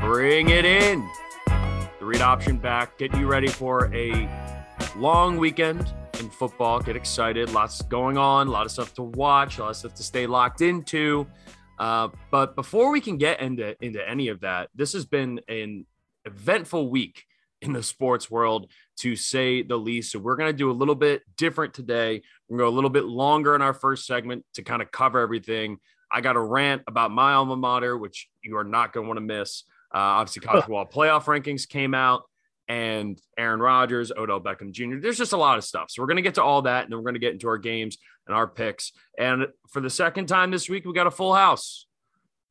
Bring it in. The read option back, Get you ready for a long weekend in football. Get excited. Lots going on, a lot of stuff to watch, a lot of stuff to stay locked into. Uh, but before we can get into, into any of that, this has been an eventful week in the sports world, to say the least. So we're going to do a little bit different today. We're going to go a little bit longer in our first segment to kind of cover everything. I got a rant about my alma mater, which you are not going to want to miss. Uh, obviously, college football playoff rankings came out, and Aaron Rodgers, Odell Beckham Jr. There's just a lot of stuff. So we're going to get to all that, and then we're going to get into our games and our picks. And for the second time this week, we got a full house.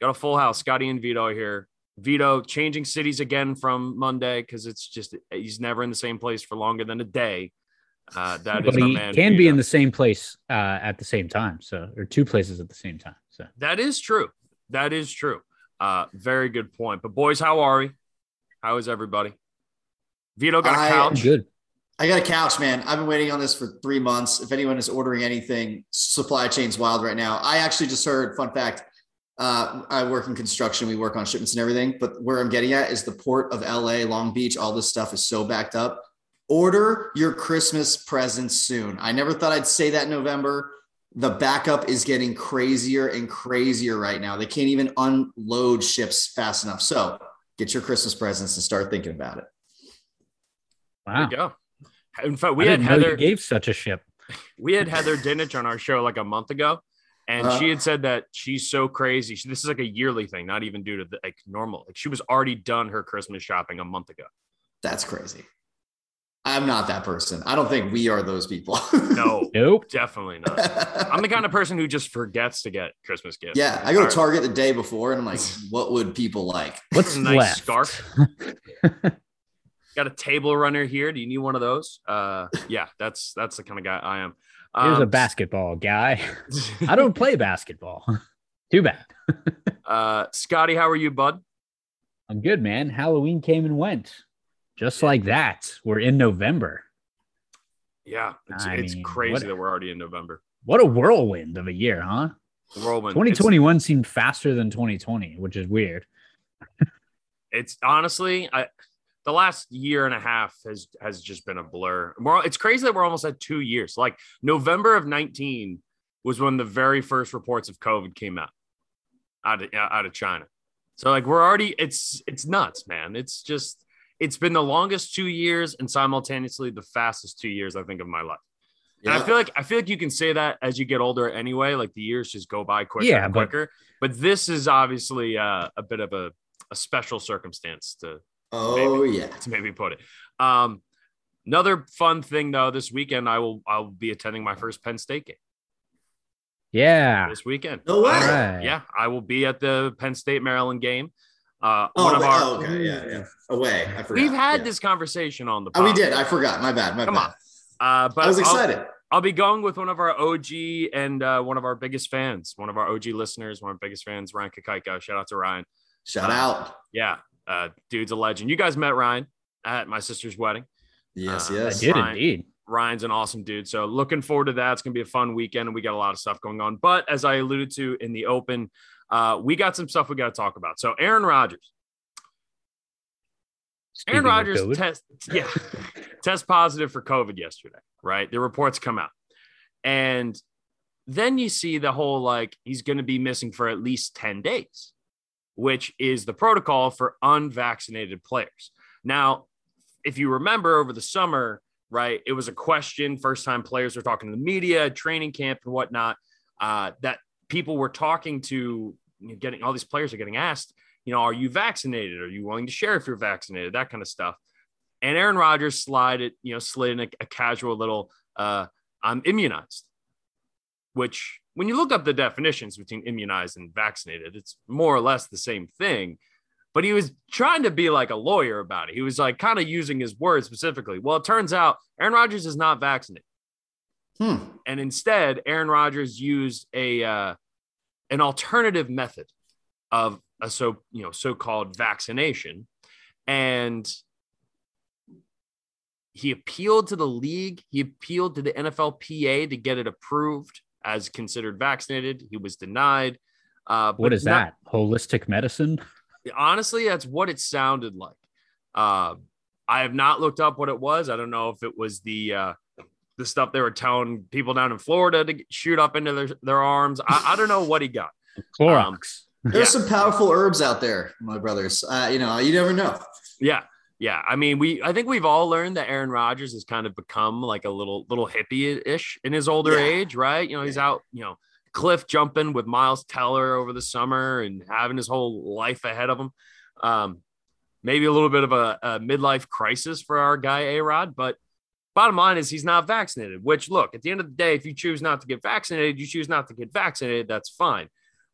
Got a full house. Scotty and Vido here. Vido changing cities again from Monday because it's just he's never in the same place for longer than a day. Uh, that but is he man can Vido. be in the same place uh, at the same time. So, or two places at the same time. So, That is true. That is true. Uh, very good point. But boys, how are we? How is everybody? Vido got a I- couch. good. I got a couch, man. I've been waiting on this for three months. If anyone is ordering anything, supply chain's wild right now. I actually just heard, fun fact, uh, I work in construction. We work on shipments and everything. But where I'm getting at is the port of LA, Long Beach. All this stuff is so backed up. Order your Christmas presents soon. I never thought I'd say that in November. The backup is getting crazier and crazier right now. They can't even unload ships fast enough. So get your Christmas presents and start thinking about it. There Wow. you go. In fact, we I had didn't know you Heather. gave such a ship. we had Heather Dinich on our show like a month ago, and Uh-huh. she had said that she's so crazy. She, this is like a yearly thing, not even due to the, like normal. Like she was already done her Christmas shopping a month ago. That's crazy. I'm not that person. I don't think we are those people. No, Nope. definitely not. I'm the kind of person who just forgets to get Christmas gifts. yeah, I go to Target the day before and I'm like, what would people like? What's a Nice left? scarf. Got a table runner here. Do you need one of those? Uh, yeah, that's that's the kind of guy I am. Here's a Um, basketball guy. I don't play basketball. Too bad. uh, Scotty, how are you, bud? I'm good, man. Halloween came and went. Just like that. We're in November. Yeah, it's, it's mean, crazy that we're already in November. What a whirlwind of a year, huh? Whirlwind. It's- 2021 seemed faster than 2020, which is weird. it's honestly I the last year and a half has has just been a blur. We're, it's crazy that we're almost at two years. Like November of 19 was when the very first reports of COVID came out out of out of China. So like we're already it's it's nuts, man. It's just it's been the longest two years and simultaneously the fastest two years I think of my life. And I feel like I feel like you can say that as you get older anyway. Like the years just go by quicker Yeah, and but- quicker. But this is obviously uh, a bit of a, a special circumstance to oh yeah. to maybe put it. Um, another fun thing though, this weekend I will I'll be attending my first Penn State game Yeah. this weekend. No way. All right. Yeah, I will be at the Penn State Maryland game. Uh, Oh, one of wait, our oh, okay. Yeah, yeah. Away. I forgot. we've had Yeah. this conversation on the Oh, we did. I forgot. My bad. My Come bad. on. Uh, but I was I'll- excited. I'll be going with one of our OG and uh, one of our biggest fans, one of our OG listeners, one of our biggest fans, Ryan Kakaika. Shout out to Ryan. Shout out. Yeah, uh, dude's a legend. You guys met Ryan at my sister's wedding. Yes, Uh, I did Fine. indeed. Ryan's an awesome dude. So looking forward to that. It's going to be a fun weekend and we got a lot of stuff going on. But as I alluded to in the open, uh, we got some stuff we got to talk about. So Aaron Rodgers, Aaron Speaking of Rodgers test, yeah, test positive for COVID yesterday, right? The reports come out. And then you see the whole like he's going to be missing for at least 10 days, which is the protocol for unvaccinated players. Now, if you remember over the summer, right, it was a question. First time players were talking to the media, training camp, and whatnot, uh, that people were talking to, you know, getting all these players are getting asked, you know, are you vaccinated? Are you willing to share if you're vaccinated? That kind of stuff. And Aaron Rodgers slid it, you know, slid in a, a casual little, uh, I'm immunized, which when you look up the definitions between immunized and vaccinated, it's more or less the same thing. But he was trying to be like a lawyer about it. He was like kind of using his words specifically. Well, it turns out Aaron Rodgers is not vaccinated. Hmm. And instead, Aaron Rodgers used a uh, an alternative method of a so you know so-called vaccination, and he appealed to the league. He appealed to the NFLPA to get it approved as considered vaccinated. He was denied. Uh, what is not, that? Holistic medicine? Honestly, that's what it sounded like. Uh, I have not looked up what it was. I don't know if it was the uh, the stuff they were telling people down in Florida to shoot up into their, their arms. I, I don't know what he got. Clorox. Um, There's yeah. some powerful herbs out there, my brothers. Uh, you know, you never know. Yeah. Yeah, I mean, we I think we've all learned that Aaron Rodgers has kind of become like a little little hippie-ish in his older yeah. age, right? You know, he's out, you know, cliff jumping with Miles Teller over the summer and having his whole life ahead of him. Um, maybe a little bit of a, a midlife crisis for our guy A Rod, but bottom line is he's not vaccinated. Which, look, at the end of the day, if you choose not to get vaccinated, you choose not to get vaccinated. That's fine.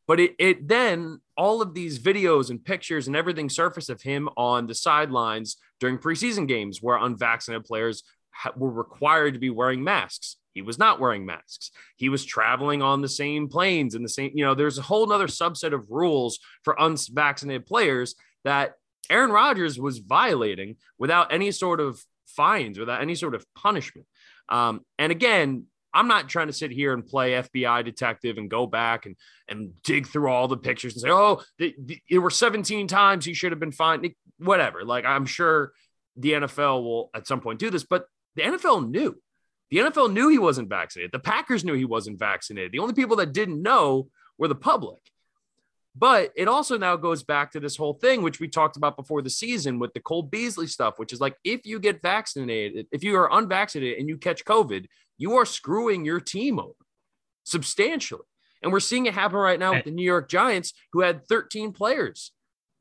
But it, it then all of these videos and pictures and everything surface of him on the sidelines during preseason games where unvaccinated players ha- were required to be wearing masks. He was not wearing masks. He was traveling on the same planes and the same, you know, there's a whole other subset of rules for unvaccinated players that Aaron Rodgers was violating without any sort of fines, without any sort of punishment. Um, and again, I'm not trying to sit here and play FBI detective and go back and and dig through all the pictures and say, oh, the, the, it were 17 times he should have been fined. Whatever. Like I'm sure the NFL will at some point do this, but the NFL knew. The NFL knew he wasn't vaccinated. The Packers knew he wasn't vaccinated. The only people that didn't know were the public. But it also now goes back to this whole thing, which we talked about before the season with the Cole Beasley stuff, which is like if you get vaccinated, if you are unvaccinated and you catch COVID, you are screwing your team over substantially. And we're seeing it happen right now with the New York Giants, who had 13 players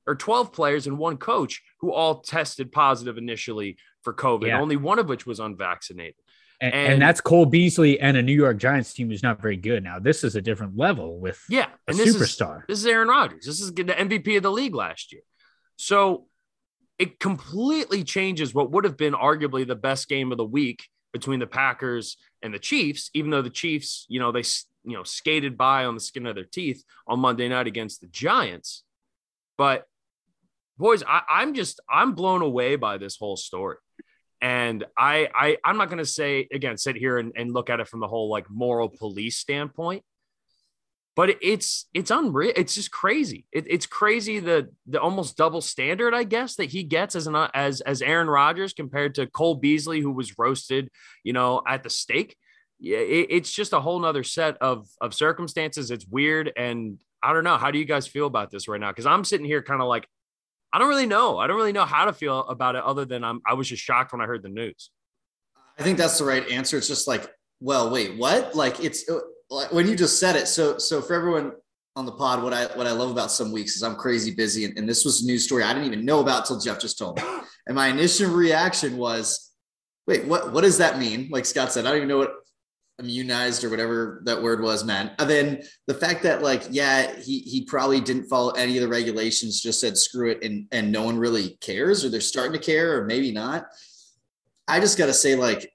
or 12 players and one coach who all tested positive initially for COVID, yeah. only one of which was unvaccinated. And, and, and, that's Cole Beasley and a New York Giants team who's not very good. Now, this is a different level with yeah, and this superstar. Is, this is Aaron Rodgers. This is the MVP of the league last year. So it completely changes what would have been arguably the best game of the week between the Packers and the Chiefs, even though the Chiefs, you know, they you know skated by on the skin of their teeth on Monday night against the Giants. But boys, I, I'm just I'm blown away by this whole story. And I, I I'm not to say again, sit here and, and look at it from the whole like moral police standpoint, but it's it's unreal. It's just crazy. It, it's crazy the the almost double standard, I guess, that he gets as an as as Aaron Rodgers compared to Cole Beasley, who was roasted, you know, at the stake. Yeah, it, it's just a whole nother set of of circumstances. It's weird, and I don't know. How do you guys feel about this right now? Because I'm sitting here kind of like I don't really know. I don't really know how to feel about it other than I'm, I was just shocked when I heard the news. I think that's the right answer. It's just like, well, wait, what? Like it's uh, when you just said it. So, so for everyone on the pod, what I, what I love about some weeks is I'm crazy busy. And, and this was a news story I didn't even know about till Jeff just told me. And my initial reaction was, wait, what, what does that mean? Like Scott said, I don't even know what immunized or whatever that word was, man. And then the fact that like, yeah, he he probably didn't follow any of the regulations, just said screw it, and and no one really cares, or they're starting to care, or maybe not. I just gotta say, like,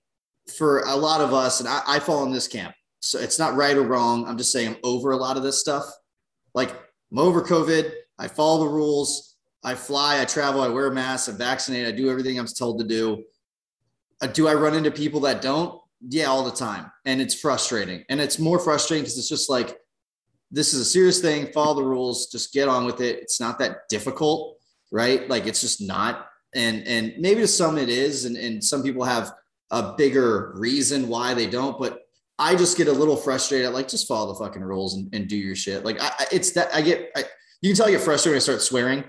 for a lot of us, and I, I fall in this camp. So it's not right or wrong. I'm just saying I'm over a lot of this stuff. Like I'm over COVID. I follow the rules. I fly, I travel, I wear a mask, I'm vaccinated, I do everything I'm told to do. Uh, do I run into people that don't? Yeah, all the time. And it's frustrating. And it's more frustrating because it's just like, this is a serious thing. Follow the rules. Just get on with it. It's not that difficult, right? Like it's just not. And and maybe to some it is, and, and some people have a bigger reason why they don't. But I just get a little frustrated. Like just follow the fucking rules and, and do your shit. Like I, it's that I get. I, you can tell I get frustrated when I start swearing,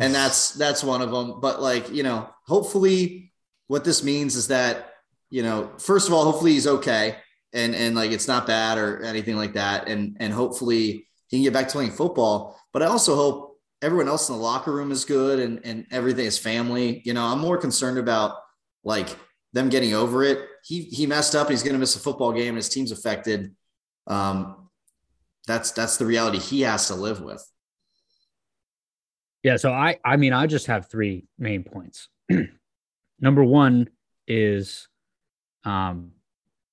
and that's that's one of them. But like you know, hopefully, what this means is that you know, first of all, hopefully he's okay and and like it's not bad or anything like that, and and hopefully he can get back to playing football. But I also hope everyone else in the locker room is good and and everything is family. You know, I'm more concerned about like them getting over it. He he messed up. he's going to miss a football game. And his team's affected. Um, that's that's the reality he has to live with. Yeah. So I I mean I just have three main points. Number one is um,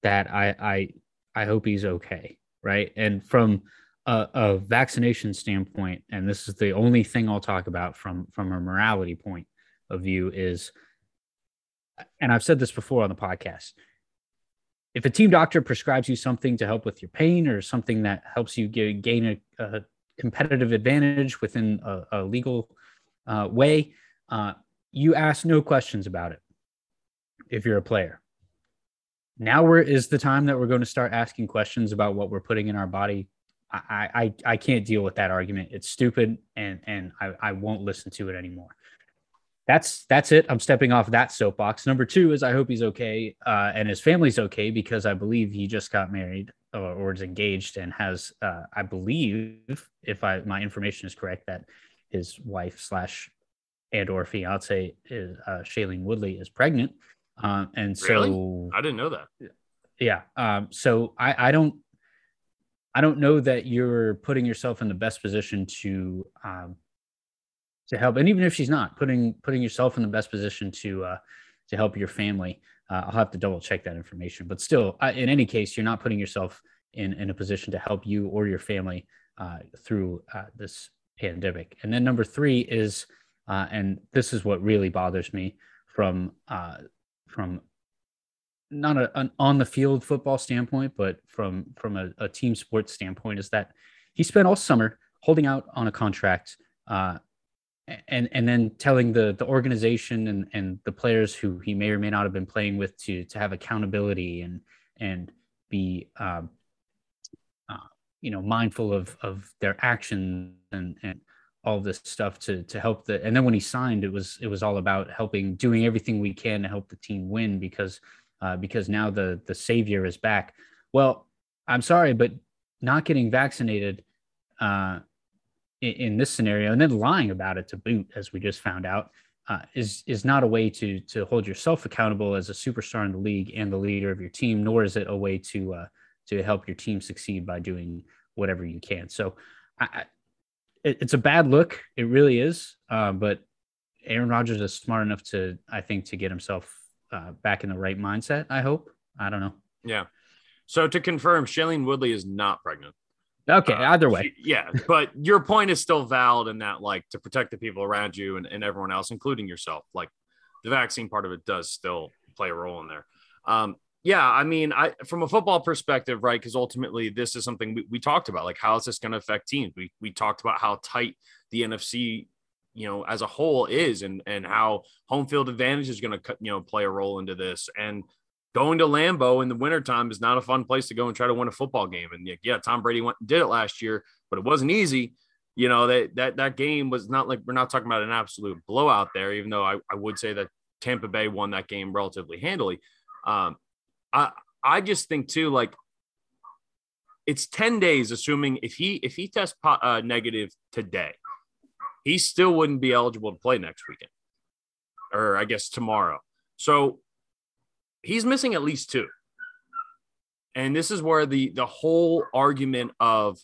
that I I I hope he's okay, right? And from a, a, vaccination standpoint, and this is the only thing I'll talk about from from a morality point of view is and I've said this before on the podcast. If a team doctor prescribes you something to help with your pain or something that helps you get, gain a, a, competitive advantage within a, a legal uh, way, uh, you ask no questions about it if you're a player. Now is the time that we're going to start asking questions about what we're putting in our body. I, I, I can't deal with that argument. It's stupid and, and I, I won't listen to it anymore that's that's it. I'm stepping off that soapbox. Number two is I hope he's okay uh, and his family's okay because I believe he just got married or, or is engaged and has uh, I believe if I my information is correct that his wife slash and or fiance is uh, Shailene Woodley is pregnant. Um, and so really? I didn't know that. Yeah. Um, so I, I don't I don't know that you're putting yourself in the best position to um, to help. And even if she's not putting putting yourself in the best position to uh to help your family uh, i'll have to double check that information. But still uh, in any case you're not putting yourself in in a position to help you or your family uh, through uh, this pandemic. And then number three is uh, and this is what really bothers me from uh, from not a, an on the field football standpoint but from from a, a team sports standpoint is that he spent all summer holding out on a contract uh, and and then telling the the organization and and the players who he may or may not have been playing with to to have accountability and and be um, uh, you know mindful of of their actions and and all this stuff to to help the and then when he signed it was it was all about helping doing everything we can to help the team win because uh, because now the the savior is back. Well i'm sorry but not getting vaccinated uh, in, this scenario, and then lying about it to boot, as we just found out, uh, is is not a way to to hold yourself accountable as a superstar in the league and the leader of your team, nor is it a way to uh, to help your team succeed by doing whatever you can. So, I, it, it's a bad look. It really is. Uh, but Aaron Rodgers is smart enough to, I think, to get himself uh, back in the right mindset. I hope. I don't know. Yeah. So to confirm, Shailene Woodley is not pregnant. Okay, uh, either way. Yeah, but your point is still valid in that, like, to protect the people around you and, and everyone else, including yourself. Like, the vaccine part of it does still play a role in there. Um, yeah, I mean, I from a football perspective, right? Because ultimately, this is something we, we talked about. Like, how is this going to affect teams? We we talked about how tight the NFC, you know, as a whole is, and and how home field advantage is going to you know play a role into this. And going to Lambeau in the wintertime is not a fun place to go and try to win a football game. And yeah, Tom Brady went did it last year, but it wasn't easy. You know, that that that game was not like we're not talking about an absolute blowout there, even though I, I would say that Tampa Bay won that game relatively handily. Um, I I just think too, like it's 10 days, assuming if he if he tests uh, negative today, he still wouldn't be eligible to play next weekend. Or I guess tomorrow. So he's missing at least two. And this is where the the whole argument of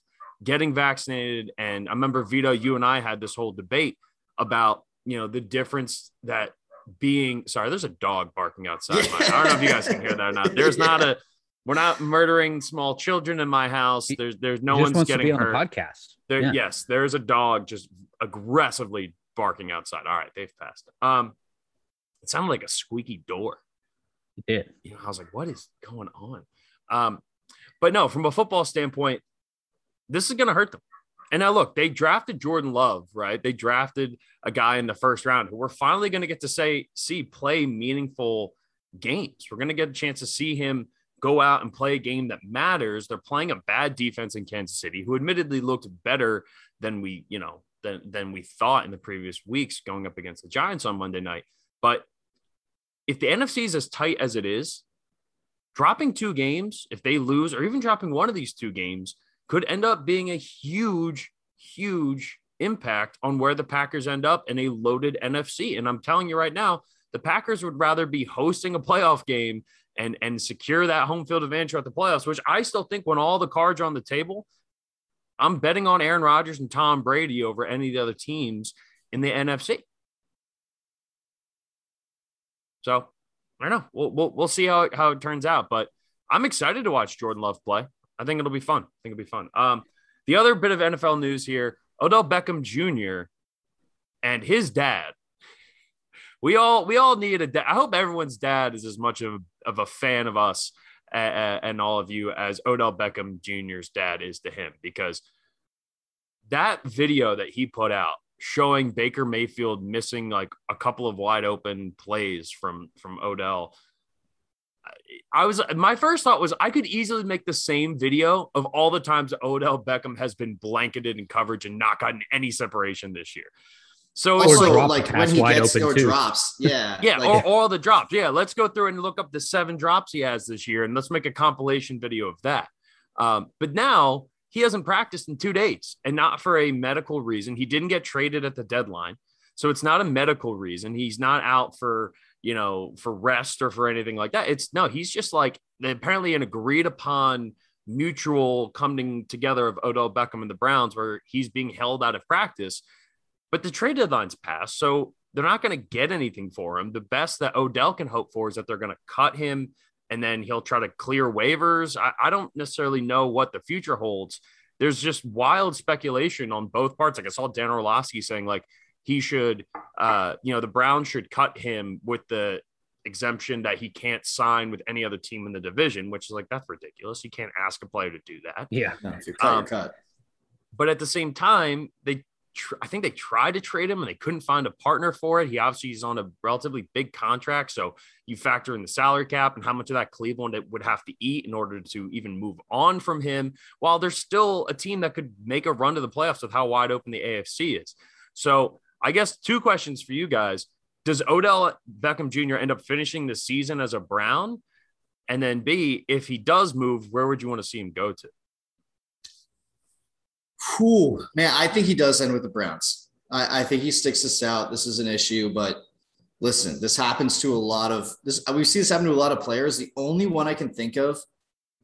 getting vaccinated and I remember Vido, you and I had this whole debate about you know the difference that being sorry, there's a dog barking outside. I don't know if you guys can hear that or not. There's yeah. not a we're not murdering small children in my house. There's there's no one's getting on hurt. Podcast. There, yeah. yes, there's a dog just aggressively barking outside. All right, they've passed. Um, it sounded like a squeaky door. It did. You know, I was like, what is going on? Um, but no, from a football standpoint, this is going to hurt them. And now look, they drafted Jordan Love, right? They drafted a guy in the first round who we're finally going to get to say, see play meaningful games. We're going to get a chance to see him go out and play a game that matters. They're playing a bad defense in Kansas City, who admittedly looked better than we, you know, than, than we thought in the previous weeks going up against the Giants on Monday night. But if the NFC is as tight as it is, dropping two games, if they lose, or even dropping one of these two games, could end up being a huge, huge impact on where the Packers end up in a loaded NFC. And I'm telling you right now, the Packers would rather be hosting a playoff game and and secure that home field advantage at the playoffs, which I still think when all the cards are on the table, I'm betting on Aaron Rodgers and Tom Brady over any of the other teams in the NFC. So I don't know. We'll, we'll, we'll see how how it turns out. But I'm excited to watch Jordan Love play. I think it'll be fun. I think it'll be fun. Um, the other bit of NFL news here Odell Beckham Jr. and his dad we all we all need a dad. I hope everyone's dad is as much of, of a fan of us and all of you as Odell Beckham Jr.'s dad is to him because that video that he put out showing Baker Mayfield missing like a couple of wide open plays from from Odell. I was my first thought was I could easily make the same video of all the times Odell Beckham has been blanketed in coverage and not gotten any separation this year. So also, like when he gets or too. drops, yeah, yeah, like, or all the drops. Yeah, let's go through and look up the seven drops he has this year, and let's make a compilation video of that. Um, but now he hasn't practiced in two days, and not for a medical reason. He didn't get traded at the deadline, so it's not a medical reason. He's not out for you know for rest or for anything like that. It's no, he's just like apparently an agreed upon mutual coming together of Odell Beckham and the Browns, where he's being held out of practice but the trade deadline's passed, so they're not going to get anything for him. The best that Odell can hope for is that they're going to cut him and then he'll try to clear waivers. I, I, don't necessarily know what the future holds. There's just wild speculation on both parts. Like I saw Dan Orlovsky saying, like, he should, uh, you know, the Browns should cut him with the exemption that he can't sign with any other team in the division, which is like, that's ridiculous. You can't ask a player to do that. Yeah. No, if you cut, um, cut. But at the same time, they tr- I think they tried to trade him and they couldn't find a partner for it. He obviously is on a relatively big contract, so you factor in the salary cap and how much of that Cleveland would have to eat in order to even move on from him. While there's still a team that could make a run to the playoffs with how wide open the AFC is. So I guess two questions for you guys: Does Odell Beckham Jr. end up finishing the season as a Brown? And then B, if he does move, where would you want to see him go to? Whew, man, I think he does end with the Browns. I, I, think he sticks this out. This is an issue, but listen, this happens to a lot of this. Uh, we see this happen to a lot of players. The only one I can think of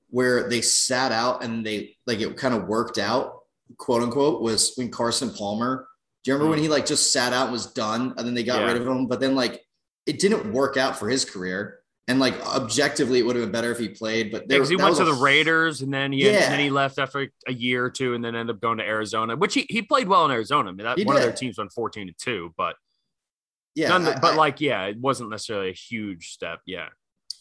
where they sat out and they like it kind of worked out, quote unquote, was when Carson Palmer. Do you remember when he like just sat out, and was done, and then they got yeah. rid of him? But then like it didn't work out for his career. And like objectively, it would have been better if he played. But there, he went to the Raiders, and then he yeah. and then he left after a year or two, and then ended up going to Arizona, which he, he played well in Arizona. I mean, that, one did. of their teams went fourteen to two, but yeah, none, I, but I, like yeah, it wasn't necessarily a huge step. Yeah,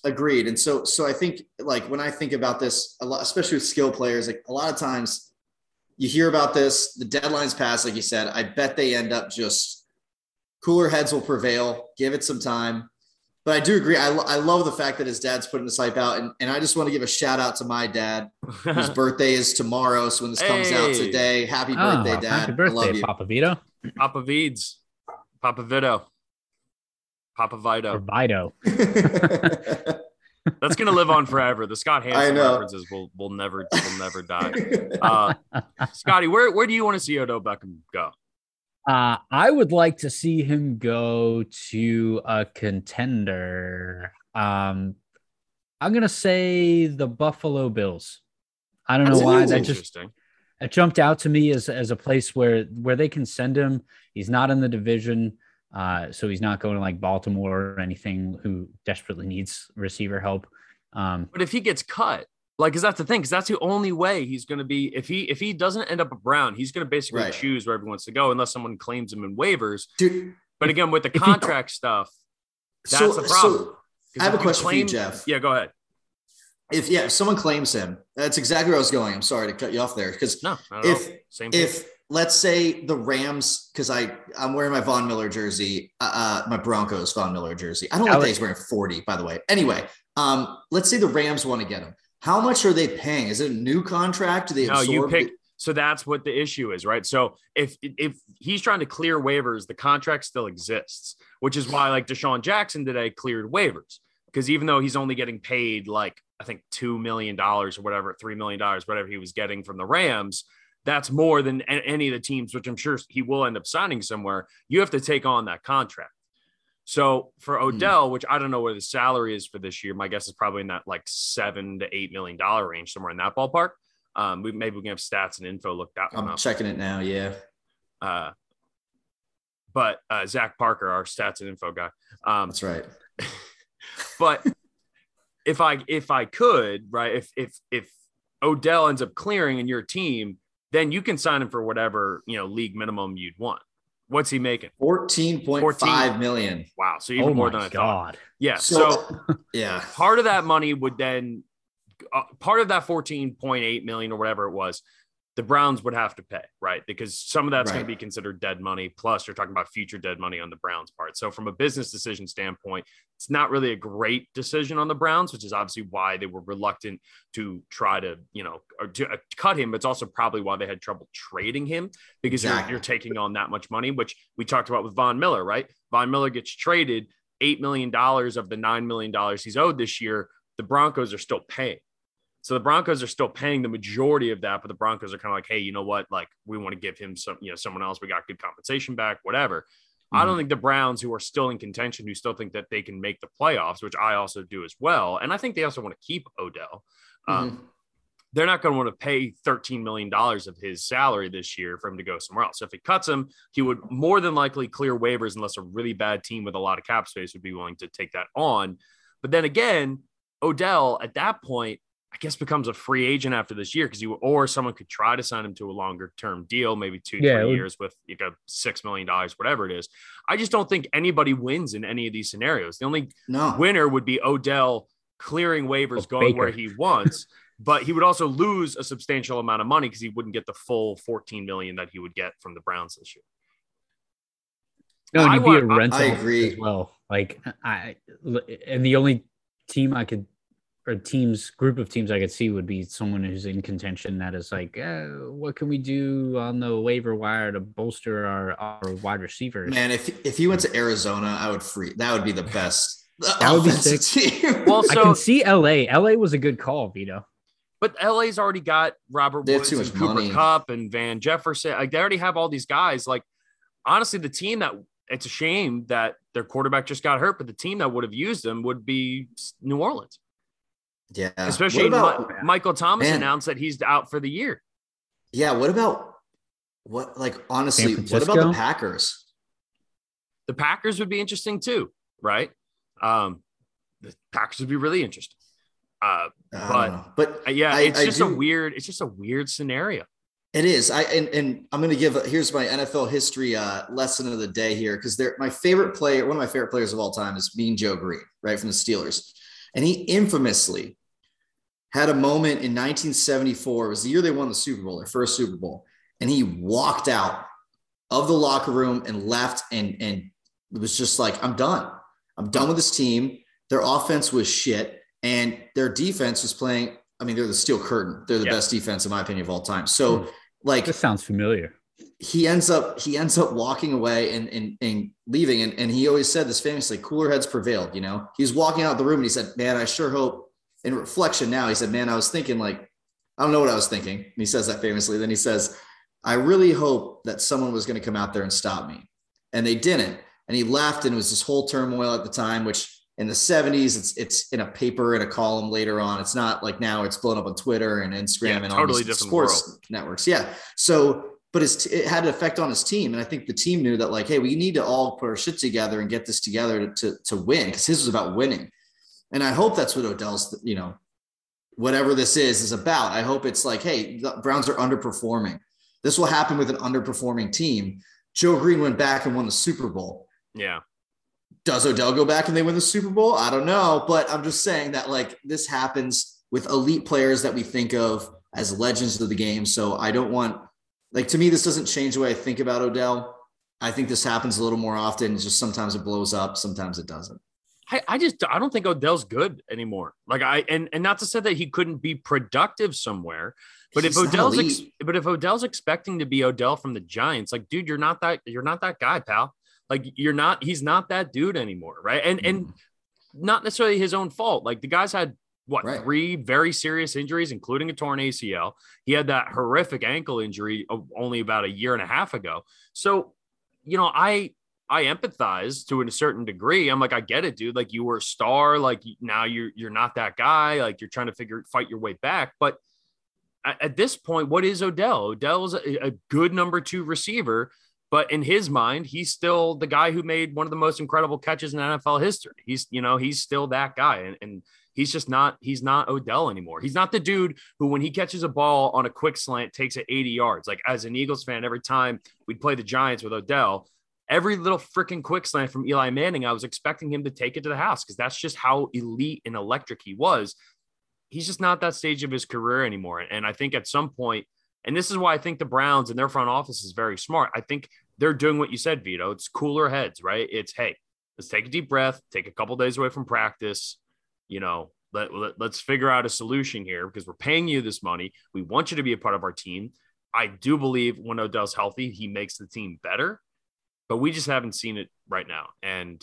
agreed. And so so I think like when I think about this a lot, especially with skill players, like a lot of times you hear about this, the deadline's passed, like you said. I bet they end up just cooler heads will prevail. Give it some time but I do agree. I, I love the fact that his dad's putting this hype out. And, and I just want to give a shout out to my dad, whose birthday is tomorrow. So when this comes out today, happy oh, birthday, dad. Happy birthday, I love you. Papa Vido. Papa Vides. Papa Vido. Papa Vido. Or Vido. That's gonna live on forever. The Scott Hanson references will will never will never die. Uh, Scotty, where where do you want to see Odell Beckham go? Uh, I would like to see him go to a contender. Um, I'm gonna say the Buffalo Bills. I don't That's know why that just it jumped out to me as as a place where where they can send him. He's not in the division, uh, so he's not going to like Baltimore or anything. Who desperately needs receiver help. Um, but if he gets cut, like, cause that's the thing, because that's the only way he's going to be. If he if he doesn't end up a Brown, he's going to basically right. choose wherever he wants to go, unless someone claims him in waivers. Dude, but again, with the contract he, stuff, that's so, the problem. So I have a question claim, for you, Jeff. Yeah, go ahead. If yeah, if someone claims him, that's exactly where I was going. I'm sorry to cut you off there, because no, if if let's say the Rams, because I I'm wearing my Von Miller jersey, uh, uh my Broncos Von Miller jersey. I don't like that he's wearing 40, by the way. Anyway, um, let's say the Rams want to get him. How much are they paying? Is it a new contract? Do they no, you pick. So that's what the issue is, right? So if if he's trying to clear waivers, the contract still exists, which is why like DeSean Jackson today cleared waivers because even though he's only getting paid like I think two million dollars or whatever, three million dollars, whatever he was getting from the Rams, that's more than any of the teams, which I'm sure he will end up signing somewhere. You have to take on that contract. So for hmm. Odell, mm. which I don't know what the salary is for this year, my guess is probably in that like seven to eight million dollar range, somewhere in that ballpark. Um, we maybe we can have stats and info looked at. I'm up. checking it now. Yeah. Uh, but uh, Zach Parker, our stats and info guy. Um, That's right. but if I if I could, right, if if if Odell ends up clearing in your team, then you can sign him for whatever you know league minimum you'd want What's he making? 14.5 million. Wow. So even oh more my than I god. thought. Yeah. So, So, yeah. part of that money would then, uh, part of that 14.8 million or whatever it was, the Browns would have to pay, right? Because some of that's going to be considered dead money. Plus, you're talking about future dead money on the Browns' part. So, from a business decision standpoint, it's not really a great decision on the Browns, which is obviously why they were reluctant to try to, you know, or to uh, cut him. But it's also probably why they had trouble trading him because you're, you're taking on that much money, which we talked about with Von Miller, right? Von Miller gets traded $8 million of the $9 million he's owed this year. The Broncos are still paying. So the Broncos are still paying the majority of that, but the Broncos are kind of like, hey, you know what? Like, we want to give him some, you know, someone else. We got good compensation back, whatever. I don't think the Browns, who are still in contention, who still think that they can make the playoffs, which I also do as well, and I think they also want to keep Odell. Um, Mhm. they're not going to want to pay $13 million of his salary this year for him to go somewhere else. So if he cuts him, he would more than likely clear waivers unless a really bad team with a lot of cap space would be willing to take that on. But then again, Odell at that point, I guess becomes a free agent after this year because you or someone could try to sign him to a longer term deal, maybe two, Yeah, three years with like a six million dollars, whatever it is. I just don't think anybody wins in any of these scenarios. The only No. winner would be Odell clearing waivers, Oh, going where he wants, but he would also lose a substantial amount of money because he wouldn't get the full 14 million that he would get from the Browns this year. No, and I you'd be a want- rental I agree. as well. Like I and the only team I could or teams group of teams I could see would be someone who's in contention that is like, eh, what can we do on the waiver wire to bolster our, our wide receivers? Man, if if he went to Arizona, I would free. That would be the best. That would be offensive team. Well, I can see LA. LA was a good call, Vido. but LA's already got Robert Woods and Cooper money. Kupp and Van Jefferson. Like they already have all these guys. Like honestly, the team that it's a shame that their quarterback just got hurt, but the team that would have used them would be New Orleans. Yeah. Especially about, Mi- Michael Thomas Man. announced that he's out for the year. yeah. What about what? Like honestly, what about the Packers? The Packers would be interesting too, right? Um, the Packers would be really interesting. Uh, But- don't but Uh, yeah, I- it's I just a weird. It's just a weird scenario. It is. I and, and I'm going to give a, here's my NFL history uh, lesson of the day here because they're my favorite player. One of my favorite players of all time is Mean Joe Greene, right from the Steelers, and he infamously had a moment in 1974. It was the year they won the Super Bowl, their first Super Bowl, and he walked out of the locker room and left, and and it was just like, I'm done. I'm done with this team. Their offense was shit, and their defense was playing. I mean, they're the steel curtain. They're the Yeah. best defense, in my opinion, of all time. So, hmm. like, This sounds familiar. He ends up he ends up walking away and and, and leaving. And, and he always said this famously cooler heads prevailed you know? He's walking out the room and he said man i sure hope in reflection now he said man i was thinking like i don't know what i was thinking. And he says that famously. Then he says i really hope that someone was going to come out there and stop me. And they didn't. And he left and it was this whole turmoil at the time which in the 70s it's it's in a paper in a column later on. It's not like now it's blown up on twitter and instagram Yeah, and all totally these different sports networks. Yeah. So but his it had an effect on his team. And i think the team knew that like hey we need to all put our shit together and get this together to to, to win because his was about winning. And i hope that's what odell's you know whatever this is is about. I hope it's like hey the browns are underperforming. This will happen with an underperforming team. Joe Greene went back and won the super bowl. Yeah, does Odell go back and they win the Super Bowl? I don't know, but I'm just saying that like this happens with elite players that we think of as legends of the game. So I don't want like to me this doesn't change the way I think about Odell. I think this happens a little more often. It's just sometimes it blows up, sometimes it doesn't. I, I just I don't think Odell's good anymore. Like I and and not to say that he couldn't be productive somewhere, but He's if Odell's ex, but if Odell's expecting to be Odell from the Giants, like dude, you're not that you're not that guy, pal. Like you're not he's not that dude anymore, right? And and mm-hmm. not necessarily his own fault. Like the guy's had what Right. three very serious injuries, including a torn ACL. He had that horrific ankle injury of only about a year and a half ago. So, you know, I I empathize to a certain degree. I'm like, I get it, dude. Like you were a star. Like now you're you're not that guy. Like you're trying to figure fight your way back. But at, at this point, what is Odell? Odell's a, a good number two receiver. But in his mind, he's still the guy who made one of the most incredible catches in NFL history. He's, you know, he's still that guy. And, and he's just not, he's not Odell anymore. He's not the dude who, when he catches a ball on a quick slant, takes it 80 yards. Like as an Eagles fan, every time we'd play the Giants with Odell, every little freaking quick slant from Eli Manning, I was expecting him to take it to the house because that's just how elite and electric he was. He's just not that stage of his career anymore. And I think at some point, and this is why I think the Browns and their front office is very smart. I think they're doing what you said, Vido. It's cooler heads, right? It's hey, let's take a deep breath, take a couple days away from practice, you know, let, let, let's figure out a solution here because we're paying you this money. We want you to be a part of our team. I do believe when Odell's healthy, he makes the team better, but we just haven't seen it right now. And,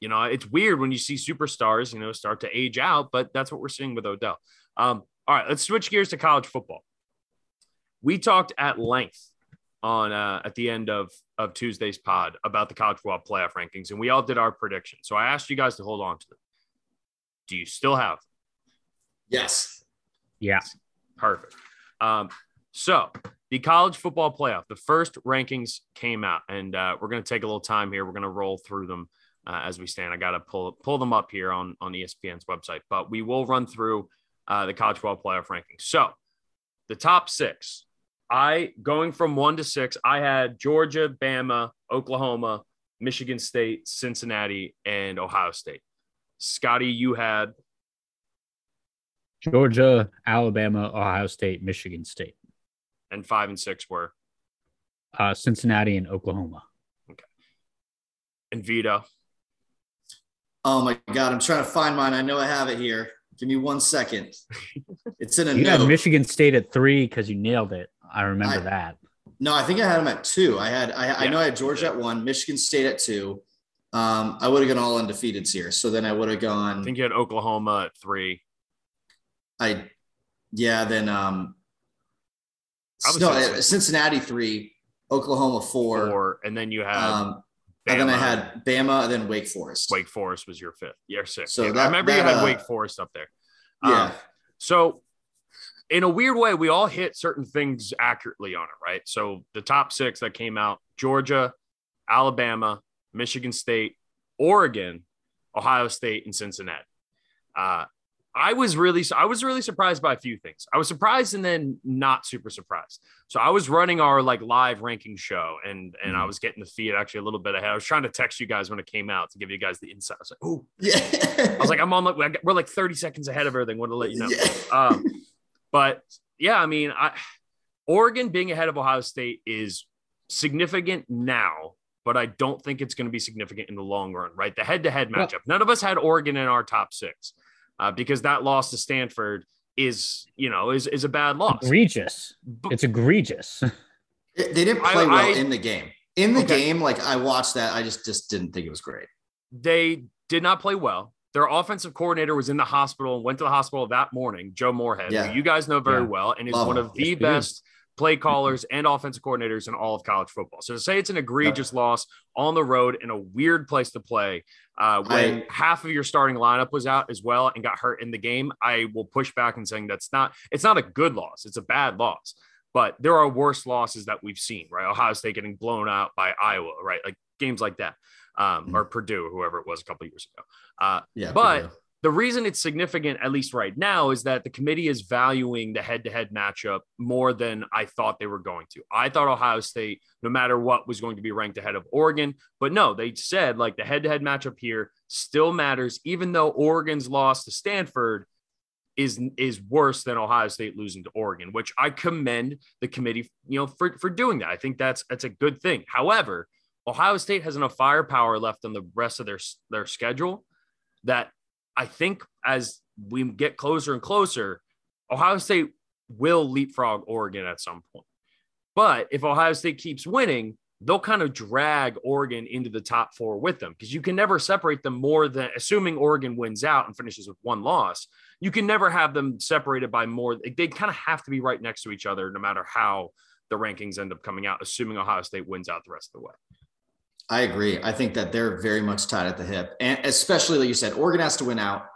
you know, it's weird when you see superstars, you know, start to age out, but that's what we're seeing with Odell. Um, all right, let's switch gears to college football. We talked at length on uh, at the end of of Tuesday's pod about the college football playoff rankings, and we all did our predictions. So I asked you guys to hold on to them. Do you still have? Yes. Yeah. Perfect. Um, so the college football playoff, the first rankings came out, and uh, we're going to take a little time here. We're going to roll through them uh, as we stand. I got to pull pull them up here on on ESPN's website, but we will run through uh, the college football playoff rankings. So the top six. I going from one to six. I had Georgia, Bama, Oklahoma, Michigan State, Cincinnati, and Ohio State. Scotty, you had Georgia, Alabama, Ohio State, Michigan State. And five and six were uh, Cincinnati and Oklahoma. Okay. And Vito. Oh my God, I'm trying to find mine. I know I have it here. Give me one second. It's in a you note. had Michigan State at three because you nailed it. I remember I- that. No, I think I had them at two. I had I, I know I had Georgia at one, Michigan State at two. Um, I would have gone all undefeateds here. So then I would have gone. I think you had Oklahoma at three. I yeah, then um no, uh, Cincinnati three, Oklahoma four. Four, and then you had Um and then I had Bama and then Wake Forest. Wake Forest was your fifth. Yeah, sixth. So Yeah, that- I remember you had uh, Wake Forest up there. Yeah. Um, so, in a weird way, we all hit certain things accurately on it, right? So, the top six that came out Georgia, Alabama, Michigan State, Oregon, Ohio State, and Cincinnati. Uh, I was really, I was really surprised by a few things. I was surprised and then not super surprised. So I was running our like live ranking show, and and I Mhm. was getting the feed actually a little bit ahead. I was trying to text you guys when it came out to give you guys the insight. I was like, oh, yeah. I was like, I'm on like we're like 30 seconds ahead of everything. Want to let you know. Yeah. Um, but yeah, I mean, I Oregon being ahead of Ohio State is significant now, but I don't think it's going to be significant in the long run, right? The head-to-head Well- matchup. None of us had Oregon in our top six uh, because that loss to Stanford is, you know, is is a bad loss. Egregious. But- It's egregious. They didn't I- play well I- in the game. In the Okay. game, like I watched that, I just just didn't think it was great. they did not play well. Their offensive coordinator was in the hospital and went to the hospital that morning, Joe Moorhead, Yeah. who you guys know very Yeah. well and is Love one him. of the Yes, we do. Play callers and offensive coordinators in all of college football. So to say it's an egregious loss on the road in a weird place to play, uh, when I- half of your starting lineup was out as well and got hurt in the game, I will push back and saying that's not it's not a good loss. It's a bad loss. But there are worse losses that we've seen, right? Ohio State getting blown out by Iowa, right? Like games like that, um, Mhm. or Purdue, whoever it was a couple years ago. Uh, Yeah. But- Purdue. The reason it's significant, at least right now, is that the committee is valuing the head to head matchup more than I thought they were going to. I thought Ohio State, no matter what, was going to be ranked ahead of Oregon. But no, they said like the head to head matchup here still matters, even though Oregon's loss to Stanford is is worse than Ohio State losing to Oregon, which I commend the committee, you know, for for doing that. I think that's that's a good thing. However, Ohio State has enough firepower left on the rest of their their schedule that I think as we get closer and closer, Ohio State will leapfrog Oregon at some point. But if Ohio State keeps winning, they'll kind of drag Oregon into the top four with them because you can never separate them more than assuming Oregon wins out and finishes with one loss. You can never have them separated by more. They kind of have to be right next to each other, no matter how the rankings end up coming out, assuming Ohio State wins out the rest of the way. I agree. I think that they're very much tied at the hip. And especially like you said, Oregon has to win out.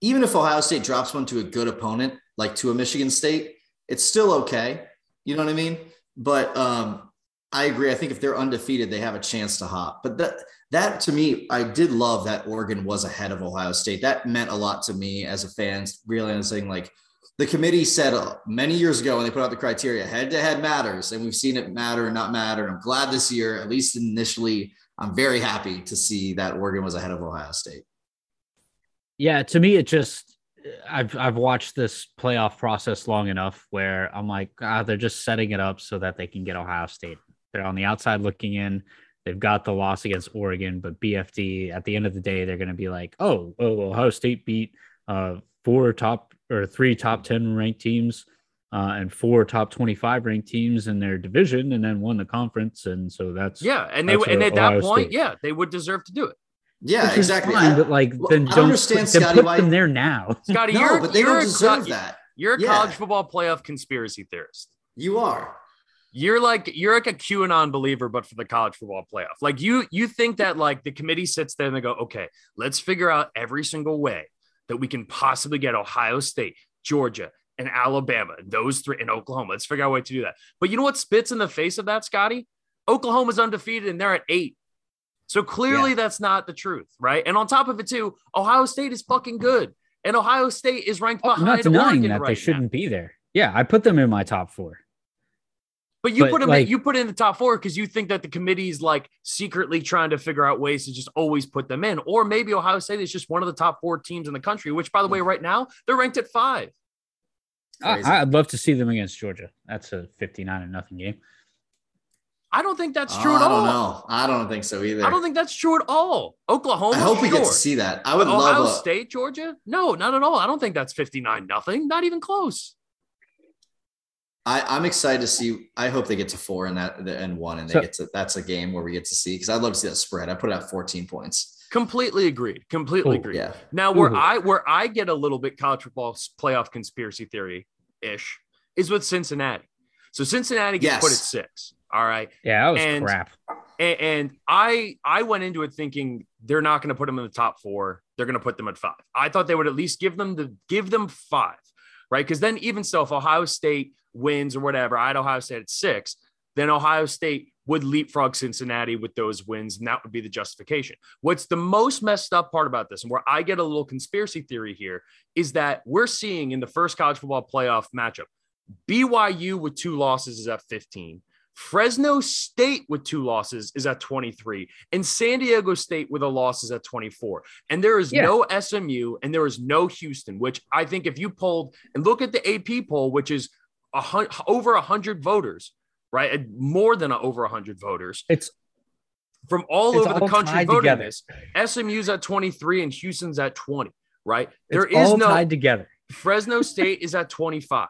Even if Ohio State drops one to a good opponent, like to a Michigan State, it's still okay. You know what I mean? But um, I agree. I think if they're undefeated, they have a chance to hop. But that that to me, I did love that Oregon was ahead of Ohio State. That meant a lot to me as a fan, realizing like the committee said uh, many years ago when they put out the criteria, head to head matters, and we've seen it matter and not matter. And I'm glad this year, at least initially, I'm very happy to see that Oregon was ahead of Ohio State. Yeah, to me, it just I've I've watched this playoff process long enough where I'm like, ah, they're just setting it up so that they can get Ohio State. They're on the outside looking in. They've got the loss against Oregon, but BFD at the end of the day, they're going to be like, oh, oh, Ohio State beat uh, four top or three top 10 ranked teams uh, and four top 25 ranked teams in their division and then won the conference. And so that's, yeah. And they, and at that point, State. yeah, they would deserve to do it. Yeah, Which exactly. Fine, but like, well, then don't understand, put, Scotty, put them there now. Scotty, no, you're, but they don't deserve a, that. You're a yeah. college football playoff conspiracy theorist. You are. You're like you're like a QAnon believer, but for the college football playoff. Like you you think that like the committee sits there and they go, okay, let's figure out every single way that we can possibly get Ohio State, Georgia, and Alabama, those three, and Oklahoma. Let's figure out a way to do that. But you know what spits in the face of that, Scotty? Oklahoma's undefeated and they're at eight. So clearly yeah. that's not the truth, right? And on top of it, too, Ohio State is fucking good. And Ohio State is ranked oh, behind I'm not denying Oregon that right they shouldn't now. be there. Yeah, I put them in my top four. But you but put them like, in, you put in the top four because you think that the committee is like secretly trying to figure out ways to just always put them in. Or maybe Ohio State is just one of the top four teams in the country, which by the way, right now they're ranked at five. I, would love to see them against Georgia. That's a 59 and nothing game. I don't think that's true uh, at all. I don't know. I don't think so either. I don't think that's true at all. Oklahoma. I hope sure. we get to see that. I would but love Ohio a... State, Georgia. No, not at all. I don't think that's 59 nothing. Not even close. I, am excited to see. I hope they get to four and that and one, and they so, get to. That's a game where we get to see because I'd love to see that spread. I put it at 14 points. Completely agreed. Completely Ooh, agreed. Yeah. Now where Ooh. I where I get a little bit college football playoff conspiracy theory ish is with Cincinnati. So Cincinnati gets yes. put at six. All right. Yeah, that was and, crap. And, and I I went into it thinking they're not going to put them in the top four. They're going to put them at five. I thought they would at least give them the give them five, right? Because then even so, if Ohio State wins or whatever, I had Ohio State at six, then Ohio State would leapfrog Cincinnati with those wins, and that would be the justification. What's the most messed up part about this, and where I get a little conspiracy theory here, is that we're seeing in the first college football playoff matchup, BYU with two losses is at 15. Fresno State with two losses is at 23, and San Diego State with a loss is at 24. And there is yeah. no SMU and there is no Houston, which I think if you pulled and look at the AP poll, which is a hun- over 100 voters, right? More than a, over 100 voters. It's from all over all the country voting together. this. SMU's at 23 and Houston's at 20, right? There it's is no tied together. Fresno State is at 25.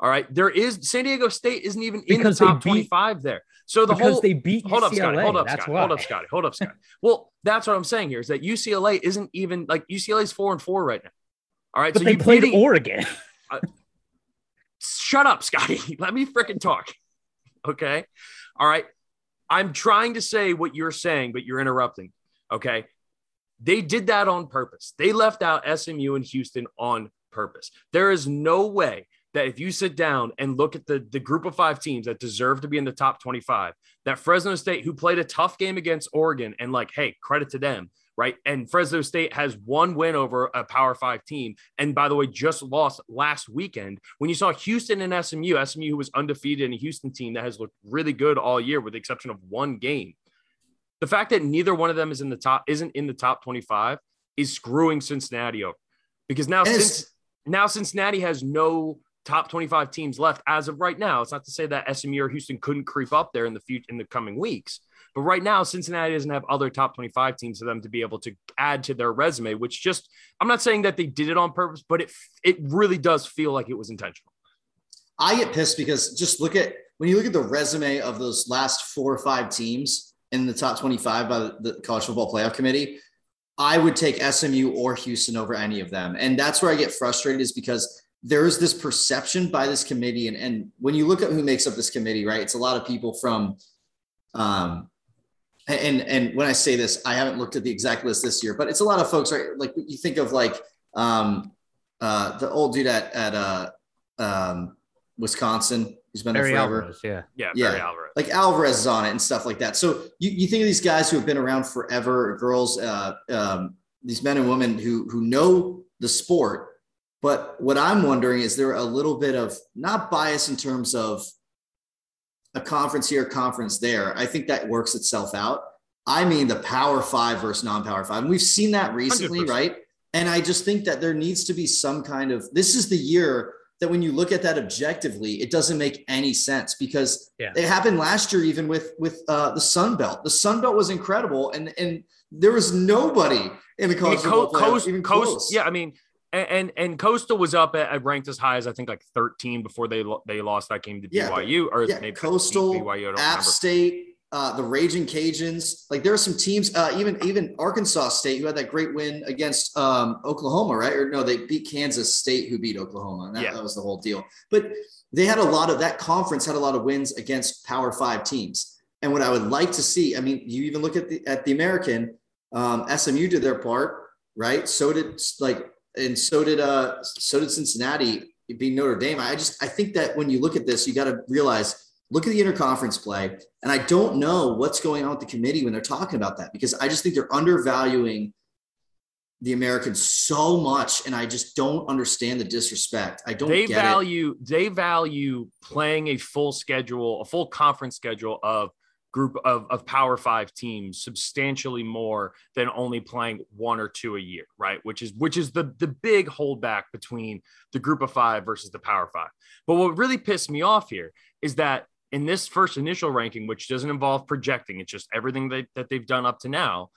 All right. There is San Diego State isn't even in the top beat, 25 there. So the because whole they beat hold UCLA, up, Scotty. Hold up, that's Scotty. Why. Hold up, Scotty. Hold up, Scotty. well, that's what I'm saying here is that UCLA isn't even like UCLA's four and four right now. All right. But so they you played beating, Oregon. uh, shut up, Scotty. Let me freaking talk. Okay. All right. I'm trying to say what you're saying, but you're interrupting. Okay. They did that on purpose. They left out SMU and Houston on purpose. There is no way that if you sit down and look at the, the group of five teams that deserve to be in the top 25, that Fresno State, who played a tough game against Oregon, and like, hey, credit to them, right? And Fresno State has one win over a Power Five team. And by the way, just lost last weekend. When you saw Houston and SMU, SMU, who was undefeated in a Houston team that has looked really good all year, with the exception of one game. The fact that neither one of them is in the top, isn't in the top 25 is screwing Cincinnati over. Because now, since now Cincinnati has no top 25 teams left as of right now. It's not to say that SMU or Houston couldn't creep up there in the future in the coming weeks. But right now, Cincinnati doesn't have other top 25 teams for them to be able to add to their resume, which just I'm not saying that they did it on purpose, but it it really does feel like it was intentional. I get pissed because just look at when you look at the resume of those last four or five teams in the top 25 by the College Football Playoff Committee. I would take SMU or Houston over any of them. And that's where I get frustrated is because there is this perception by this committee, and, and when you look at who makes up this committee, right, it's a lot of people from, um, and and when I say this, I haven't looked at the exact list this year, but it's a lot of folks, right? Like you think of like um, uh, the old dude at at uh, um, Wisconsin who's been Barry there forever. Alvarez, yeah, yeah, yeah. Barry Alvarez. Like Alvarez is on it and stuff like that. So you, you think of these guys who have been around forever, girls, uh, um, these men and women who who know the sport But what I'm wondering is there a little bit of not bias in terms of a conference here, conference there. I think that works itself out. I mean, the power five versus non power five. And we've seen that recently, 100%. right? And I just think that there needs to be some kind of this is the year that when you look at that objectively, it doesn't make any sense because yeah. it happened last year, even with with uh, the Sun Belt. The Sun Belt was incredible, and and there was nobody in the college I mean, Co- coast, even coast, close. Yeah, I mean, and and Coastal was up at, ranked as high as I think like 13 before they they lost that game to BYU yeah, or yeah, maybe Coastal, BYU, App remember. State, uh, the Raging Cajuns. Like there are some teams, uh, even even Arkansas State, who had that great win against um, Oklahoma, right? Or no, they beat Kansas State, who beat Oklahoma. And that, yeah. that was the whole deal. But they had a lot of that conference had a lot of wins against Power Five teams. And what I would like to see, I mean, you even look at the at the American, um, SMU did their part, right? So did like, and so did uh, so did Cincinnati being Notre Dame. I just I think that when you look at this, you got to realize look at the interconference play. And I don't know what's going on with the committee when they're talking about that because I just think they're undervaluing the Americans so much, and I just don't understand the disrespect. I don't. They value it. they value playing a full schedule, a full conference schedule of group of, of power five teams substantially more than only playing one or two a year right which is which is the the big holdback between the group of five versus the power five but what really pissed me off here is that in this first initial ranking, which doesn't involve projecting, it's just everything that, that they've done up to now.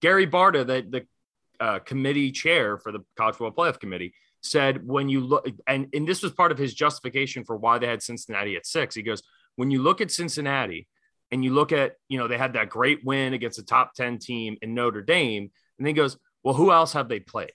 Gary Barta, the, the uh, committee chair for the College Football Playoff Committee, said when you look, and, and this was part of his justification for why they had Cincinnati at six. He goes, when you look at Cincinnati and you look at, you know, they had that great win against a top 10 team in Notre Dame, and he goes, well, who else have they played?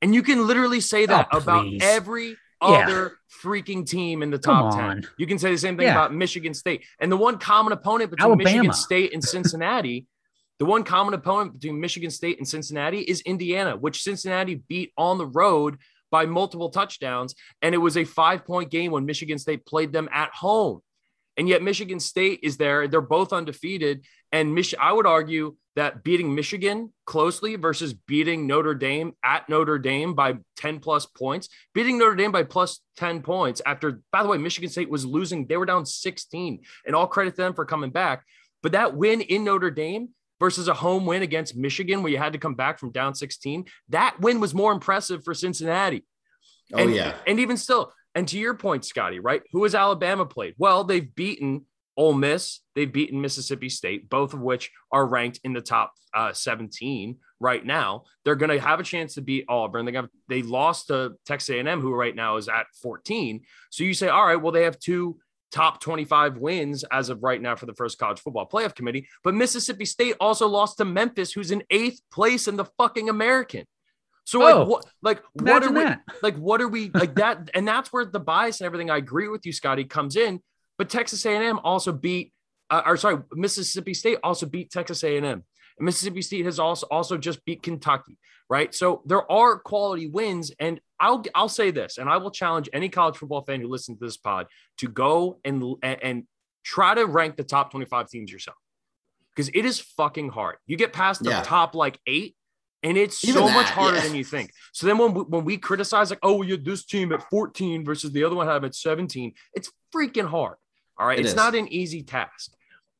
And you can literally say that oh, about every other freaking team in the top 10. You can say the same thing yeah. about Michigan State. And the one common opponent between Alabama. Michigan State and Cincinnati, the one common opponent between Michigan State and Cincinnati is Indiana, which Cincinnati beat on the road by multiple touchdowns. And it was a five point game when Michigan State played them at home. And yet Michigan State is there. They're both undefeated. And Mich- I would argue that beating Michigan closely versus beating Notre Dame at Notre Dame by 10 plus points, beating Notre Dame by plus 10 points after, by the way, Michigan State was losing. They were down 16, and all credit to them for coming back. But that win in Notre Dame versus a home win against Michigan, where you had to come back from down 16, that win was more impressive for Cincinnati. Oh, and, yeah. And even still, and to your point, Scotty, right? Who has Alabama played? Well, they've beaten Ole Miss, they've beaten Mississippi State, both of which are ranked in the top uh, 17 right now. They're going to have a chance to beat Auburn. They got they lost to Texas A&M, who right now is at 14. So you say, all right, well they have two top 25 wins as of right now for the first college football playoff committee. But Mississippi State also lost to Memphis, who's in eighth place in the fucking American. So like oh, what like what are we that. like what are we like that and that's where the bias and everything I agree with you Scotty comes in but Texas A&M also beat, uh, or sorry, Mississippi State also beat Texas A&M. And Mississippi State has also also just beat Kentucky, right? So there are quality wins, and I'll I'll say this, and I will challenge any college football fan who listens to this pod to go and and try to rank the top 25 teams yourself because it is fucking hard. You get past the yeah. top like eight, and it's Even so that, much harder yeah. than you think. So then when we, when we criticize like, oh, you this team at 14 versus the other one have at 17, it's freaking hard. All right. It it's is. not an easy task.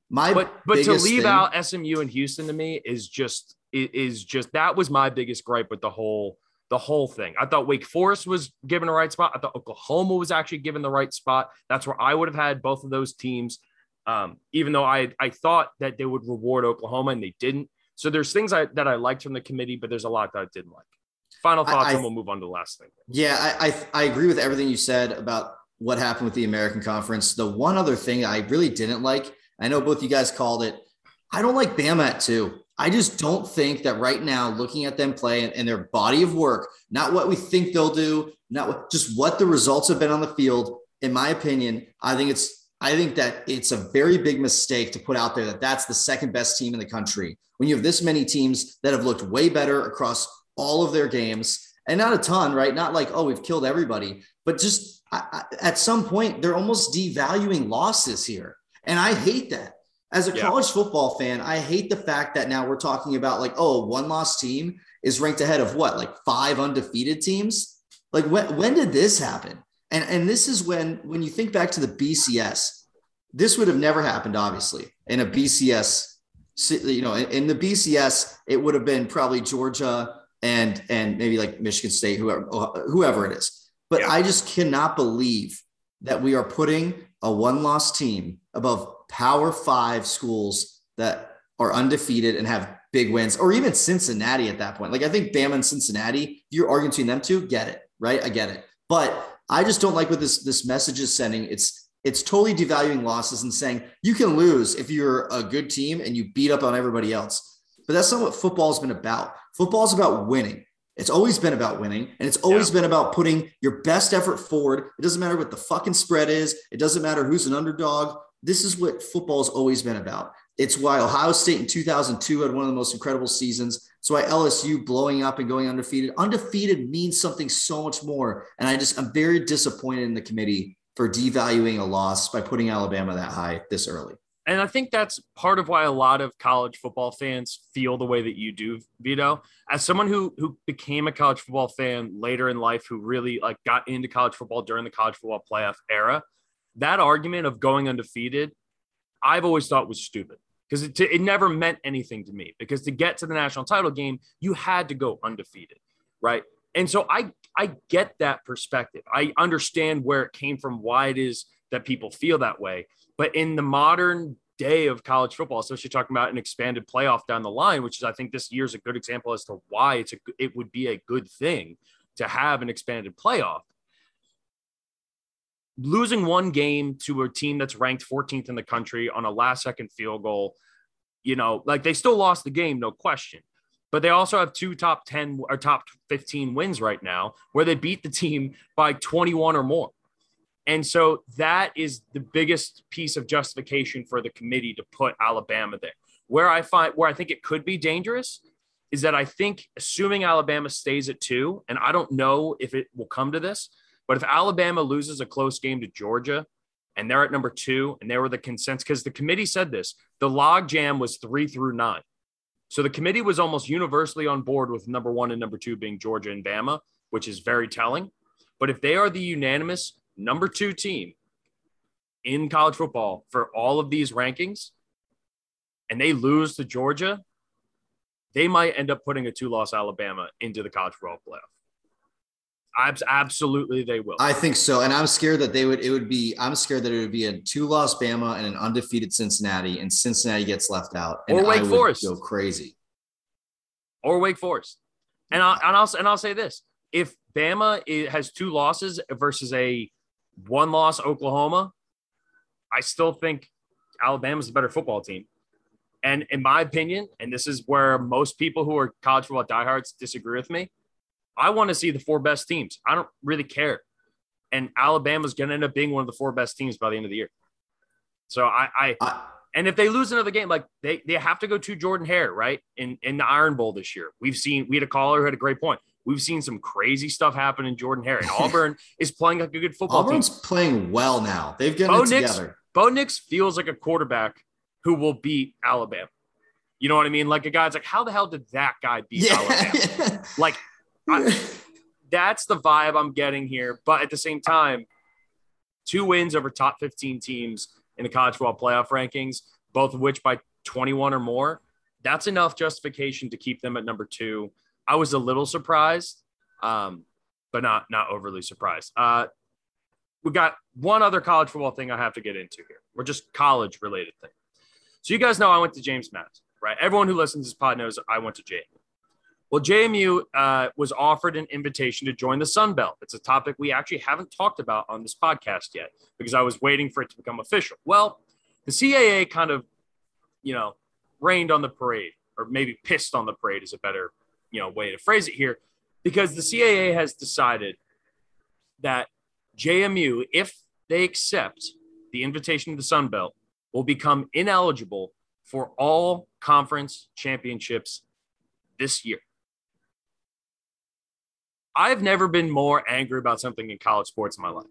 My but but to leave thing, out SMU and Houston to me is just is just that was my biggest gripe with the whole the whole thing. I thought Wake Forest was given the right spot. I thought Oklahoma was actually given the right spot. That's where I would have had both of those teams. Um, even though I I thought that they would reward Oklahoma and they didn't. So there's things I, that I liked from the committee, but there's a lot that I didn't like. Final thoughts, I, I, and we'll move on to the last thing. Yeah, I, I I agree with everything you said about what happened with the American Conference. The one other thing I really didn't like, I know both you guys called it. I don't like Bama at two. I just don't think that right now, looking at them play and, and, their body of work, not what we think they'll do, not what, just what the results have been on the field. In my opinion, I think it's I think that it's a very big mistake to put out there that that's the second best team in the country when you have this many teams that have looked way better across all of their games and not a ton, right? Not like oh we've killed everybody, but just I, at some point they're almost devaluing losses here. And I hate that. As a yeah. college football fan, I hate the fact that now we're talking about like, oh, one loss team is ranked ahead of what, like five undefeated teams? Like when, when did this happen? And and this is when when you think back to the BCS, this would have never happened, obviously, in a BCS. You know, in the BCS, it would have been probably Georgia and and maybe like Michigan State, whoever whoever it is. But yeah. I just cannot believe that we are putting a one-loss team above Power Five schools that are undefeated and have big wins, or even Cincinnati at that point. Like I think Bama and Cincinnati, if you're arguing between them two, get it right. I get it, but I just don't like what this this message is sending. It's it's totally devaluing losses and saying you can lose if you're a good team and you beat up on everybody else. But that's not what football's been about. Football's about winning. It's always been about winning, and it's always yeah. been about putting your best effort forward. It doesn't matter what the fucking spread is. It doesn't matter who's an underdog. This is what football's always been about. It's why Ohio State in 2002 had one of the most incredible seasons. It's why LSU blowing up and going undefeated. Undefeated means something so much more. And I just, I'm very disappointed in the committee for devaluing a loss by putting Alabama that high this early. And I think that's part of why a lot of college football fans feel the way that you do, Vido. As someone who who became a college football fan later in life, who really like got into college football during the college football playoff era, that argument of going undefeated, I've always thought was stupid because it, it never meant anything to me. Because to get to the national title game, you had to go undefeated, right? And so I I get that perspective. I understand where it came from, why it is that people feel that way. But in the modern day of college football, especially talking about an expanded playoff down the line, which is I think this year is a good example as to why it's a it would be a good thing to have an expanded playoff losing one game to a team that's ranked 14th in the country on a last second field goal, you know, like they still lost the game, no question. But they also have two top 10 or top 15 wins right now where they beat the team by 21 or more. And so that is the biggest piece of justification for the committee to put Alabama there. Where I find where I think it could be dangerous is that I think assuming Alabama stays at two, and I don't know if it will come to this, but if Alabama loses a close game to Georgia and they're at number two and they were the consensus, because the committee said this, the log jam was three through nine. So the committee was almost universally on board with number one and number two being Georgia and Bama, which is very telling. But if they are the unanimous number two team in college football for all of these rankings and they lose to Georgia, they might end up putting a two loss Alabama into the college football playoff. Absolutely, they will. I think so, and I'm scared that they would. It would be. I'm scared that it would be a two loss Bama and an undefeated Cincinnati, and Cincinnati gets left out. or Wake Forest go crazy. Or Wake Forest, and I'll and I'll and I'll say this: if Bama has two losses versus a one loss Oklahoma, I still think Alabama's the better football team. And in my opinion, and this is where most people who are college football diehards disagree with me, I want to see the four best teams. I don't really care. And Alabama's going to end up being one of the four best teams by the end of the year. So I, I, I and if they lose another game, like they, they have to go to Jordan Hare, right? In in the Iron Bowl this year. We've seen we had a caller who had a great point. We've seen some crazy stuff happen in Jordan Hare. And Auburn is playing like a good football Auburn's team. playing well now. They've gotten Bo it Nix, together. Bo Nix feels like a quarterback who will beat Alabama. You know what I mean? Like a guy's like, how the hell did that guy beat yeah. Alabama? like I, that's the vibe I'm getting here. But at the same time, two wins over top 15 teams in the college football playoff rankings, both of which by 21 or more. That's enough justification to keep them at number two. I was a little surprised, um, but not not overly surprised. Uh, we got one other college football thing I have to get into here. We're just college related thing. So you guys know I went to James Madison, right? Everyone who listens to this pod knows I went to James. Well, JMU uh, was offered an invitation to join the Sun Belt. It's a topic we actually haven't talked about on this podcast yet because I was waiting for it to become official. Well, the CAA kind of, you know, rained on the parade, or maybe pissed on the parade is a better, you know, way to phrase it here, because the CAA has decided that JMU, if they accept the invitation to the Sun Belt, will become ineligible for all conference championships this year. I've never been more angry about something in college sports in my life.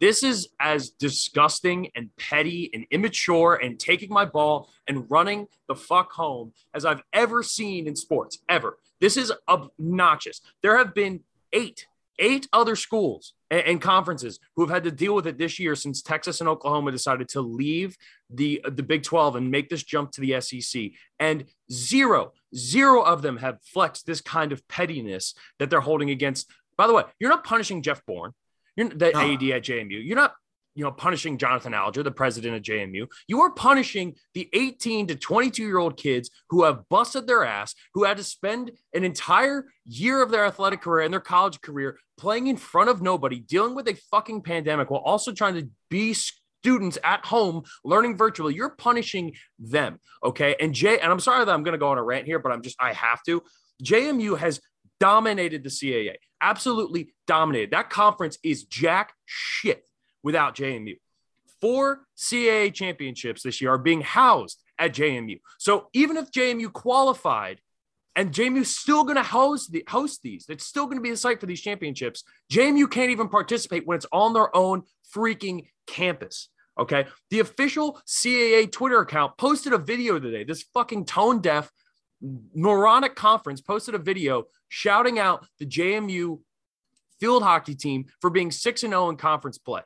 This is as disgusting and petty and immature and taking my ball and running the fuck home as I've ever seen in sports, ever. This is obnoxious. There have been eight eight other schools and, conferences who have had to deal with it this year since Texas and Oklahoma decided to leave the the Big 12 and make this jump to the SEC. And zero, zero of them have flexed this kind of pettiness that they're holding against. By the way, you're not punishing Jeff Bourne. You're the no. AD at JMU. You're not you know, punishing Jonathan Alger, the president of JMU. You are punishing the 18 to 22 year old kids who have busted their ass, who had to spend an entire year of their athletic career and their college career playing in front of nobody, dealing with a fucking pandemic while also trying to be students at home learning virtually. You're punishing them. Okay. And Jay, and I'm sorry that I'm going to go on a rant here, but I'm just, I have to. JMU has dominated the CAA, absolutely dominated. That conference is jack shit without JMU. Four CAA championships this year are being housed at JMU. So even if JMU qualified and JMU's still going to host the host these, it's still going to be the site for these championships. JMU can't even participate when it's on their own freaking campus. Okay. The official CAA Twitter account posted a video today. This fucking tone deaf, moronic conference posted a video shouting out the JMU field hockey team for being 6 and 0 in conference play.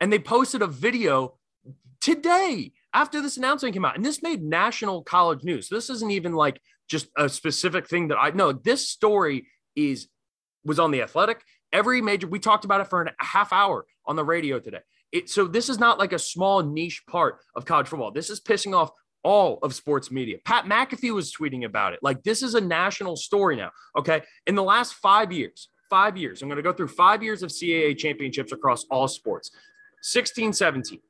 And they posted a video today after this announcement came out. And this made national college news. This isn't even like just a specific thing that I know. This story is was on the athletic. Every major, we talked about it for a half hour on the radio today. It, so this is not like a small niche part of college football. This is pissing off all of sports media. Pat McAfee was tweeting about it. Like this is a national story now. Okay. In the last five years, five years, I'm going to go through five years of CAA championships across all sports. 16 17.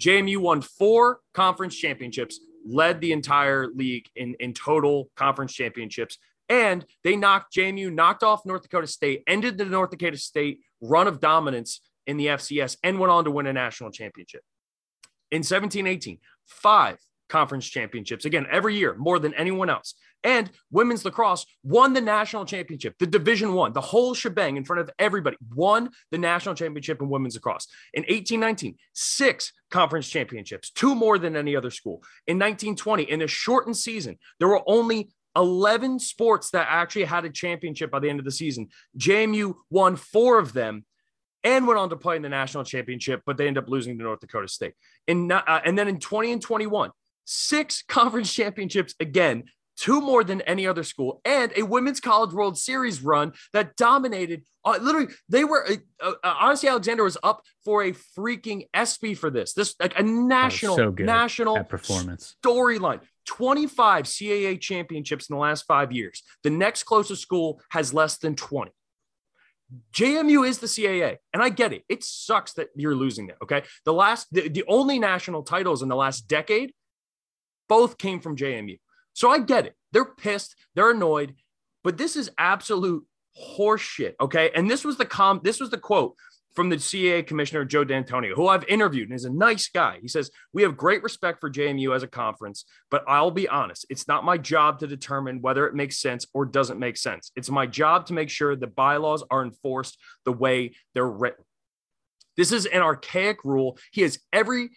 JMU won four conference championships, led the entire league in, in total conference championships. And they knocked JMU, knocked off North Dakota State, ended the North Dakota State run of dominance in the FCS, and went on to win a national championship. In 17 18, five conference championships. Again, every year, more than anyone else. And women's lacrosse won the national championship, the Division One, the whole shebang in front of everybody, won the national championship in women's lacrosse. In 1819, six conference championships, two more than any other school. In 1920, in a shortened season, there were only 11 sports that actually had a championship by the end of the season. JMU won four of them and went on to play in the national championship, but they ended up losing to North Dakota State. In, uh, and then in 20 and 21, six conference championships again, two more than any other school, and a women's college World Series run that dominated. Uh, literally, they were uh, uh, Odicci Alexander was up for a freaking ESPY for this. This like a national so national performance storyline. 25 CAA championships in the last five years. The next closest school has less than 20. JMU is the CAA, and I get it. It sucks that you're losing that. Okay, the last, the, the only national titles in the last decade both came from JMU. So I get it. They're pissed, they're annoyed, but this is absolute horseshit. Okay. And this was the com this was the quote from the CAA commissioner, Joe D'Antonio, who I've interviewed and is a nice guy. He says, We have great respect for JMU as a conference, but I'll be honest, it's not my job to determine whether it makes sense or doesn't make sense. It's my job to make sure the bylaws are enforced the way they're written. This is an archaic rule. He has every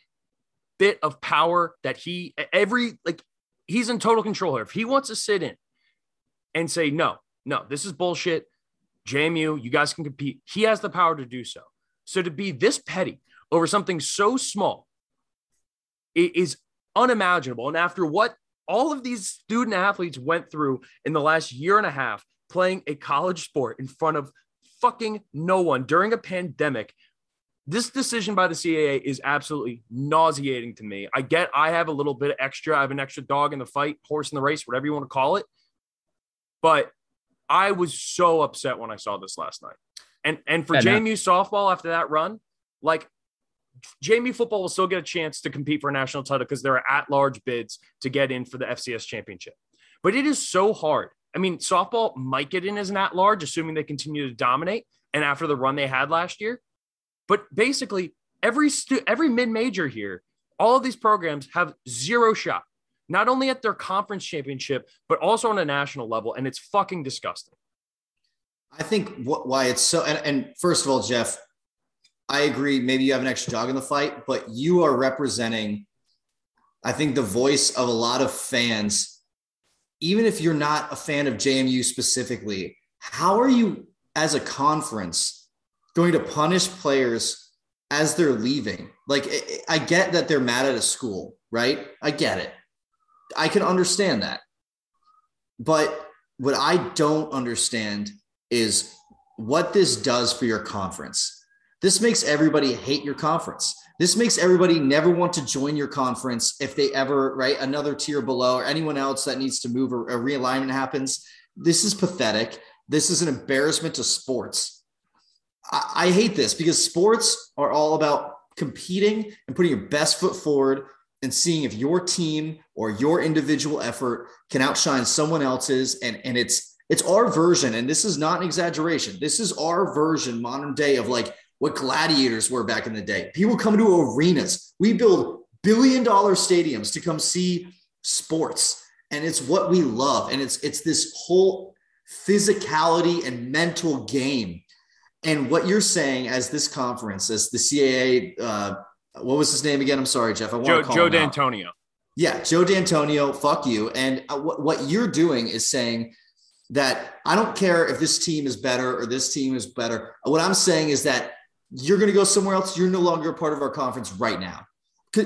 bit of power that he every like he's in total control here. If he wants to sit in and say no, no, this is bullshit. JMU, you guys can compete. He has the power to do so. So to be this petty over something so small is unimaginable. And after what all of these student athletes went through in the last year and a half playing a college sport in front of fucking no one during a pandemic this decision by the CAA is absolutely nauseating to me. I get I have a little bit of extra, I have an extra dog in the fight, horse in the race, whatever you want to call it. But I was so upset when I saw this last night. And and for and JMU softball after that run, like JMU football will still get a chance to compete for a national title because there are at-large bids to get in for the FCS championship. But it is so hard. I mean, softball might get in as an at-large, assuming they continue to dominate. And after the run they had last year, but basically, every stu- every mid major here, all of these programs have zero shot, not only at their conference championship, but also on a national level, and it's fucking disgusting. I think what, why it's so, and, and first of all, Jeff, I agree. Maybe you have an extra dog in the fight, but you are representing, I think, the voice of a lot of fans. Even if you're not a fan of JMU specifically, how are you as a conference going to punish players as they're leaving. Like, I get that they're mad at a school, right? I get it. I can understand that. But what I don't understand is what this does for your conference. This makes everybody hate your conference. This makes everybody never want to join your conference if they ever, right? Another tier below or anyone else that needs to move or a realignment happens. This is pathetic. This is an embarrassment to sports. I, hate this because sports are all about competing and putting your best foot forward and seeing if your team or your individual effort can outshine someone else's. And, and it's it's our version, and this is not an exaggeration. This is our version, modern day, of like what gladiators were back in the day. People come to arenas. We build billion dollar stadiums to come see sports. And it's what we love. And it's it's this whole physicality and mental game. And what you're saying as this conference, as the CAA, uh, what was his name again? I'm sorry, Jeff. I want Joe, to call Joe him out. D'Antonio. Yeah, Joe D'Antonio, fuck you. And uh, what, what you're doing is saying that I don't care if this team is better or this team is better. What I'm saying is that you're going to go somewhere else. You're no longer a part of our conference right now.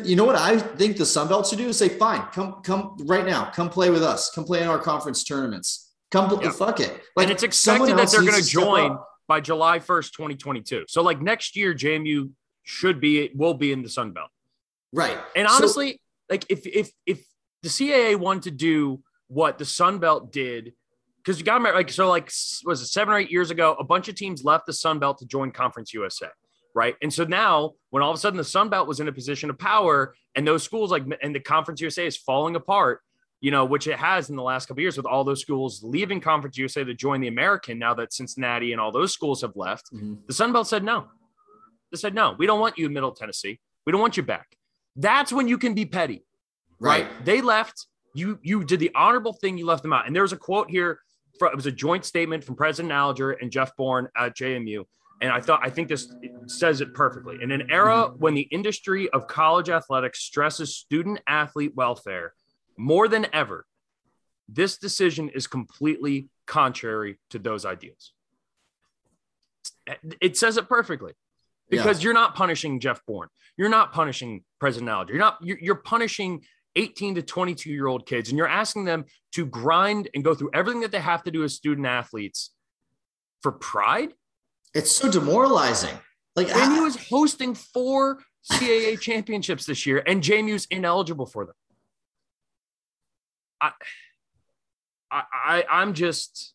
You know what I think the Sun Belt should do is say, fine, come, come right now, come play with us, come play in our conference tournaments. Come, yeah. fuck it. Like and it's expected that they're going to join by July 1st, 2022. So like next year, JMU should be, will be in the Sun Belt. Right. And honestly, so, like if, if, if the CAA wanted to do what the Sun Belt did because you got to like so like was it seven or eight years ago a bunch of teams left the sun belt to join conference usa right and so now when all of a sudden the sun belt was in a position of power and those schools like and the conference usa is falling apart you know which it has in the last couple years with all those schools leaving conference usa to join the american now that cincinnati and all those schools have left. Mm-hmm. the sun belt said no. They said no we don't want you in middle tennessee. We don't want you back. That's when you can be petty. Right, right? they left. You you did the honorable thing. You left them out. And there was a quote here it was a joint statement from President Alger and Jeff Bourne at JMU. And I thought, I think this says it perfectly. In an era when the industry of college athletics stresses student athlete welfare more than ever, this decision is completely contrary to those ideals. It says it perfectly because yeah. you're not punishing Jeff Bourne. You're not punishing President Alger. You're not, you're, you're punishing 18 to 22 year old kids and you're asking them to grind and go through everything that they have to do as student athletes for pride it's so demoralizing like and he was hosting four caa championships this year and jmu's ineligible for them I, I i'm just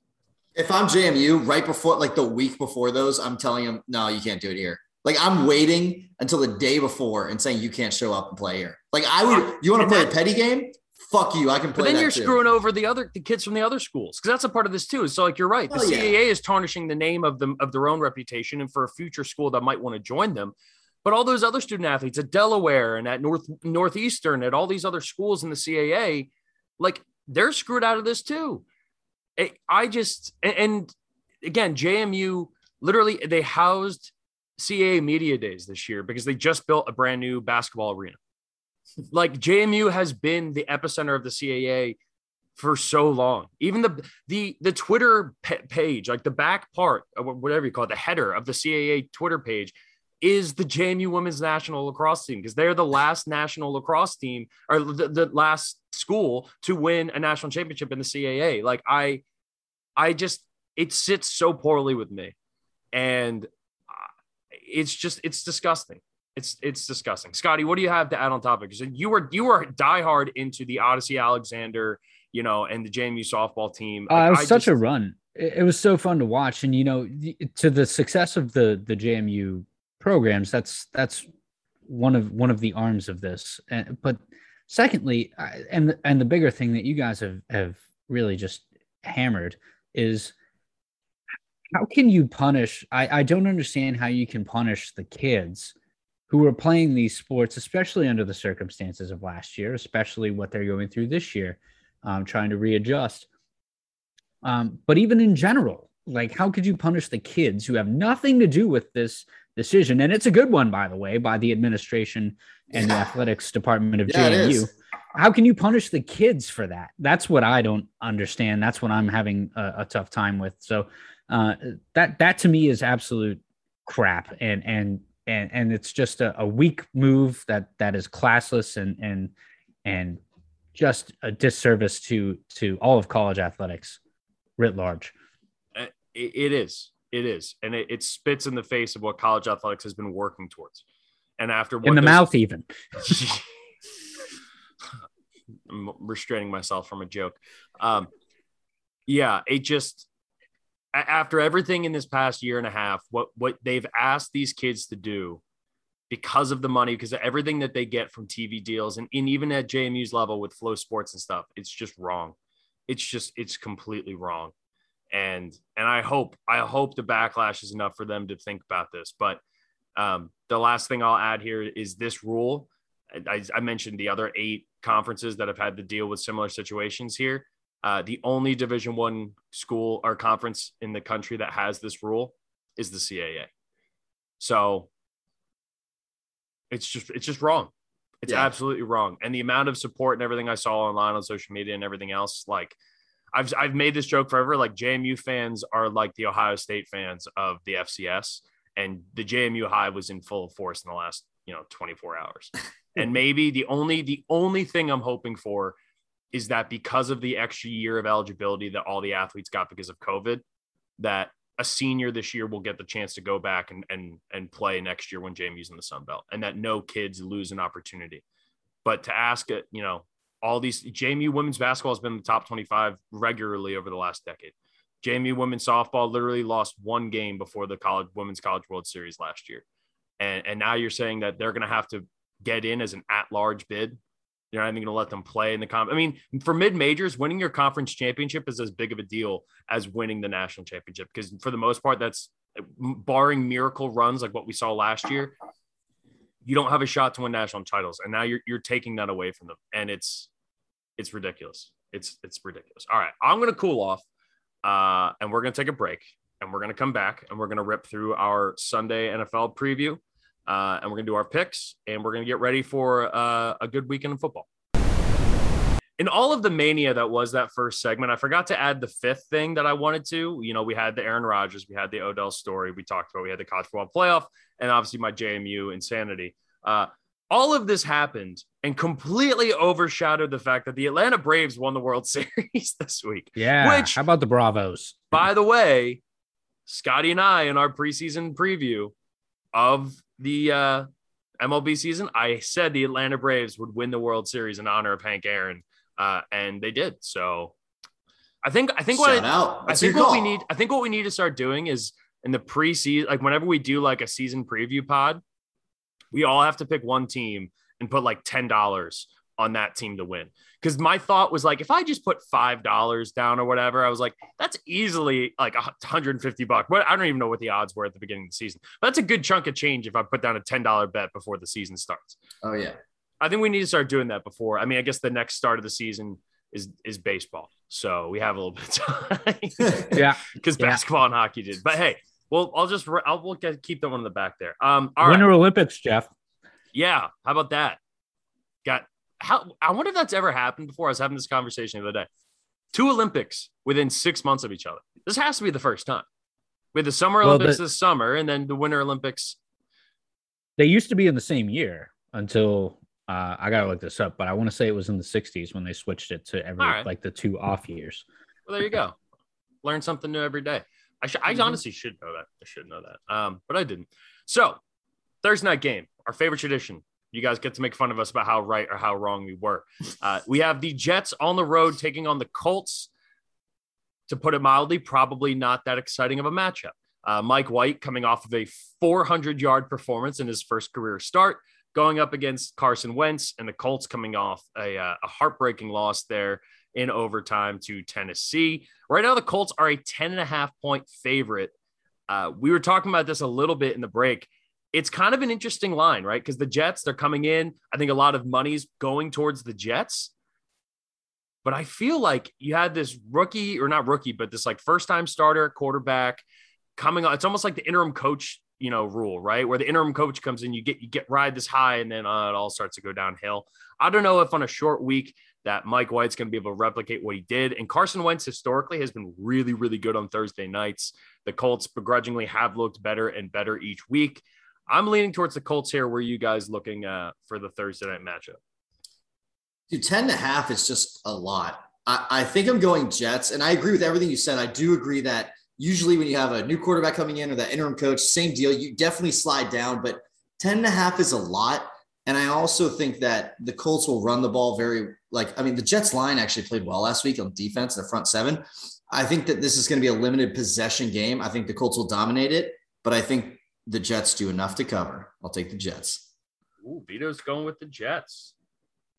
if i'm jmu right before like the week before those i'm telling him no you can't do it here like I'm waiting until the day before and saying you can't show up and play here. Like I would, you want to play that, a petty game? Fuck you, I can play. But then you're too. screwing over the other the kids from the other schools because that's a part of this too. So like you're right, the CAA yeah. is tarnishing the name of them of their own reputation and for a future school that might want to join them. But all those other student athletes at Delaware and at North Northeastern, at all these other schools in the CAA, like they're screwed out of this too. I just and again, JMU literally they housed CAA Media Days this year because they just built a brand new basketball arena. like JMU has been the epicenter of the CAA for so long. Even the the the Twitter page, like the back part, whatever you call it, the header of the CAA Twitter page, is the JMU Women's National Lacrosse Team because they're the last national lacrosse team or the, the last school to win a national championship in the CAA. Like I, I just it sits so poorly with me, and it's just it's disgusting. It's it's disgusting. Scotty, what do you have to add on topic? Because you were you were diehard into the Odicci Alexander, you know, and the JMU softball team. Uh, like, uh, it was I such just, a run. It was so fun to watch, and you know, to the success of the the JMU programs, that's that's one of one of the arms of this. And, but secondly, and and the bigger thing that you guys have have really just hammered is how can you punish? I, I don't understand how you can punish the kids who are playing these sports, especially under the circumstances of last year, especially what they're going through this year, um, trying to readjust. Um, but even in general, like how could you punish the kids who have nothing to do with this decision? And it's a good one, by the way, by the administration and yeah. the athletics department of yeah, JMU. How can you punish the kids for that? That's what I don't understand. That's what I'm having a, a tough time with. So Uh, that that to me is absolute crap, and and and and it's just a, a weak move that that is classless and and and just a disservice to to all of college athletics writ large. Uh, it is, it is, and it, it spits in the face of what college athletics has been working towards. And after in the mouth, even. I'm restraining myself from a joke. Um, yeah, it just after everything in this past year and a half, what what they've asked these kids to do because of the money, because of everything that they get from TV deals, and, and even at JMU's level with FloSports and stuff, it's just wrong. It's just it's completely wrong. And and I hope I hope the backlash is enough for them to think about this. But um, the last thing I'll add here is this rule. I, I mentioned the other eight conferences that have had to deal with similar situations here. Uh, the only Division One school or conference in the country that has this rule is the CAA. So it's just it's just wrong. It's yeah. absolutely wrong. And the amount of support and everything I saw online on social media and everything else, like I've I've made this joke forever. Like JMU fans are like the Ohio State fans of the FCS, and the JMU high was in full force in the last you know 24 hours. and maybe the only the only thing I'm hoping for is that because of the extra year of eligibility that all the athletes got because of COVID, that a senior this year will get the chance to go back and and and play next year when JMU's in the Sun Belt, and that no kids lose an opportunity. But to ask it, you know, all these JMU women's basketball has been in the top 25 regularly over the last decade. JMU women's softball literally lost one game before the college women's college world series last year. And, and now you're saying that they're going to have to get in as an at-large bid you're not even going to let them play in the comp. I mean, for mid majors, winning your conference championship is as big of a deal as winning the national championship because for the most part, that's barring miracle runs like what we saw last year. You don't have a shot to win national titles, and now you're you're taking that away from them, and it's it's ridiculous. It's it's ridiculous. All right, I'm to cool off, uh, and we're to take a break, and we're to come back, and we're to rip through our Sunday NFL preview uh, and we're to do our picks and we're to get ready for uh, a good weekend of football. In all of the mania that was that first segment, I forgot to add the fifth thing that I wanted to. You know, we had the Aaron Rodgers, we had the Odell story, we talked about, we had the college football playoff, and obviously my JMU insanity. Uh, all of this happened and completely overshadowed the fact that the Atlanta Braves won the World Series this week. Yeah. Which, how about the Bravos? By the way, Scotty and I in our preseason preview of the uh, MLB season, I said the Atlanta Braves would win the World Series in honor of Hank Aaron, uh, and they did. So I think I think Shout what I, I think what we need I think what we need to start doing is in the preseason, like whenever we do like a season preview pod, we all have to pick one team and put like ten dollars on that team to win. Because my thought was like, if I just put five dollars down or whatever, I was like, that's easily like 150 bucks. But I don't even know what the odds were at the beginning of the season. But that's a good chunk of change if I put down a ten dollar bet before the season starts. Oh yeah, I think we need to start doing that before. I mean, I guess the next start of the season is is baseball, so we have a little bit of time. yeah, because basketball and hockey did. But hey, well, I'll just I'll we'll get, keep that one in the back there. Um, all Winter right. Olympics, Jeff. Yeah, how about that? Got how I wonder if that's ever happened before. I was having this conversation the other day. Two Olympics within six months of each other. This has to be the first time. With the Summer Olympics well, the, this summer and then the Winter Olympics. They used to be in the same year until uh, I gotta look this up, but I want to say it was in the 60s when they switched it to every right. like the two off years. Well, there you go. Learn something new every day. I, sh- I mm-hmm. honestly should know that. I should know that. Um, but I didn't. So Thursday night game, our favorite tradition, you guys get to make fun of us about how right or how wrong we were. Uh, we have the Jets on the road taking on the Colts. To put it mildly, probably not that exciting of a matchup. Uh, Mike White coming off of a 400 yard performance in his first career start, going up against Carson Wentz, and the Colts coming off a, uh, a heartbreaking loss there in overtime to Tennessee. Right now, the Colts are a 10 and a half point favorite. Uh, we were talking about this a little bit in the break it's kind of an interesting line, right? Because the Jets, they're coming in. I think a lot of money's going towards the Jets. But I feel like you had this rookie, or not rookie, but this like first time starter quarterback coming on. It's almost like the interim coach you know rule, right? Where the interim coach comes in, you get you get ride this high, and then uh, it all starts to go downhill. I don't know if on a short week that Mike White's going to be able to replicate what he did. And Carson Wentz historically has been really, really good on Thursday nights. The Colts begrudgingly have looked better and better each week. I'm leaning towards the Colts here. Where are you guys looking uh, for the Thursday night matchup? Dude, 10 and a half is just a lot. I, I think I'm going Jets. And I agree with everything you said. I do agree that usually when you have a new quarterback coming in or that interim coach, same deal, you definitely slide down, but 10 and a half is a lot. And I also think that the Colts will run the ball very like I mean the Jets line actually played well last week on defense, the front seven. I think that this is going to be a limited possession game. I think the Colts will dominate it, but I think the Jets do enough to cover. I'll take the Jets. Ooh, Vido's going with the Jets.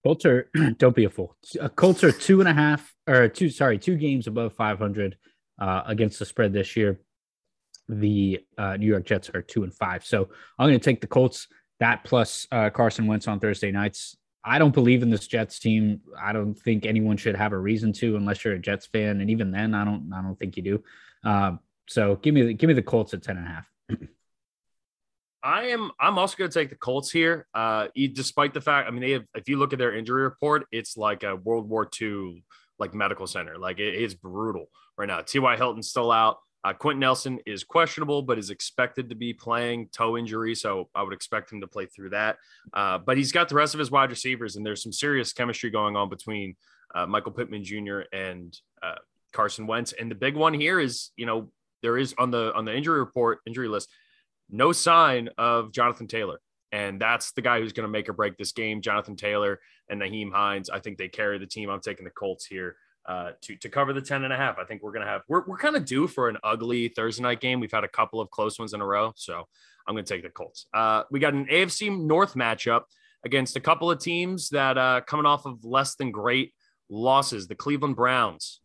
Colts are don't be a fool. Uh, Colts are two and a half or two, sorry, two games above 500 uh, against the spread this year. The uh, New York Jets are two and five. So I'm going to take the Colts. That plus uh, Carson Wentz on Thursday nights. I don't believe in this Jets team. I don't think anyone should have a reason to, unless you're a Jets fan, and even then, I don't. I don't think you do. Uh, so give me the give me the Colts at ten and a half. I am. I'm also going to take the Colts here. Uh, despite the fact, I mean, they have. If you look at their injury report, it's like a World War II like medical center. Like it's brutal right now. T.Y. Hilton's still out. Uh, Quenton Nelson is questionable, but is expected to be playing toe injury. So I would expect him to play through that. Uh, but he's got the rest of his wide receivers, and there's some serious chemistry going on between uh, Michael Pittman Jr. and uh, Carson Wentz. And the big one here is, you know, there is on the on the injury report, injury list, no sign of Jonathan Taylor. And that's the guy who's going to make or break this game. Jonathan Taylor and Nyheim Hines. I think they carry the team. I'm taking the Colts here uh, to, to cover the 10 and a half. I think we're going to have, we're, we're kind of due for an ugly Thursday night game. We've had a couple of close ones in a row. So I'm going to take the Colts. Uh, we got an AFC North matchup against a couple of teams that uh, coming off of less than great losses. The Cleveland Browns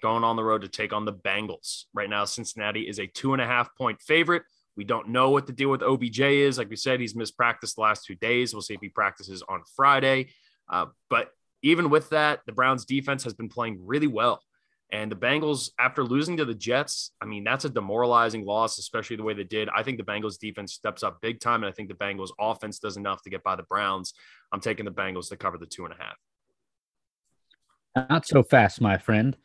going on the road to take on the Bengals. Right now, Cincinnati is a two and a half point favorite. We don't know what the deal with OBJ is. Like we said, he's missed practice the last two days. We'll see if he practices on Friday. Uh, but even with that, the Browns defense has been playing really well. And the Bengals, after losing to the Jets, I mean, that's a demoralizing loss, especially the way they did. I think the Bengals defense steps up big time. And I think the Bengals offense does enough to get by the Browns. I'm taking the Bengals to cover the two and a half. Not so fast, my friend.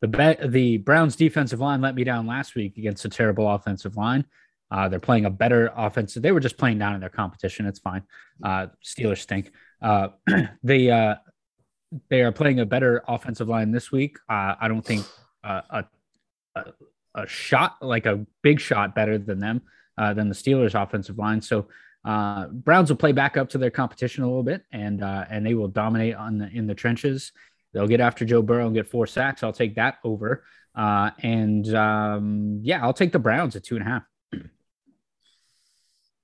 The the Browns defensive line let me down last week against a terrible offensive line. Uh, they're playing a better offensive. They were just playing down in their competition. It's fine. Uh, Steelers stink. Uh, they uh, they are playing a better offensive line this week. Uh, I don't think uh, a, a, a shot like a big shot better than them uh, than the Steelers offensive line. So Browns will play back up to their competition a little bit, and and they will dominate on the, in the trenches. They'll get after Joe Burrow and get four sacks. I'll take that over. Uh, and um, yeah, I'll take the Browns at two and a half.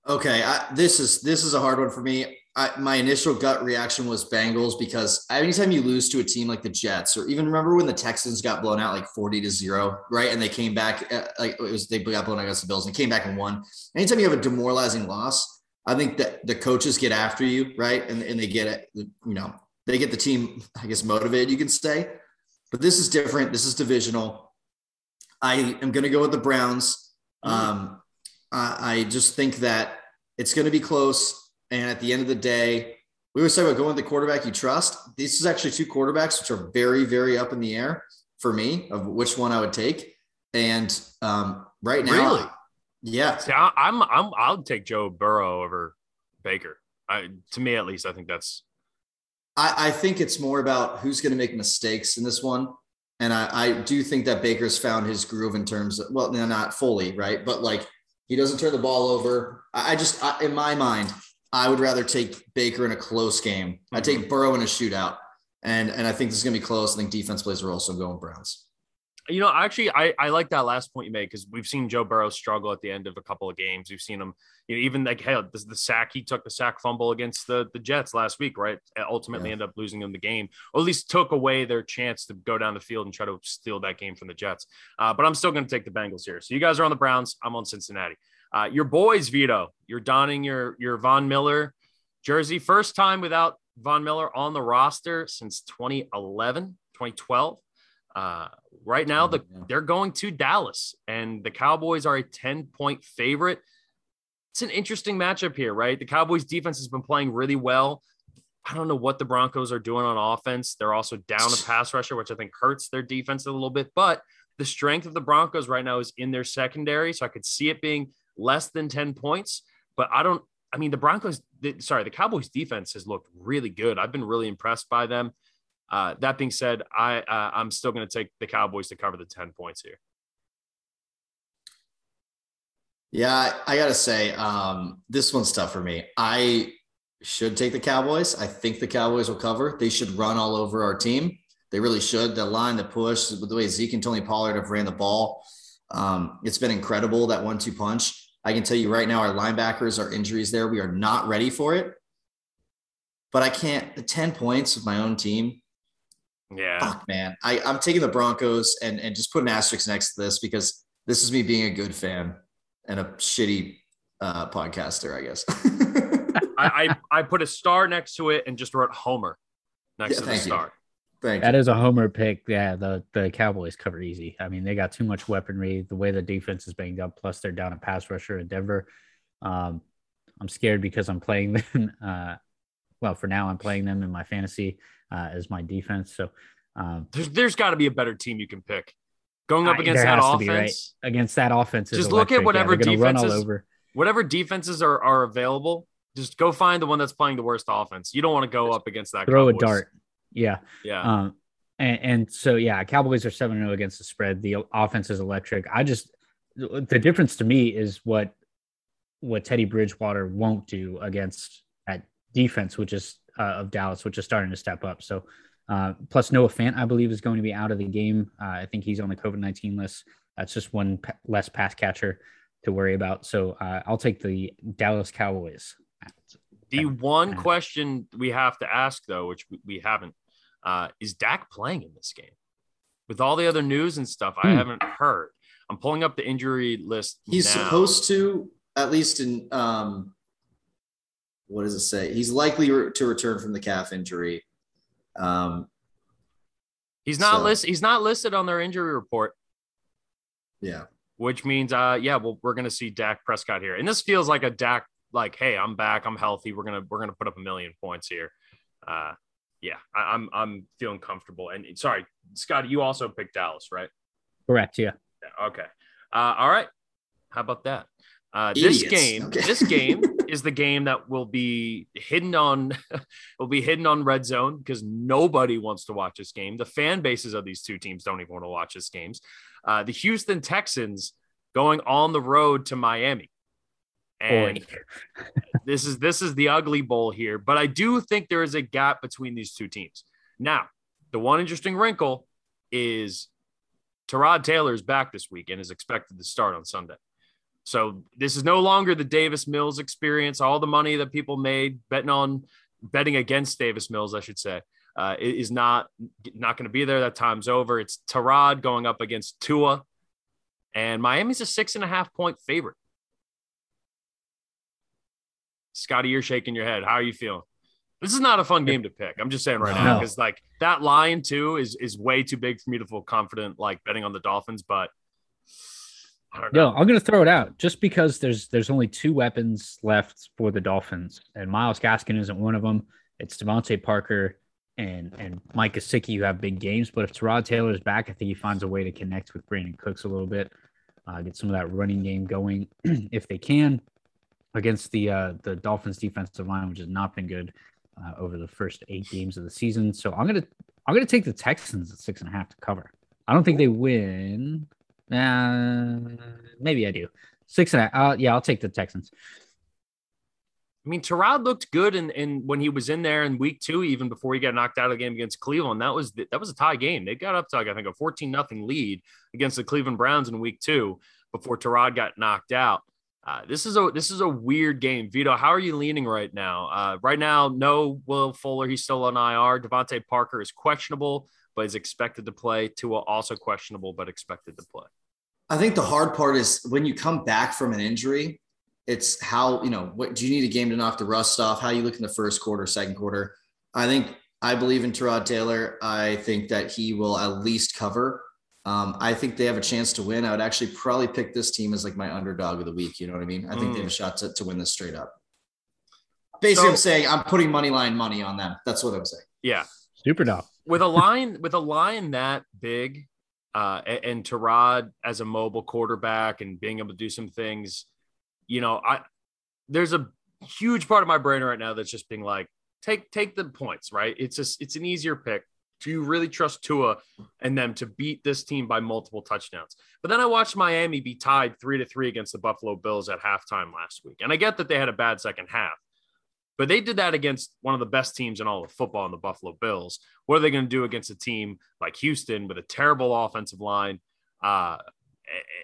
Okay, I, this is this is a hard one for me. I, my initial gut reaction was Bengals because anytime you lose to a team like the Jets, or even remember when the Texans got blown out like forty to zero, right? And they came back uh, like it was they got blown out against the Bills and came back and won. Anytime you have a demoralizing loss, I think that the coaches get after you, right? And, and they get it, you know, they get the team, I guess, motivated, you can say. But this is different. This is divisional. I am going to go with the Browns. Mm. Um, I, I just think that it's going to be close. And at the end of the day, we always talk about going with the quarterback you trust. This is actually two quarterbacks, which are very, very up in the air for me of which one I would take. And um, right now, really? yeah, See, I, I'm, I'm, I'll take Joe Burrow over Baker. I, to me, at least, I think that's I, I think it's more about who's going to make mistakes in this one. And I, I do think that Baker's found his groove in terms of, well, no, not fully, right? But like he doesn't turn the ball over. I, I just, I, in my mind, I would rather take Baker in a close game. Mm-hmm. I take Burrow in a shootout. And, and I think this is going to be close. I think defense plays a role. So I'm going Browns. You know, actually, I, I like that last point you made because we've seen Joe Burrow struggle at the end of a couple of games. We've seen him, you know, even like, hey, the, the sack, he took the sack fumble against the, the Jets last week, right? Ultimately yeah. ended up losing them the game, or at least took away their chance to go down the field and try to steal that game from the Jets. Uh, but I'm still going to take the Bengals here. So you guys are on the Browns. I'm on Cincinnati. Uh, your boys, Vido, you're donning your, your Von Miller jersey. First time without Von Miller on the roster since 2011, 2012. Uh, Right now, the Yeah. they're going to Dallas, and the Cowboys are a 10 point favorite. It's an interesting matchup here, right? The Cowboys defense has been playing really well. I don't know what the Broncos are doing on offense. They're also down a pass rusher, which I think hurts their defense a little bit. But the strength of the Broncos right now is in their secondary. So I could see it being less than 10 points. But I don't, I mean, the Broncos, the, sorry, the Cowboys defense has looked really good. I've been really impressed by them. Uh, that being said, I uh, I'm still going to take the Cowboys to cover the 10 points here. Yeah, I, I gotta say, um, this one's tough for me. I should take the Cowboys. I think the Cowboys will cover. They should run all over our team. They really should. The line, the push, the way Zeke and Tony Pollard have ran the ball, um, it's been incredible. That one-two punch. I can tell you right now, our linebackers, our injuries there, we are not ready for it. But I can't. The ten points of my own team. Yeah. Fuck, man. I, I'm taking the Broncos and and just put an asterisk next to this because this is me being a good fan and a shitty uh, podcaster, I guess. I, I I put a star next to it and just wrote Homer next Yeah, to the thank you. star. Thank That you. is a homer pick. Yeah, the the Cowboys cover easy. I mean, they got too much weaponry. The way the defense is banged up, plus they're down a pass rusher in Denver. Um, I'm scared because I'm playing them. Uh, well, for now, I'm playing them in my fantasy uh, as my defense. So um, There's there's got to be a better team you can pick. Going up against that offense, be, right? against that offense, Just look at electric. Yeah, whatever they're gonna run all defenses- over. whatever defenses are, are available, just go find the one that's playing the worst offense. You don't want to go up against that. Throw a dart. Yeah. Yeah. Um, and, and so yeah, Cowboys are seven zero against the spread. The offense is electric. I just the difference to me is what what Teddy Bridgewater won't do against that defense, which is uh, of Dallas, which is starting to step up. So uh, plus Noah Fant, I believe, is going to be out of the game. Uh, I think he's on the COVID nineteen list. That's just one pa- less pass catcher to worry about. So uh, I'll take the Dallas Cowboys. the one question we have to ask though, which we- we haven't, uh, is Dak playing in this game? With all the other news and stuff, I Hmm. haven't heard. I'm pulling up the injury list. He's now. supposed to, at least in um, what does it say? He's likely re- to return from the calf injury. Um, He's not so- listed. He's not listed on their injury report. yeah. which means uh yeah well we're gonna see Dak Prescott here and this feels like a Dak like hey I'm back I'm healthy we're gonna we're gonna put up a million points here uh yeah I, I'm I'm feeling comfortable and sorry Scott you also picked Dallas right Correct. Yeah. Yeah, okay uh all right how about that uh this game Okay. this game is the game that will be hidden on will be hidden on red zone because nobody wants to watch this game the fan bases of these two teams don't even want to watch this games uh, the Houston Texans going on the road to Miami. And this is this is the ugly bowl here, but I do think there is a gap between these two teams. Now, the one interesting wrinkle is Tyrod Taylor is back this week and is expected to start on Sunday. So this is no longer the Davis Mills experience. All the money that people made betting on betting against Davis Mills, I should say, uh, is not not going to be there. That time's over. It's Tyrod going up against Tua, and Miami's a six and a half point favorite. Scotty, you're shaking your head. How are you feeling? This is not a fun game to pick. I'm just saying right now because like that line too is is way too big for me to feel confident like betting on the Dolphins. But I don't know. No, I'm going to throw it out just because there's there's only two weapons left for the Dolphins, and Myles Gaskin isn't one of them. It's DeVante Parker and and Mike Gesicki who have big games. But if Tyrod Taylor's back, I think he finds a way to connect with Brandin Cooks a little bit, uh, get some of that running game going if they can against the uh, the Dolphins defensive line, which has not been good uh, over the first eight games of the season. So I'm gonna I'm gonna take the Texans at six and a half to cover. I don't think they win. Uh, maybe I do. Six and a half. Uh, yeah, I'll take the Texans. I mean, Tyrod looked good in, in when he was in there in week two, even before he got knocked out of the game against Cleveland. That was that was a tie game. They got up to like I think a 14 nothing lead against the Cleveland Browns in week two before Tyrod got knocked out. Uh, this is a this is a weird game. Vido, how are you leaning right now? Uh, right now, no Will Fuller, he's still on IR. DeVante Parker is questionable, but is expected to play. Tua also questionable, but expected to play. I think the hard part is when you come back from an injury, it's how, you know, what do you need a game to knock the rust off? How you look in the first quarter, second quarter? I think I believe in Tyrod Taylor. I think that he will at least cover. Um, I think they have a chance to win. I would actually probably pick this team as like my underdog of the week. You know what I mean? I think mm. they have a mm. shot to, to win this straight up. Basically, so, I'm saying I'm putting money line money on them. That's what I'm saying. Yeah. Super dog. With a line with a line that big, uh, and, and as a mobile quarterback and being able to do some things, you know, I there's a huge part of my brain right now that's just being like, take take the points, right? It's just it's an easier pick. Do you really trust Tua and them to beat this team by multiple touchdowns? But then I watched Miami be tied three to three against the Buffalo Bills at halftime last week. And I get that they had a bad second half, but they did that against one of the best teams in all of football in the Buffalo Bills. What are they going to do against a team like Houston with a terrible offensive line? Uh,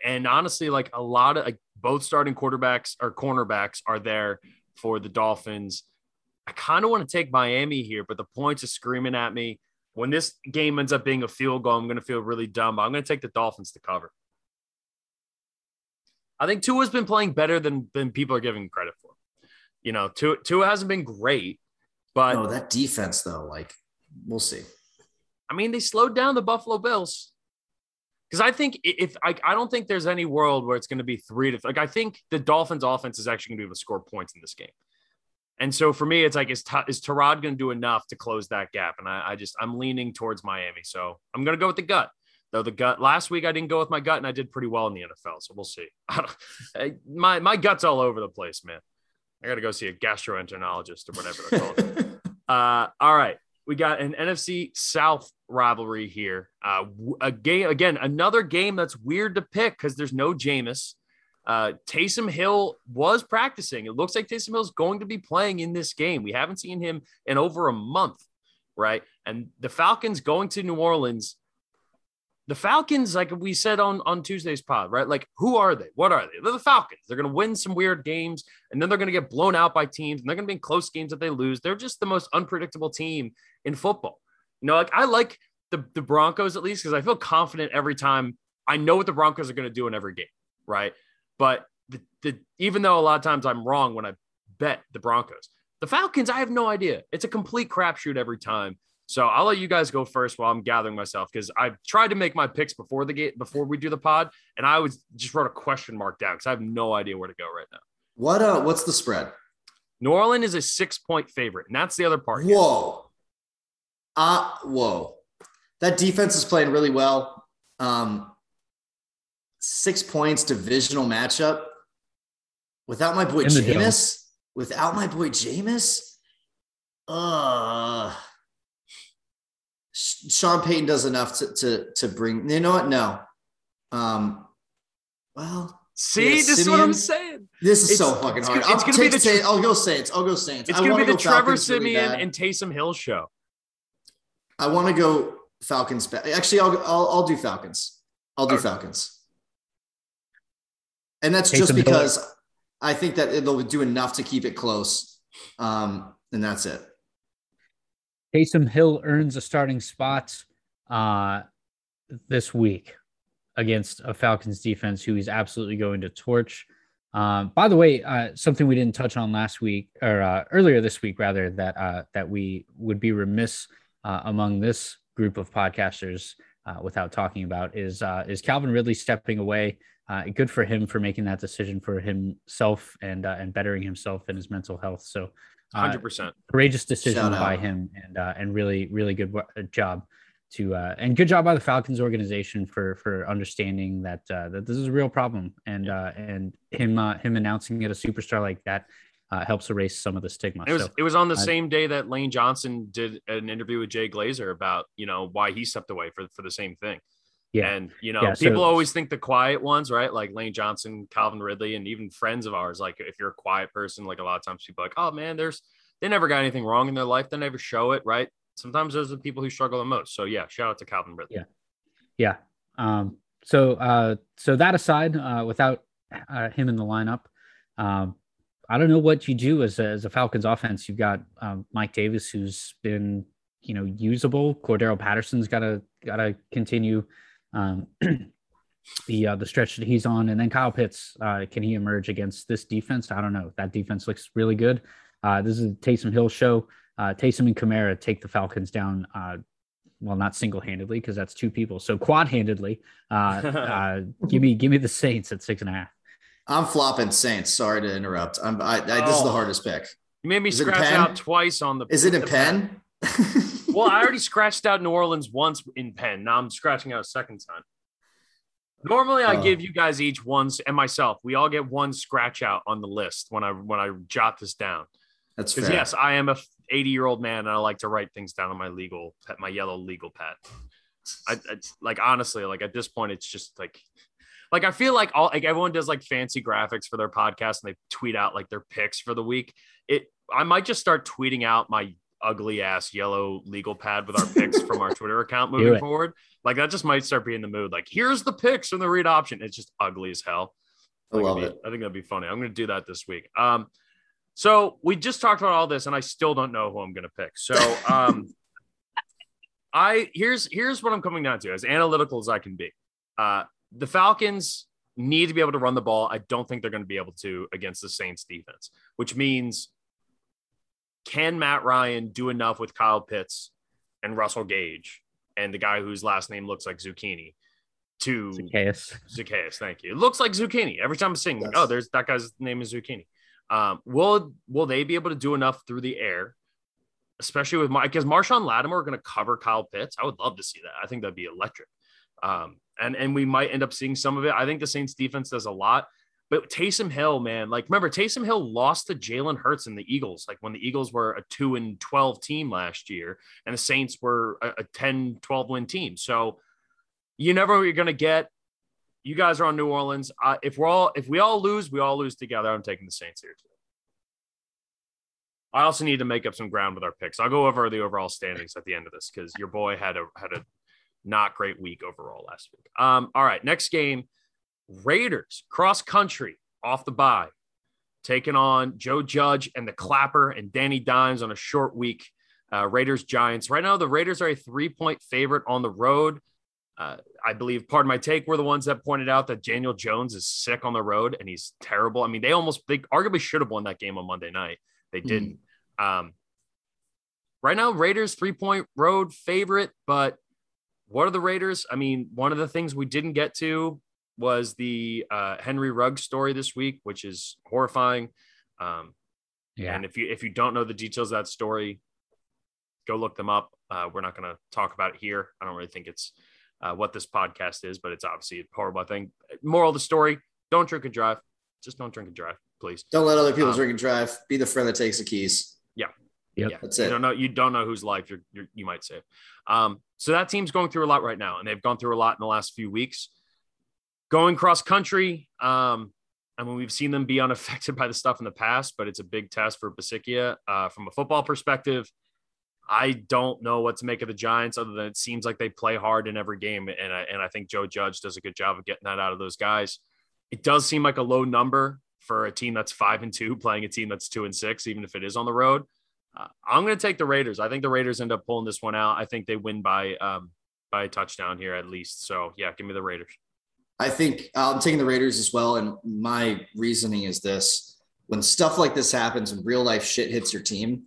and honestly, like a lot of like both starting quarterbacks or cornerbacks are there for the Dolphins. I kind of want to take Miami here, but the points are screaming at me when this game ends up being a field goal, I'm going to feel really dumb. I'm going to take the Dolphins to cover. I think Tua's been playing better than than people are giving credit. You know, Tua, Tua hasn't been great, but no, that defense though, like we'll see. I mean, they slowed down the Buffalo Bills because I think if I, I don't think there's any world where it's going to be three to like I think the Dolphins offense is actually going to be able to score points in this game. And so for me, it's like, is, is Tyrod going to do enough to close that gap? And I, I just, I'm leaning towards Miami. So I'm going to go with the gut. Though the gut last week, I didn't go with my gut and I did pretty well in the NFL. So we'll see. my, my gut's all over the place, man. I got to go see a gastroenterologist or whatever they're called. uh, all right. We got an NFC South rivalry here. Uh, a game, again, another game that's weird to pick because there's no Jameis. Uh, Taysom Hill was practicing. It looks like Taysom Hill is going to be playing in this game. We haven't seen him in over a month, right? And the Falcons going to New Orleans. The Falcons, like we said on, on Tuesday's pod, right? Like, who are they? What are they? They're the Falcons. They're going to win some weird games, and then they're going to get blown out by teams, and they're going to be in close games that they lose. They're just the most unpredictable team in football. You know, like I like the, the Broncos at least because I feel confident every time I know what the Broncos are going to do in every game, right? But the, the, even though a lot of times I'm wrong when I bet the Broncos, the Falcons, I have no idea. It's a complete crapshoot every time. So I'll let you guys go first while I'm gathering myself because I tried to make my picks before the gate before we do the pod, and I was just wrote a question mark down because I have no idea where to go right now. What uh what's the spread? New Orleans is a six point favorite, and that's the other part. Whoa. Uh whoa. That defense is playing really well. Um, six points divisional matchup without my boy Jameis. Without my boy Jameis. Uh Sean Payton does enough to to to bring you know what? No. Um well See, yeah, this Siemian, is what I'm saying. This is it's, so fucking hard. It's, gonna be the Saints. I'll go Saints. I'll go Saints. It's gonna be the go Trevor Siemian really and Taysom Hill show. I want to go Falcons. Actually, I'll, I'll I'll do Falcons. I'll do Falcons. And that's just because I think that they'll do enough to keep it close. Um, and that's it. Taysom Hill earns a starting spot uh, this week against a Falcons defense who he's absolutely going to torch. Um, by the way, uh, something we didn't touch on last week or uh, earlier this week, rather that uh, that we would be remiss uh, among this group of podcasters uh, without talking about is uh, is Calvin Ridley stepping away good for him for making that decision for himself and and bettering himself and his mental health. So, hundred percent courageous decision by him and uh, and really really good job to uh, and good job by the Falcons organization for for understanding that uh, that this is a real problem and uh, and him uh, him announcing it a superstar like that uh, helps erase some of the stigma. It was so, it was on the uh, same day that Lane Johnson did an interview with Jay Glazer about you know why he stepped away for for the same thing. Yeah. And, you know, yeah, people so, always think the quiet ones, right? Like Lane Johnson, Calvin Ridley, and even friends of ours. Like, if you're a quiet person, like a lot of times people like, oh man, there's, they never got anything wrong in their life. They never show it, right? Sometimes those are the people who struggle the most. So, yeah, shout out to Calvin Ridley. Yeah. Yeah. Um, so, uh, so that aside, uh, without uh, him in the lineup, um, I don't know what you do as a, as a Falcons offense. You've got um, Mike Davis, who's been, you know, usable. Cordarrelle Patterson's got to got to continue um, the uh, the stretch that he's on, and then Kyle Pitts. Uh, can he emerge against this defense? I don't know. That defense looks really good. Uh, this is a Taysom Hill show. Uh, Taysom and Kamara take the Falcons down uh, well, not single handedly because that's two people. So quad handedly, uh, uh, give me give me the Saints at six and a half. I'm flopping Saints. Sorry to interrupt. I'm I, I, this is the Oh. hardest pick. You made me Is scratch out twice on the. Is it a the pen? well, I already scratched out New Orleans once in pen. Now I'm scratching out a second time. Normally, I Oh. give you guys each once and myself. We all get one scratch out on the list when I when I jot this down. That's Because yes, I am a 80 year old man and I like to write things down on my legal my yellow legal pad. I, I like honestly, like at this point, it's just like like I feel like all like everyone does like fancy graphics for their podcast and they tweet out like their picks for the week. It I might just start tweeting out my ugly ass yellow legal pad with our picks from our Twitter account moving forward. Like that just might start being the mood. Like here's the picks from the read option. It's just ugly as hell. I think love it'd it. be- I think that'd be funny. I'm going to do that this week. Um, so we just talked about all this, and I still don't know who I'm going to pick. So, um, I here's here's what I'm coming down to as analytical as I can be. Uh, the Falcons need to be able to run the ball. I don't think they're going to be able to against the Saints defense, which means can Matt Ryan do enough with Kyle Pitts and Russell Gage and the guy whose last name looks like zucchini to Chaos. Zaccheaus, thank you. It looks like zucchini every time I'm seeing. Yes. oh, there's that guy's name is zucchini. Um, will will they be able to do enough through the air, especially with Mike? Because Marshon Lattimore going to cover Kyle Pitts. I would love to see that. I think that'd be electric. Um, and and we might end up seeing some of it. I think the Saints defense does a lot. But Taysom Hill, man, like remember Taysom Hill lost to Jalen Hurts and the Eagles, like when the Eagles were a two and 12 team last year, and the Saints were a, a 10, 12 win team. So you never you're gonna get. You guys are on New Orleans. Uh, if we're all if we all lose, we all lose together. I'm taking the Saints here. I also need to make up some ground with our picks. I'll go over the overall standings at the end of this because your boy had a had a not great week overall last week. Um, all right, next game, Raiders cross country off the bye, taking on Joe Judge and the Clapper and Danny Dimes on a short week. Uh, Raiders Giants. Right now, the Raiders are a three point favorite on the road. Uh, I believe, pardon my take, we're the ones that pointed out that Daniel Jones is sick on the road and he's terrible. I mean, they almost, they arguably should have won that game on Monday night. They didn't. Um, right now, Raiders three point road favorite, but what are the Raiders? I mean, one of the things we didn't get to was the uh, Henry Ruggs story this week, which is horrifying. Um, Yeah. and if you if you don't know the details of that story, go look them up. Uh, we're not going to talk about it here. I don't really think it's uh, what this podcast is, but it's obviously a horrible thing. Moral of the story: Don't drink and drive. Just don't drink and drive, please. Don't let other people Um, drink and drive. Be the friend that takes the keys. Yep. Yeah, That's it. you don't know. You don't know whose life you're, you're you might save. Um, so that team's going through a lot right now, and they've gone through a lot in the last few weeks. Going cross country, um, I mean, we've seen them be unaffected by the stuff in the past, but it's a big test for Bisaccia uh, from a football perspective. I don't know what to make of the Giants, other than it seems like they play hard in every game, and I, and I think Joe Judge does a good job of getting that out of those guys. It does seem like a low number for a team that's five and two playing a team that's two and six, even if it is on the road. Uh, I'm going to take the Raiders. I think the Raiders end up pulling this one out. I think they win by um, by a touchdown here at least. So yeah, give me the Raiders. I think uh, I'm taking the Raiders as well. And my reasoning is this when stuff like this happens, when real life shit hits your team,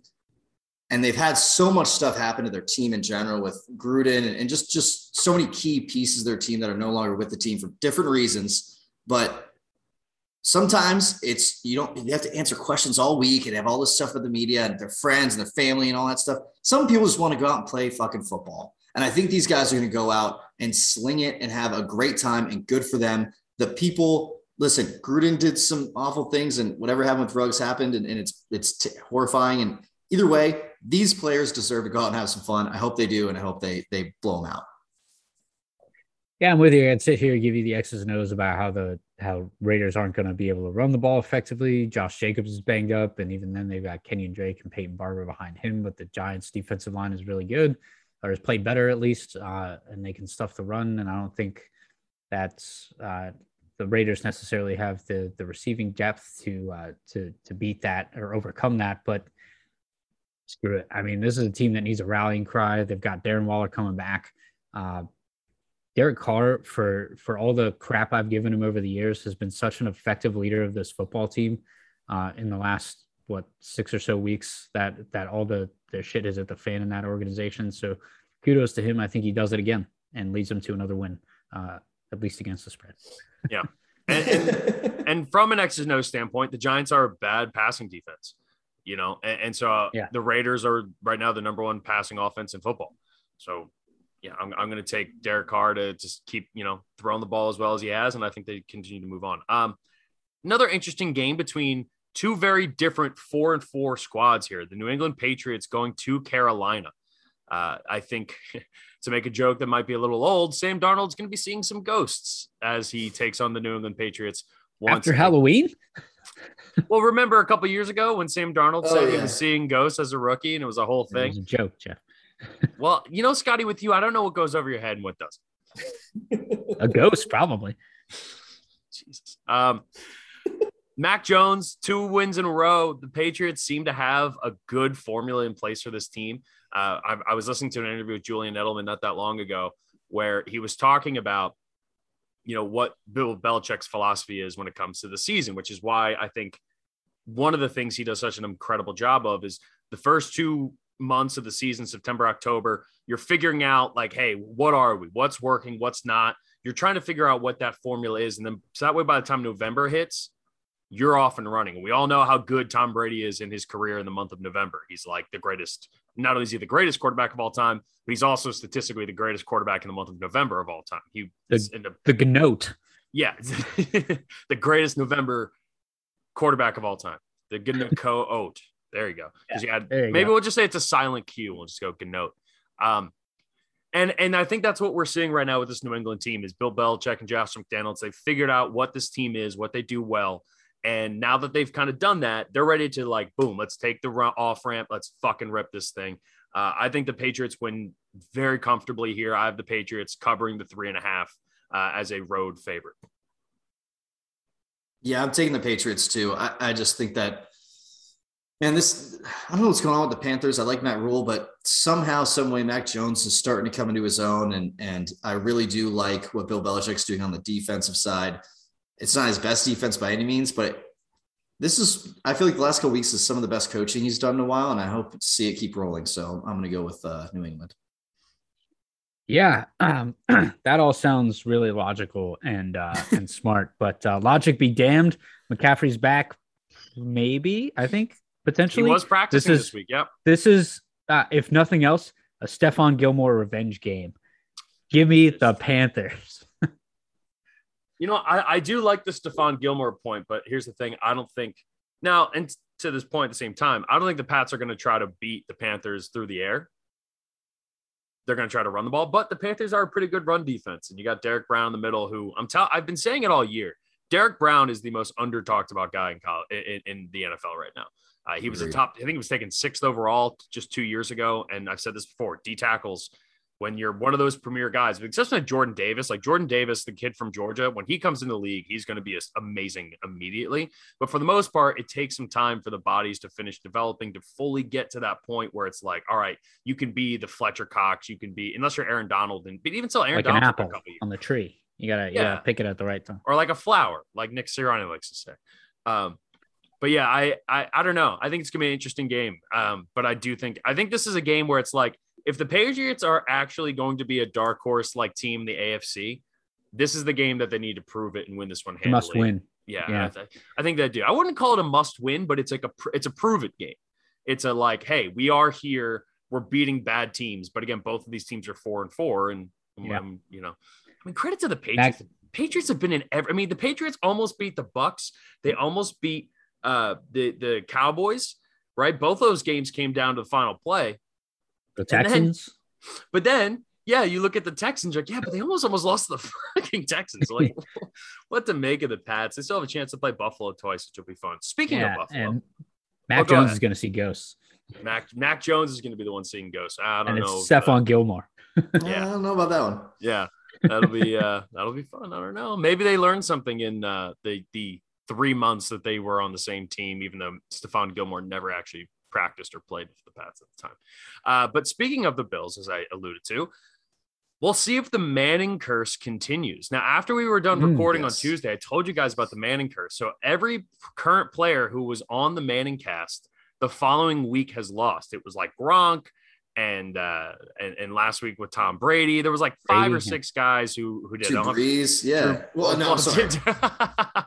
and they've had so much stuff happen to their team in general with Gruden and, and just just so many key pieces of their team that are no longer with the team for different reasons. But sometimes it's you don't you have to answer questions all week and have all this stuff with the media and their friends and their family and all that stuff. Some people just want to go out and play fucking football. And I think these guys are going to go out and sling it and have a great time and good for them. The people, listen, Gruden did some awful things and whatever happened with Ruggs happened and, and it's it's t- horrifying. And either way, these players deserve to go out and have some fun. I hope they do, and I hope they they blow them out. Yeah, I'm with you. I'd sit here and give you the X's and O's about how the how Raiders aren't going to be able to run the ball effectively. Josh Jacobs is banged up, and even then they've got Kenyan Drake and Peyton Barber behind him. But the Giants' defensive line is really good, or has played better at least, uh, and they can stuff the run. And I don't think that's uh, the Raiders necessarily have the the receiving depth to uh, to to beat that or overcome that. But screw it. I mean, this is a team that needs a rallying cry. They've got Darren Waller coming back. Uh, Derek Carr, for for all the crap I've given him over the years, has been such an effective leader of this football team. Uh, in the last what six or so weeks, that that all the the shit is at the fan in that organization. So kudos to him. I think he does it again and leads them to another win, uh, at least against the spread. Yeah. And, and, and, from an X's no standpoint, the Giants are a bad passing defense, you know, and, and so uh, yeah. the Raiders are right now the number one passing offense in football. So, yeah, I'm, I'm going to take Derek Carr to just keep, you know, throwing the ball as well as he has. And I think they continue to move on. Um, another interesting game between two very different four and four squads here. The New England Patriots going to Carolina. Uh, I think to make a joke that might be a little old, Sam Darnold's going to be seeing some ghosts as he takes on the New England Patriots after Halloween. well, remember a couple years ago when Sam Darnold oh, said yeah. he was seeing ghosts as a rookie, and it was a whole thing. It was a joke, Jeff. well, you know, Scotty, with you, I don't know what goes over your head and what doesn't. a ghost, probably. Jesus. Um, Mac Jones, two wins in a row. The Patriots seem to have a good formula in place for this team. Uh, I, I, was listening to an interview with Julian Edelman not that long ago where he was talking about, you know, what Bill Belichick's philosophy is when it comes to the season, which is why I think one of the things he does such an incredible job of is the first two months of the season, September, October, you're figuring out like, hey, what are we? What's working? What's not? You're trying to figure out what that formula is. And then so that way, by the time November hits, you're off and running. We all know how good Tom Brady is in his career in the month of November. He's like the greatest. Not only is he the greatest quarterback of all time, but he's also statistically the greatest quarterback in the month of November of all time. He the, the, the Gnote. Yeah, the greatest November quarterback of all time. The Gnote. Oat. There you go. Yeah, you had, you maybe go. we'll just say it's a silent Q. We'll just go Gnote. Um, and and I think that's what we're seeing right now with this New England team is Bill Belichick and Josh McDaniels. They've figured out what this team is, what they do well, and now that they've kind of done that, they're ready to like, boom, let's take the off ramp. Let's fucking rip this thing. Uh, I think the Patriots win very comfortably here. I have the Patriots covering the three and a half uh, as a road favorite. Yeah, I'm taking the Patriots too. I, I just think that, man, this, I don't know what's going on with the Panthers. I like Matt Rhule, but somehow, some way, Mac Jones is starting to come into his own. And, and I really do like what Bill Belichick's doing on the defensive side it's not his best defense by any means, but this is I feel like the last couple weeks is some of the best coaching he's done in a while, and I hope to see it keep rolling. So I'm going to go with uh, New England. Yeah, um, that all sounds really logical and uh, and smart. But uh, logic be damned, McCaffrey's back. Maybe I think potentially he was practicing this, is, this week. Yep. This is uh, if nothing else, a Stephon Gilmore revenge game. Give me the Panthers. You know, I, I do like the Stephon Gilmore point, but here's the thing: I don't think now, and to this point, at the same time, I don't think the Pats are going to try to beat the Panthers through the air. They're going to try to run the ball, but the Panthers are a pretty good run defense, and you got Derrick Brown in the middle, who I'm telling. I've been saying it all year. Derrick Brown is the most under talked about guy in college in, in the NFL right now. Uh, he was a top, I think he was taken sixth overall just two years ago. And I've said this before D tackles when you're one of those premier guys, especially like Jordan Davis, like Jordan Davis, the kid from Georgia, when he comes in the league, he's going to be amazing immediately. But for the most part, it takes some time for the bodies to finish developing to fully get to that point where it's like, all right, you can be the Fletcher Cox, you can be, unless you're Aaron Donald, and but even still, Aaron like Donald an apple on the tree. You gotta, you yeah. gotta pick it at the right time, or like a flower, like Nick Sirianni likes to say. Um, but yeah, I, I I don't know. I think it's gonna be an interesting game. Um, but I do think I think this is a game where it's like if the Patriots are actually going to be a dark horse like team in the AFC, this is the game that they need to prove it and win this one. Handily. Must win. Yeah, yeah. I, th- I, think they do. I wouldn't call it a must win, but it's like a it's a prove it game. It's a like, hey, we are here. We're beating bad teams, but again, both of these teams are four and four, and yeah. um, you know, I mean, credit to the Patriots. Back- Patriots have been in every. I mean, the Patriots almost beat the Bucks. They almost beat uh, the the Cowboys. Right, both those games came down to the final play. The Texans. Then, but then, yeah, you look at the Texans, like, yeah, but they almost almost lost to the fucking Texans. Like, what to make of the Pats? They still have a chance to play Buffalo twice, which will be fun. Speaking yeah, of Buffalo, and Mac oh, Jones is going to see ghosts. Mac Mac Jones is going to be the one seeing ghosts. I don't and know. It's Stephon Gilmore. yeah, I don't know about that one. Yeah, that'll be uh that'll be fun. I don't know. Maybe they learned something in uh the the three months that they were on the same team, even though Stephon Gilmore never actually practiced or played for the Pats at the time. Uh, but speaking of the Bills, as I alluded to, we'll see if the Manning curse continues. Now, after we were done mm, recording yes. on Tuesday, I told you guys about the Manning curse. So every current player who was on the Manning cast the following week has lost. It was like Gronk, and uh and, and last week with Tom Brady, there was like five Brady, or six guys who who did. I Two don't Brees, yeah. Drew- Well, no, sorry. uh,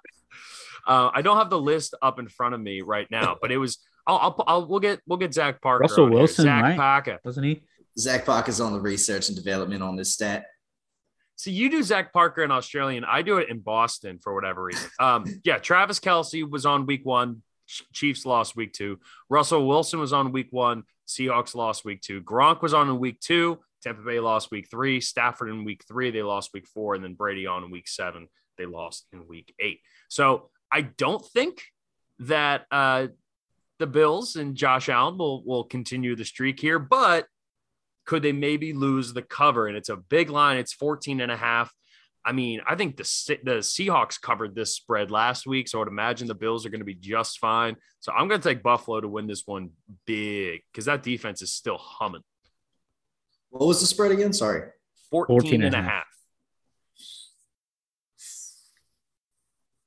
I don't have the list up in front of me right now, but it was. I'll, I'll, I'll we'll get we'll get Zach Parker. Russell on here. Wilson, Zach right? Parker. doesn't he? Zach Bach is on the research and development on this stat. So you do Zach Parker in Australian. I do it in Boston for whatever reason. Um, yeah, Travis Kelce was on week one. Chiefs lost week two. Russell Wilson was on week one. Seahawks lost week two. Gronk was on in week two. Tampa Bay lost week three. Stafford in week three. They lost week four. And then Brady on in week seven. They lost in week eight. So I don't think that uh, the Bills and Josh Allen will, will continue the streak here, but could they maybe lose the cover? And it's a big line. It's 14 and a half. I mean, I think the the Seahawks covered this spread last week, so I would imagine the Bills are going to be just fine. So I'm going to take Buffalo to win this one big because that defense is still humming. What was the spread again? Sorry. 14, 14 and and a half.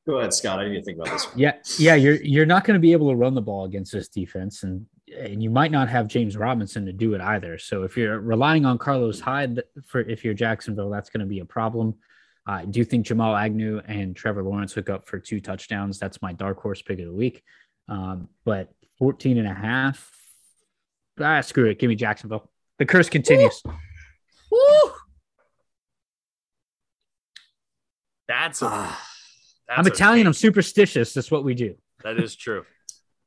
Go ahead, Scott. I didn't even think about this. One. Yeah, yeah. You're you're not going to be able to run the ball against this defense, and and you might not have James Robinson to do it either. So if you're relying on Carlos Hyde for if you're Jacksonville, that's going to be a problem. I do think Jamal Agnew and Trevor Lawrence hook up for two touchdowns. That's my dark horse pick of the week. Um, but 14 and a half, ah, screw it. Give me Jacksonville. The curse continues. Woo! That's a, Ah, that's I'm a Italian. I'm superstitious. That's what we do. That is true.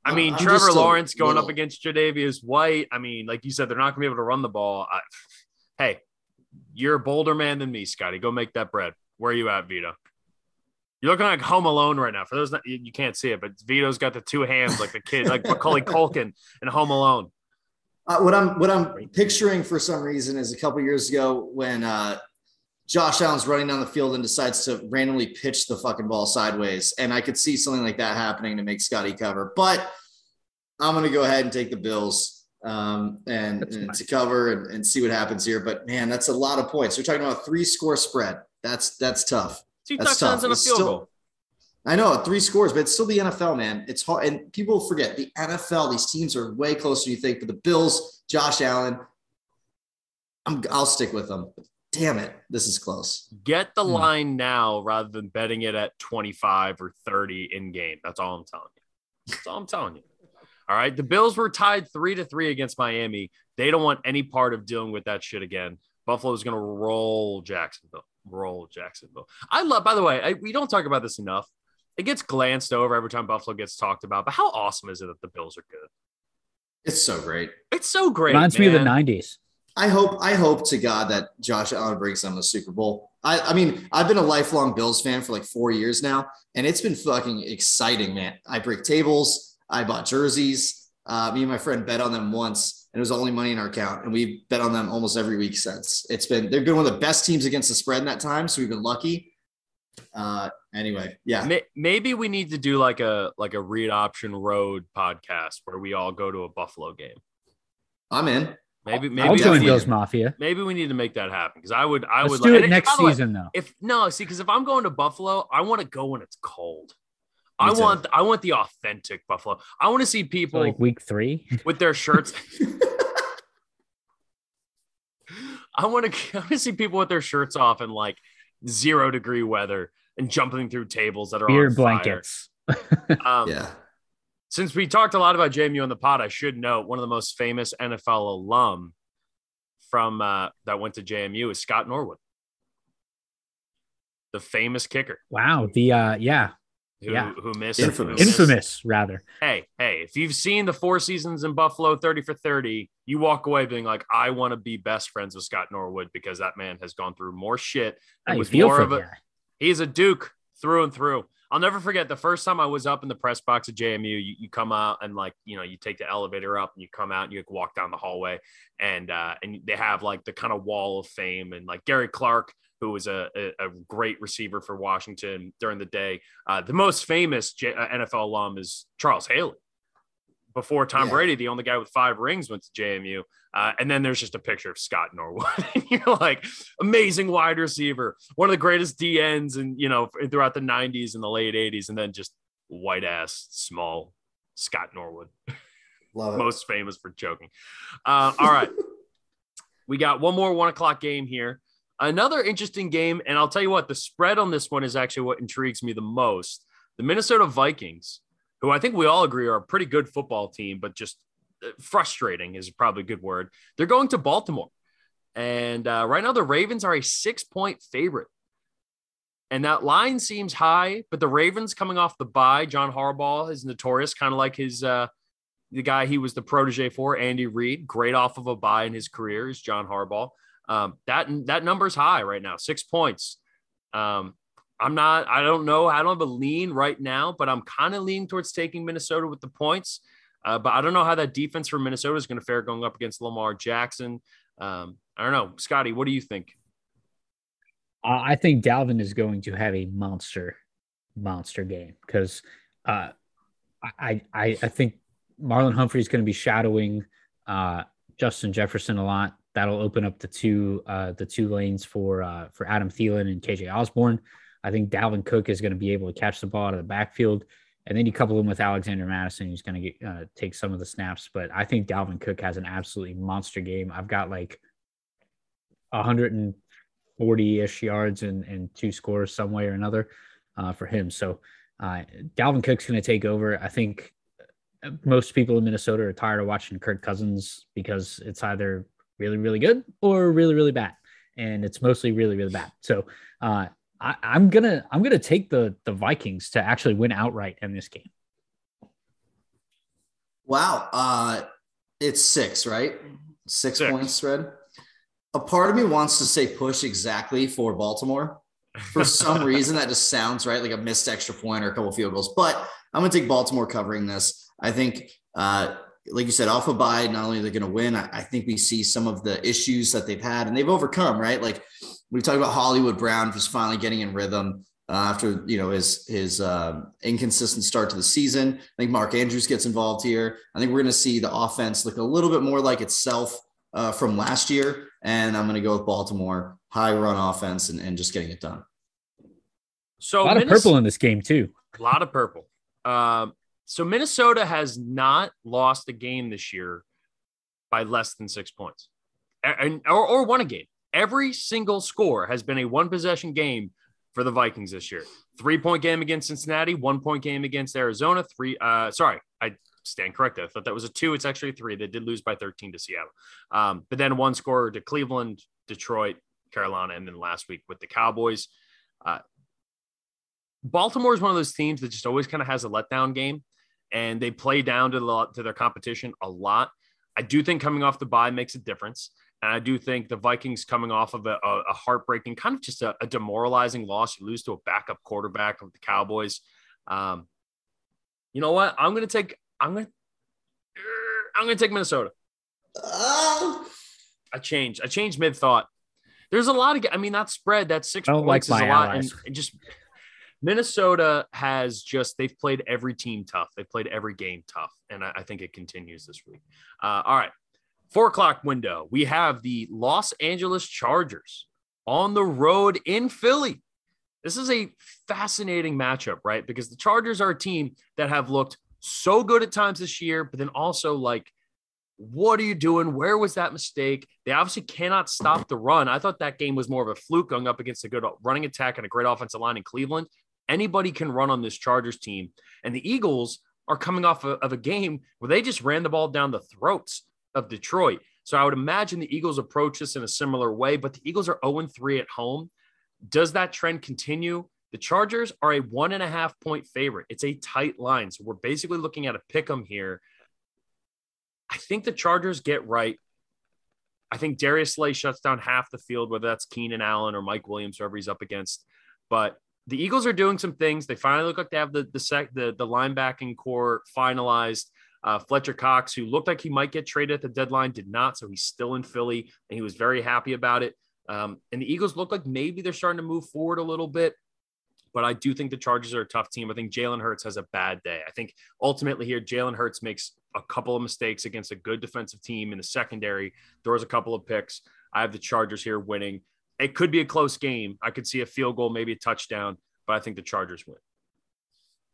I mean, I'm Trevor Lawrence going up little- against Tre'Davious White. I mean, like you said, they're not going to be able to run the ball. I, hey, you're a bolder man than me, Scotty. Go make that bread. Where are you at, Vido? You're looking like Home Alone right now. For those not, you, you can't see it, but Vido's got the two hands like the kid, like Macaulay Culkin in Home Alone. Uh, what I'm what I'm picturing for some reason is a couple years ago when uh, Josh Allen's running down the field and decides to randomly pitch the fucking ball sideways, and I could see something like that happening to make Scotty cover. But I'm going to go ahead and take the Bills um, and, and to cover and, and see what happens here. But man, that's a lot of points. We're talking about a three score spread. That's that's tough. Two That's touchdowns tough. and a field still- goal. I know three scores, but it's still the NFL, man. It's hard, and people forget the NFL. These teams are way closer than you think. But the Bills, Josh Allen, I'm, I'll stick with them. Damn it, this is close. Get the Hmm. line now rather than betting it at 25 or 30 in game. That's all I'm telling you. That's all I'm telling you. All right. The Bills were tied three to three against Miami. They don't want any part of dealing with that shit again. Buffalo's going to roll Jacksonville. Roll Jacksonville. I love, by the way, I, we don't talk about this enough. It gets glanced over every time Buffalo gets talked about, but how awesome is it that the Bills are good? It's so great. It's so great. Reminds me of the 90s. I hope I hope to God that Josh Allen brings them the Super Bowl. I, I mean, I've been a lifelong Bills fan for like four years now, and it's been fucking exciting, man. I break tables, I bought jerseys. Uh, me and my friend bet on them once, and it was the only money in our account, and we bet on them almost every week since. It's been they've been one of the best teams against the spread in that time, so we've been lucky. Uh, anyway, yeah, Maybe we need to do like a like a read option road podcast where we all go to a Buffalo game. I'm in. Maybe maybe I'll maybe join definitely- Bills Mafia. maybe we need to make that happen because I would I Let's would do like- it next by the way, season, though. If no, see, because if I'm going to Buffalo, I want to go when it's cold. I too. want I want the authentic Buffalo. I want to see So people like week three. with their shirts. I want to I want to see people with their shirts off in like zero degree weather and jumping through tables that are Beer on fire. blankets. Um, yeah, Since we talked a lot about JMU on the pod, I should note one of the most famous NFL alum from uh, that went to JMU is Scott Norwood, the famous kicker Wow. The uh yeah. who, Yeah. who missed Infamous. who missed- Infamous, rather. Hey, hey, if you've seen the four seasons in Buffalo, 30 for 30, you walk away being like, I want to be best friends with Scott Norwood because that man has gone through more shit. I and was feel more for of a, guy. He's a Duke through and through. I'll never forget the first time I was up in the press box at JMU. You, you come out and like you know you take the elevator up and you come out and you walk down the hallway and uh, and they have like the kind of wall of fame and like Gary Clark who was a, a, a great receiver for Washington during the day. Uh, the most famous J- uh, NFL alum is Charles Haley. Before Tom Yeah. Brady, the only guy with five rings went to JMU. Uh, and then there's just a picture of Scott Norwood. and you're like, amazing wide receiver, one of the greatest DNs and you know throughout the 90s and the late 80s, and then just white ass small Scott Norwood, love it. most famous for choking. Uh, all right, We got one more one o'clock game here. Another interesting game, and I'll tell you what, the spread on this one is actually what intrigues me the most. The Minnesota Vikings, who I think we all agree are a pretty good football team, but just uh, frustrating is probably a good word. They're going to Baltimore. And uh, right now, the Ravens are a six point favorite. And that line seems high, but the Ravens coming off the bye, John Harbaugh is notorious, kind of like his uh, the guy he was the protege for, Andy Reid, great off of a bye in his career is John Harbaugh. Um, that that number's high right now, six points. Um, I'm not, I don't know, I don't have a lean right now, but I'm kind of leaning towards taking Minnesota with the points. Uh, but I don't know how that defense for Minnesota is going to fare going up against Lamar Jackson. Um, I don't know, Scotty, what do you think? I think Dalvin is going to have a monster, monster game because uh, I, I I think Marlon Humphrey is going to be shadowing uh, Justin Jefferson a lot. That'll open up the two uh, the two lanes for uh, for Adam Thielen and KJ Osborn. I think Dalvin Cook is going to be able to catch the ball out of the backfield, and then you couple him with Alexander Mattison, who's going to get uh, take some of the snaps. But I think Dalvin Cook has an absolutely monster game. I've got like 140 ish yards and, and two scores some way or another uh, for him. So uh, Dalvin Cook's going to take over. I think uh, most people in Minnesota are tired of watching Kirk Cousins because it's either really, really good or really, really bad. And it's mostly really, really bad. So uh, I, I'm gonna I'm gonna take the the Vikings to actually win outright in this game. Wow, uh, it's six, right? Six, six. points spread a part of me wants to say push exactly for Baltimore. For some reason, that just sounds right, like a missed extra point or a couple field goals. But I'm going to take Baltimore covering this. I think, uh, like you said, off a bye, not only are they going to win, I, I, think we see some of the issues that they've had and they've overcome, right? Like we talked about Hollywood Brown just finally getting in rhythm. Uh, after you know his his uh, inconsistent start to the season, I think Mark Andrews gets involved here. I think we're going to see the offense look a little bit more like itself uh, from last year, and I'm going to go with Baltimore high run offense and, and just getting it done. So a lot Minnesota, of purple in this game too. A lot of purple. Um, so Minnesota has not lost a game this year by less than six points, and or, or won a game. Every single score has been a one possession game for the Vikings this year. Three point game against Cincinnati, one point game against Arizona. Three. Uh, sorry, I stand corrected. I thought that was a two. It's actually a three. They did lose by 13 to Seattle. Um, but then one score to Cleveland, Detroit, Carolina, and then last week with the Cowboys. Uh, Baltimore is one of those teams that just always kind of has a letdown game, and they play down to the, to their competition a lot. I do think coming off the bye makes a difference. And I do think the Vikings coming off of a, a heartbreaking, kind of just a, a, demoralizing loss. You lose to a backup quarterback of the Cowboys. Um, you know what? I'm going to take I'm gonna I'm gonna take Minnesota. Uh, I changed. I changed mid thought. There's a lot of. I mean, that spread, that six points like is a lot, allies. and just Minnesota has just they've played every team tough. They've played every game tough, and I, I think it continues this week. Uh, all right, four o'clock window. We have the Los Angeles Chargers on the road in Philly. This is a fascinating matchup, right? Because the Chargers are a team that have looked so good at times this year, but then also like, what are you doing? Where was that mistake? They obviously cannot stop the run. I thought that game was more of a fluke going up against a good running attack and a great offensive line in Cleveland. Anybody can run on this Chargers team. And the Eagles are coming off of a game where they just ran the ball down the throats of Detroit. So I would imagine the Eagles approach this in a similar way, but the Eagles are 0 3 at home. Does that trend continue? The Chargers are a one and a half point favorite. It's a tight line. So we're basically looking at a pick 'em here. I think the Chargers get right. I think Darius Slay shuts down half the field, whether that's Keenan Allen or Mike Williams, whoever he's up against. But the Eagles are doing some things. They finally look like they have the the sec, the, the linebacking core finalized. Uh, Fletcher Cox, who looked like he might get traded at the deadline, did not. So he's still in Philly, and he was very happy about it. Um, and the Eagles look like maybe they're starting to move forward a little bit but I do think the Chargers are a tough team. I think Jalen Hurts has a bad day. I think ultimately here, Jalen Hurts makes a couple of mistakes against a good defensive team in the secondary, throws a couple of picks. I have the Chargers here winning. It could be a close game. I could see a field goal, maybe a touchdown, but I think the Chargers win.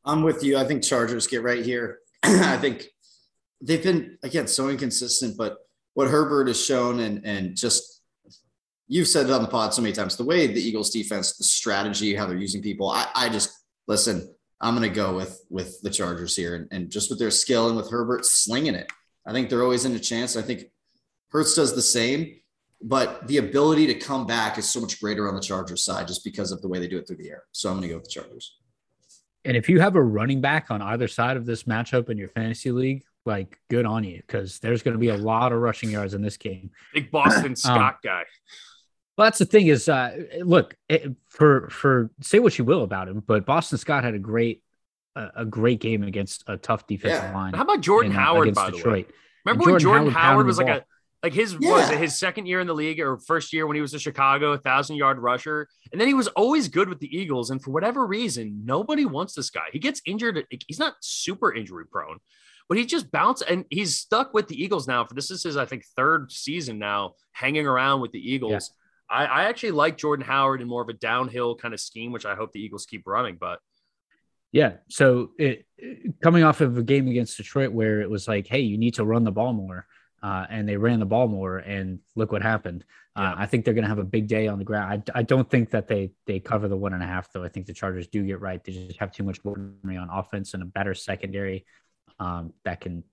I'm with you. I think Chargers get right here. I think they've been again so inconsistent, but what Herbert has shown and and just you've said it on the pod so many times, the way the Eagles defense, the strategy, how they're using people, I, I just listen, I'm gonna go with with the Chargers here and, and just with their skill and with Herbert slinging it. I think they're always in a chance. I think Hurts does the same, but the ability to come back is so much greater on the Chargers side just because of the way they do it through the air. So I'm gonna go with the Chargers. And if you have a running back on either side of this matchup in your fantasy league, like good on you because there's going to be a lot of rushing yards in this game. Big Boston Scott um, guy. Well, that's the thing is, uh, look it, for for say what you will about him, but Boston Scott had a great uh, a great game against a tough defensive yeah. line. How about Jordan in, uh, Howard? By Detroit. the way, remember when Jordan, Jordan Howard, Howard was like a like his yeah. was his second year in the league or first year when he was a Chicago thousand yard rusher, and then he was always good with the Eagles. And for whatever reason, nobody wants this guy. He gets injured. He's not super injury prone, but he just bounced and he's stuck with the Eagles now. For this is his I think third season now, hanging around with the Eagles. Yeah. I, I actually like Jordan Howard in more of a downhill kind of scheme, which I hope the Eagles keep running. But yeah, so it, coming off of a game against Detroit where it was like, hey, you need to run the ball more uh, and they ran the ball more, and look what happened. Uh, yeah. Uh, I think they're going to have a big day on the ground. I, I don't think that they they cover the one and a half though. I think the Chargers do get right. They just have too much weaponry on offense and a better secondary um, that can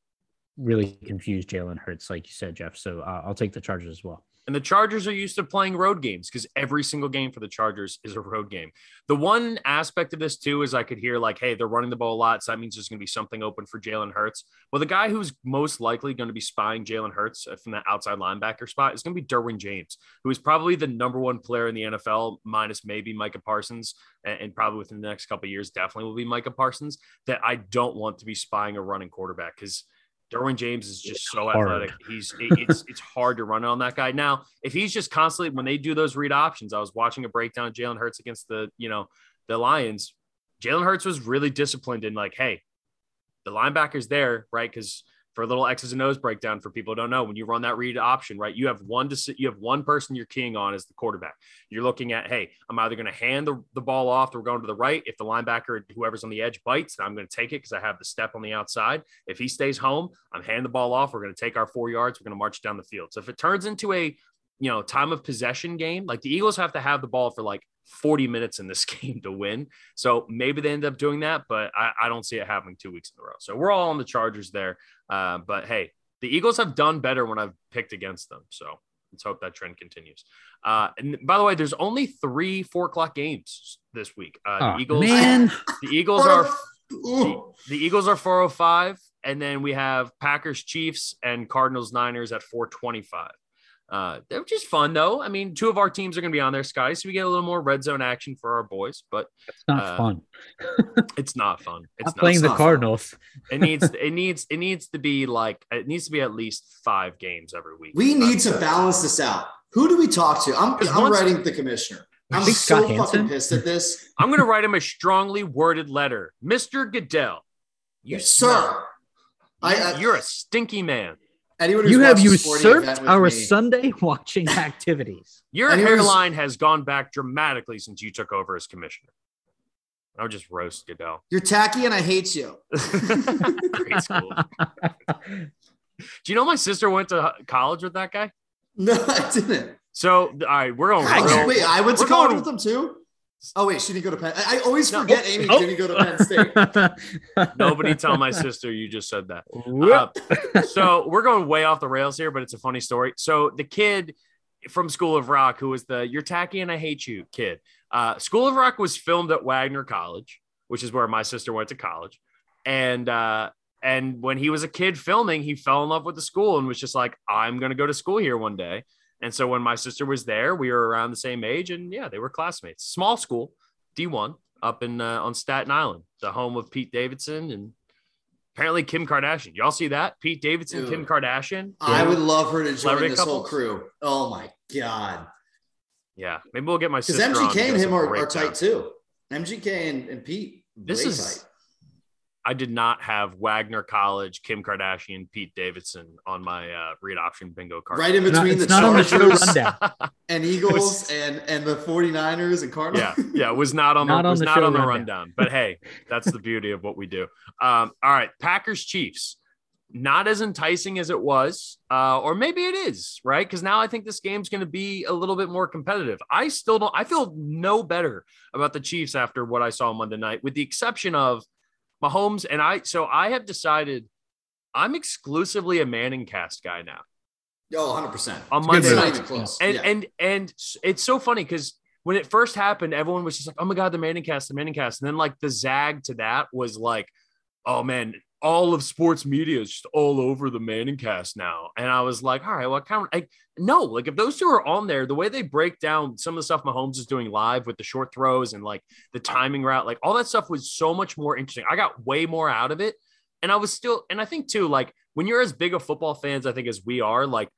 really confuse Jalen Hurts, like you said, Jeff. So uh, I'll take the Chargers as well. And the Chargers are used to playing road games because every single game for the Chargers is a road game. The one aspect of this, too, is I could hear, like, hey, they're running the ball a lot. So that means there's going to be something open for Jalen Hurts. Well, the guy who's most likely going to be spying Jalen Hurts uh, from that outside linebacker spot is going to be Derwin James, who is probably the number one player in the NFL, minus maybe Micah Parsons. And, probably within the next couple years, definitely will be Micah Parsons. That I don't want to be spying a running quarterback because Derwin James is just so hard. athletic. He's it's it's hard to run on that guy. Now, if he's just constantly when they do those read options, I was watching a breakdown of Jalen Hurts against the you know the Lions. Jalen Hurts was really disciplined in like, hey, the linebacker's there, right? Because for a little X's and O's breakdown for people who don't know, when you run that read option, right, you have one to you have one person you're keying on as the quarterback. You're looking at, hey, I'm either going to hand the, the ball off, or we're going to the right. If the linebacker, whoever's on the edge, bites, I'm going to take it because I have the step on the outside. If he stays home, I'm hand the ball off. We're going to take our four yards. We're going to march down the field. So if it turns into a you know time of possession game, like the Eagles have to have the ball for like 40 minutes in this game to win. So maybe they end up doing that, but I, I, don't see it happening two weeks in a row. So we're all on the Chargers there. Uh, but hey, the Eagles have done better when I've picked against them. So let's hope that trend continues. Uh, and by the way, there's only three four o'clock games this week. Uh, oh, the Eagles, man. the Eagles are the, the Eagles are 405, and then we have Packers, Chiefs, and Cardinals, Niners at 425. Uh, they're just fun though. I mean, two of our teams are going to be on there, Sky, so we get a little more red zone action for our boys. But it's not uh, fun. it's not fun. It's not, playing it's the Cardinals. it needs it needs it needs to be like it needs to be at least five games every week. We need to balance this out. Who do we talk to? I'm I'm writing the commissioner. I'm so fucking Hansen? pissed at this. I'm going to write him a strongly worded letter, Mister Goodell. You yes, sir. I, I, you're a stinky man. Anyone you have usurped our me. Sunday watching activities. Your hairline has gone back dramatically since you took over as commissioner. I'll just roast Goodell. You're tacky and I hate you. Great school. Do you know my sister went to college with that guy? No, I didn't. So, all right, we're going. Real, wait, I went to college going, with them too. Oh wait, she didn't go to Penn. I, always forget no. Amy oh. didn't go to Penn State. Nobody tell my sister you just said that. Uh, so we're going way off the rails here, but it's a funny story. So the kid from School of Rock, who was the "You're tacky and I hate you" kid, uh, School of Rock was filmed at Wagner College, which is where my sister went to college, and uh, and when he was a kid filming, he fell in love with the school and was just like, "I'm going to go to school here one day." And so when my sister was there, we were around the same age, and yeah, they were classmates. Small school, D1, up in uh, on Staten Island, the home of Pete Davidson and apparently Kim Kardashian. Y'all see that? Pete Davidson, Dude, Kim Kardashian. I would love her to join this couple. whole crew. Oh my god. Yeah, maybe we'll get my sister. Because MGK and him are, are tight too. MGK and, and Pete. This is tight. I did not have Wagner College, Kim Kardashian, Pete Davidson on my uh, read option bingo card. Right in between the Chargers the and Eagles and and the 49ers and Cardinals. Yeah, yeah, it was not on not the on was the not on the rundown. rundown. But hey, that's the beauty of what we do. Um, all right, Packers Chiefs. not as enticing as it was, uh, or maybe it is, right? Because now I think this game's going to be a little bit more competitive. I still don't, I feel no better about the Chiefs after what I saw Monday night, with the exception of Mahomes. And I, so I have decided I'm exclusively a Manning cast guy now. Oh, 100%. On Monday night. And, yeah. and, and it's so funny because when it first happened, everyone was just like, oh my God, the Manning cast, the Manning cast. And then like the zag to that was like, oh man, all of sports media is just all over the Manning cast now. And I was like, all right, well, I kind of, I, no, like if those two are on there, the way they break down some of the stuff Mahomes is doing live with the short throws and like the timing route, like all that stuff was so much more interesting. I got way more out of it. And I was still, and I think too, like when you're as big of football fans, I think as we are, like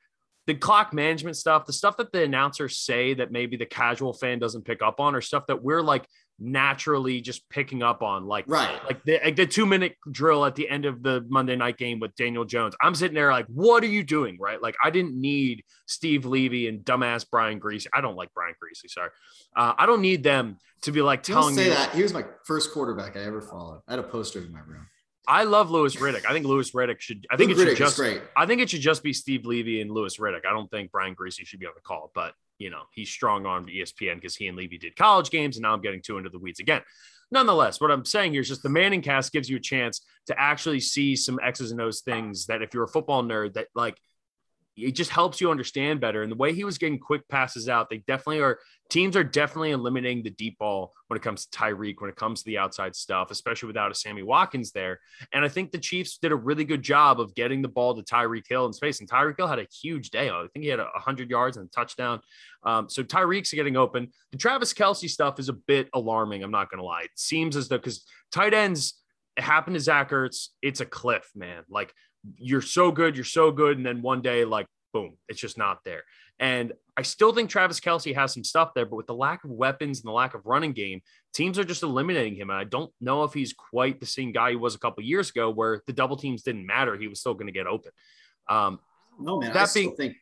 the clock management stuff, the stuff that the announcers say that maybe the casual fan doesn't pick up on, or stuff that we're like naturally just picking up on like right like the, like the two minute drill at the end of the monday night game with daniel jones i'm sitting there like what are you doing right like i didn't need steve levy and dumbass brian griese i don't like brian griese sorry uh, i don't need them to be like telling say me that he was my first quarterback i ever followed i had a poster in my room I love Louis Riddick. I think Louis Riddick should. I think Luke it should Riddick just. Great. I think it should just be Steve Levy and Louis Riddick. I don't think Brian Griese should be on the call. But you know, he's strong armed ESPN because he and Levy did college games, and now I'm getting too into the weeds again. Nonetheless, what I'm saying here is just the Manning cast gives you a chance to actually see some X's and O's things that if you're a football nerd, that like it just helps you understand better. And the way he was getting quick passes out, they definitely are. Teams are definitely eliminating the deep ball when it comes to Tyreek, when it comes to the outside stuff, especially without a Sammy Watkins there. And I think the Chiefs did a really good job of getting the ball to Tyreek Hill in space. And Tyreek Hill had a huge day. I think he had a 100 yards and a touchdown. Um, so Tyreek's getting open. The Travis Kelce stuff is a bit alarming. I'm not going to lie. It seems as though because tight ends, it happened to Zach Ertz. It's a cliff, man. Like you're so good, you're so good, and then one day, like boom, it's just not there. And I still think Travis Kelce has some stuff there, but with the lack of weapons and the lack of running game, teams are just eliminating him. And I don't know if he's quite the same guy he was a couple years ago, where the double teams didn't matter; he was still going to get open. Um, no man, that I being, think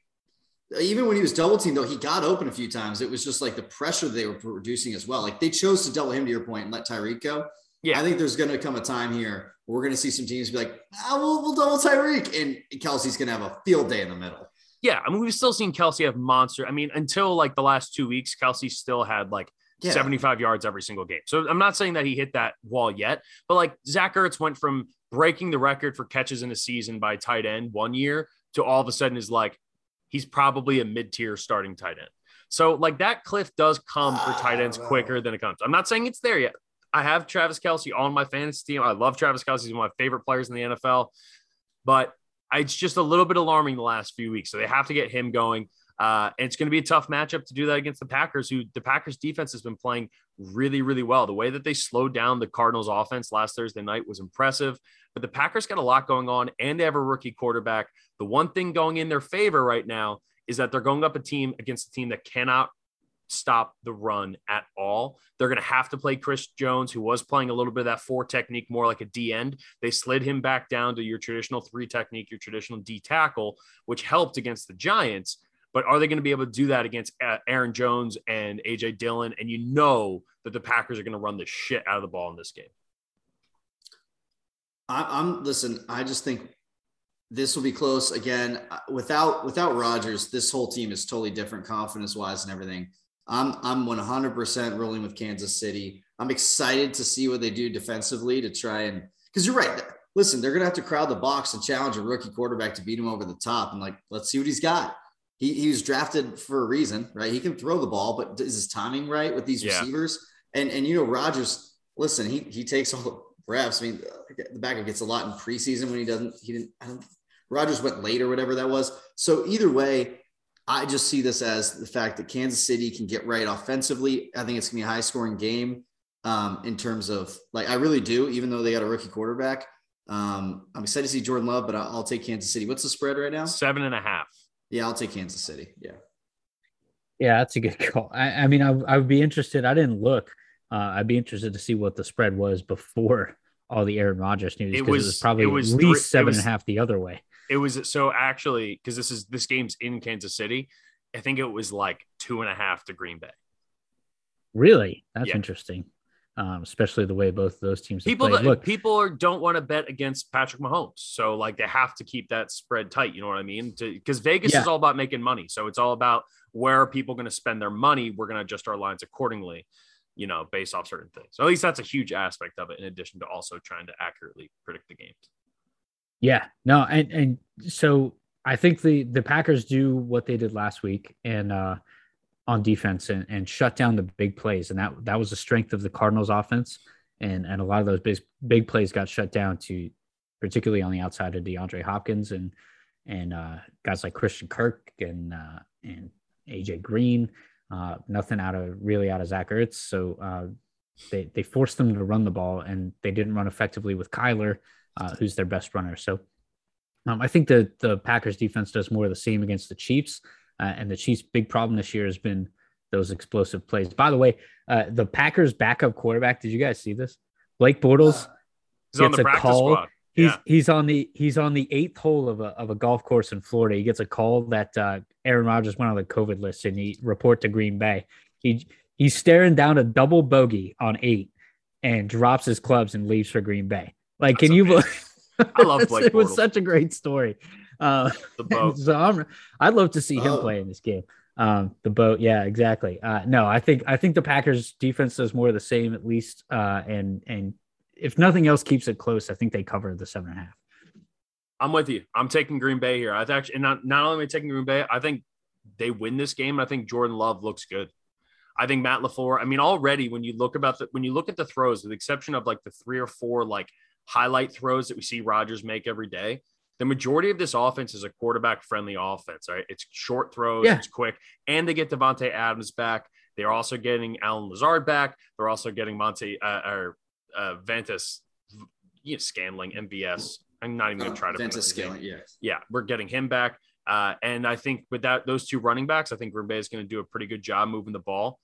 even when he was double teamed, though, he got open a few times. It was just like the pressure they were producing as well. Like they chose to double him to your point and let Tyreek go. Yeah, I think there's going to come a time here where we're going to see some teams be like, ah, we'll, we'll double Tyreek, and Kelce's going to have a field day in the middle. Yeah, I mean, we've still seen Kelce have monster. I mean, until like the last two weeks, Kelce still had like yeah. 75 yards every single game. So I'm not saying that he hit that wall yet, but like Zach Ertz went from breaking the record for catches in a season by tight end one year to all of a sudden is like he's probably a mid-tier starting tight end. So like that cliff does come for tight ends quicker than it comes. I'm not saying it's there yet. I have Travis Kelce on my fantasy team. I love Travis Kelce. He's one of my favorite players in the NFL. But it's just a little bit alarming the last few weeks. So they have to get him going. Uh, and it's going to be a tough matchup to do that against the Packers, who the Packers defense has been playing really, really well. The way that they slowed down the Cardinals offense last Thursday night was impressive. But the Packers got a lot going on and they have a rookie quarterback. The one thing going in their favor right now is that they're going up a team against a team that cannot stop the run at all. They're going to have to play Chris Jones, who was playing a little bit of that four technique, more like a D end. They slid him back down to your traditional three technique, your traditional D tackle, which helped against the Giants. But are they going to be able to do that against uh, Aaron Jones and AJ Dillon? And you know that the Packers are going to run the shit out of the ball in this game. I'm listen. I just think this will be close again. Without without Rodgers, this whole team is totally different, confidence wise and everything. I'm I'm 100% rolling with Kansas City. I'm excited to see what they do defensively to try and because you're right. Listen, they're gonna have to crowd the box and challenge a rookie quarterback to beat him over the top. And like, let's see what he's got. He, he was drafted for a reason, right? He can throw the ball, but is his timing right with these yeah. receivers? And and you know, Rodgers, listen, he he takes all the reps. I mean, the backup gets a lot in preseason when he doesn't, he didn't, I don't, Rodgers went late or whatever that was. So either way, I just see this as the fact that Kansas City can get right offensively. I think it's gonna be a high scoring game um, in terms of like I really do, even though they got a rookie quarterback. Um, I'm excited to see Jordan Love, but I'll, I'll take Kansas City. What's the spread right now? Seven and a half. Yeah, I'll take Kansas City. Yeah. Yeah, that's a good call. I, I mean, I, I, would be interested. I didn't look. Uh, I'd be interested to see what the spread was before all the Aaron Rodgers news. It was, it was probably it was at least seven was, and a half the other way. It was so actually because this is this game's in Kansas City. I think it was like two and a half to Green Bay. Really, that's yeah. interesting. um, especially the way both of those teams people that, Look, people are, don't want to bet against Patrick Mahomes, so like they have to keep that spread tight. You know what I mean? Because Vegas Yeah. is all about making money, so it's all about where are people going to spend their money. We're going to adjust our lines accordingly, you know, based off certain things. So at least that's a huge aspect of it, in addition to also trying to accurately predict the games. Yeah, no, and and so I think the the Packers do what they did last week and uh on defense and, and shut down the big plays, and that that was the strength of the Cardinals offense, and and a lot of those big big plays got shut down to, particularly on the outside of DeAndre Hopkins and and uh, guys like Christian Kirk and uh, and AJ Green, uh, nothing out of really out of Zach Ertz, so uh, they they forced them to run the ball, and they didn't run effectively with Kyler uh, who's their best runner. So um, I think the the Packers defense does more of the same against the Chiefs, uh, and the Chiefs' big problem this year has been those explosive plays. By the way, uh, the Packers' backup quarterback. Did you guys see this? Blake Bortles. He's on Gets the a practice call. squad. He's Yeah. he's on the he's on the eighth hole of a of a golf course in Florida. He gets a call that uh, Aaron Rodgers went on the COVID list and he report to Green Bay. He he's staring down a double bogey on eight and drops his clubs and leaves for Green Bay. Like, That's can you? I love Blake It was such a great story. Uh, The boat. so I'm, I'd love to see him Oh. play in this game. Um, the boat, yeah, exactly. Uh, no, I think I think the Packers defense does more of the same at least, uh, and and if nothing else keeps it close, I think they cover the seven and a half. I'm with you. I'm taking Green Bay here. I actually, and not, not only am I taking Green Bay, I think they win this game. I think Jordan Love looks good. I think Matt LaFleur. I mean, already when you look about the when you look at the throws, with the exception of like the three or four like highlight throws that we see Rodgers make every day, the majority of this offense is a quarterback friendly offense. Right? It's short throws, Yeah. it's quick, and they get Davante Adams back. They're also getting Allen Lazard back. They're also getting Monte uh, or uh, Ventus, you know, Scanling, MVS. I'm not even going to try to Ventus pronounce his yeah. yeah, we're getting him back. Uh, and I think with that, those two running backs, I think Green Bay is going to do a pretty good job moving the ball.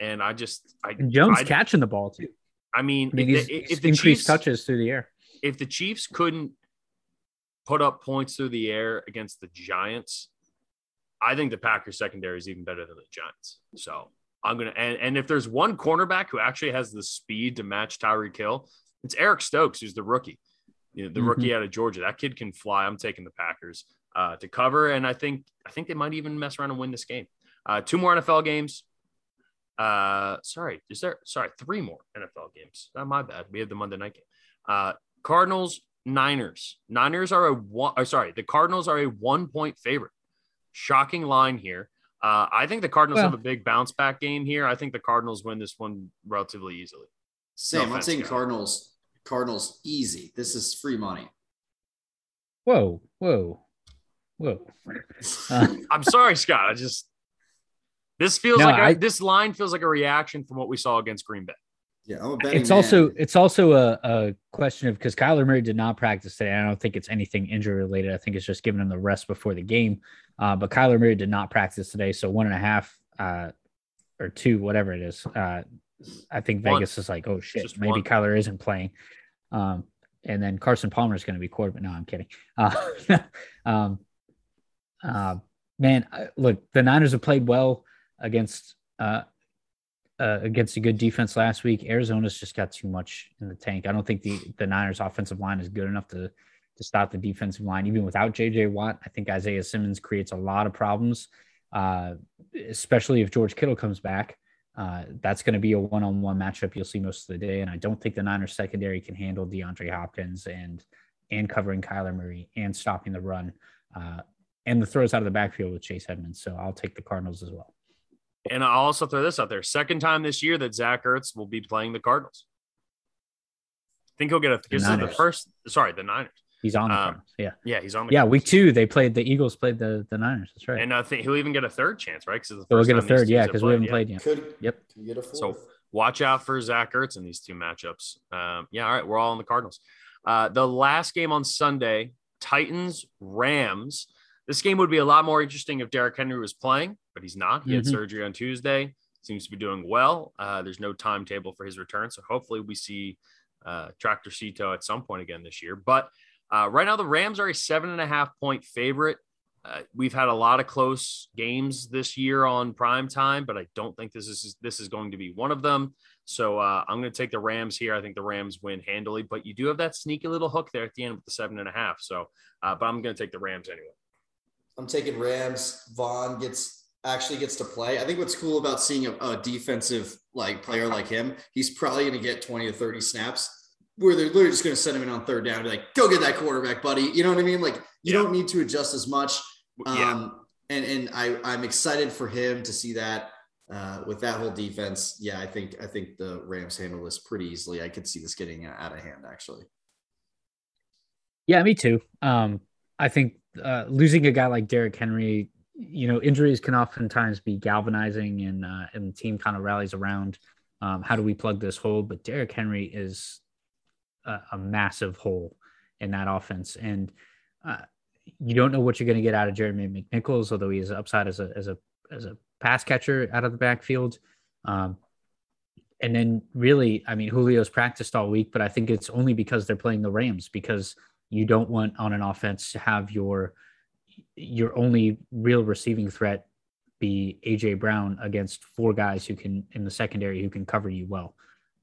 And I just, I, And Jones I, catching the ball too. I mean, I mean, if, the, if the increased Chiefs, touches through the air. if the Chiefs couldn't put up points through the air against the Giants, I think the Packers secondary is even better than the Giants. So I'm gonna, and, and if there's one cornerback who actually has the speed to match Tyreek Hill, it's Eric Stokes, who's the rookie. You know, the Mhm. rookie out of Georgia. That kid can fly. I'm taking the Packers uh, to cover, and I think I think they might even mess around and win this game. Uh, two more NFL games. Uh, sorry, is there? Sorry, three more NFL games. Not my bad. We have the Monday night game. Uh, Cardinals, Niners. Niners are a one. Or sorry, the Cardinals are a one point favorite. Shocking line here. Uh, I think the Cardinals Well- have a big bounce back game here. I think the Cardinals win this one relatively easily. Same. I'm saying Scott. Cardinals. Cardinals easy. This is free money. Whoa, whoa, whoa. Uh, I'm sorry, Scott. I just this feels No, like a, I- this line feels like a reaction from what we saw against Green Bay. Yeah, I'm a betting it's man. also it's also a, a question of because Kyler Murray did not practice today. I don't think it's anything injury related. I think it's just giving him the rest before the game. Uh, but Kyler Murray did not practice today, so one and a half uh, or two, whatever it is. Uh, I think One. Vegas is like, oh shit, Just maybe one. Kyler isn't playing. Um, and then Carson Palmer is going to be quarterback. No, I'm kidding. Uh, um, uh, man, look, the Niners have played well against uh, uh, against a good defense last week. Arizona's just got too much in the tank. I don't think the the Niners offensive line is good enough to to stop the defensive line, even without JJ Watt. I think Isaiah Simmons creates a lot of problems, uh, especially if George Kittle comes back. Uh, that's going to be a one-on-one matchup you'll see most of the day, and I don't think the Niners secondary can handle DeAndre Hopkins and and covering Kyler Murray and stopping the run uh, and the throws out of the backfield with Chase Edmonds. So I'll take the Cardinals as well. And I'll also throw this out there: second time this year that Zach Ertz will be playing the Cardinals. I think he'll get a. This is the first. Sorry, the Niners. He's on the Um, Cardinals. Yeah. Yeah, he's on the. Yeah, Cardinals. week two they played the Eagles played the the Niners. That's right. And I think he'll even get a third chance, right? Because so we'll get a third, yeah, because we haven't played yet. Could Yep. could get a fourth. So watch out for Zach Ertz in these two matchups. Um, yeah, all right, we're all on the Cardinals. Uh, the last game on Sunday, Titans Rams. This game would be a lot more interesting if Derrick Henry was playing, but he's not. He had Mhm. surgery on Tuesday. Seems to be doing well. Uh, there's no timetable for his return, so hopefully we see uh, Tractor Cito at some point again this year. But uh, right now, the Rams are a seven and a half point favorite. Uh, we've had a lot of close games this year on prime time, but I don't think this is this is going to be one of them. So uh, I'm going to take the Rams here. I think the Rams win handily, but you do have that sneaky little hook there at the end with the seven and a half. So, uh, but I'm going to take the Rams anyway. I'm taking Rams. Von gets actually gets to play. I think what's cool about seeing a, a defensive like player like him, he's probably going to get 20 to 30 snaps where they're literally just going to send him in on third down and be like, go get that quarterback, buddy. You know what I mean? Like you yeah. don't need to adjust as much. Um, yeah. and, and I, I'm excited for him to see that uh, with that whole defense. Yeah. I think, I think the Rams handle this pretty easily. I could see this getting out of hand actually. Yeah, me too. Um, I think uh, losing a guy like Derrick Henry, you know, injuries can oftentimes be galvanizing and, uh, and the team kind of rallies around um, how do we plug this hole? But Derrick Henry is a, a massive hole in that offense. And uh, you don't know what you're going to get out of Jeremy McNichols, although he is upside as a as a as a pass catcher out of the backfield. Um, and then really, I mean, Julio's practiced all week, but I think it's only because they're playing the Rams because you don't want on an offense to have your your only real receiving threat be AJ Brown against four guys who can in the secondary who can cover you well,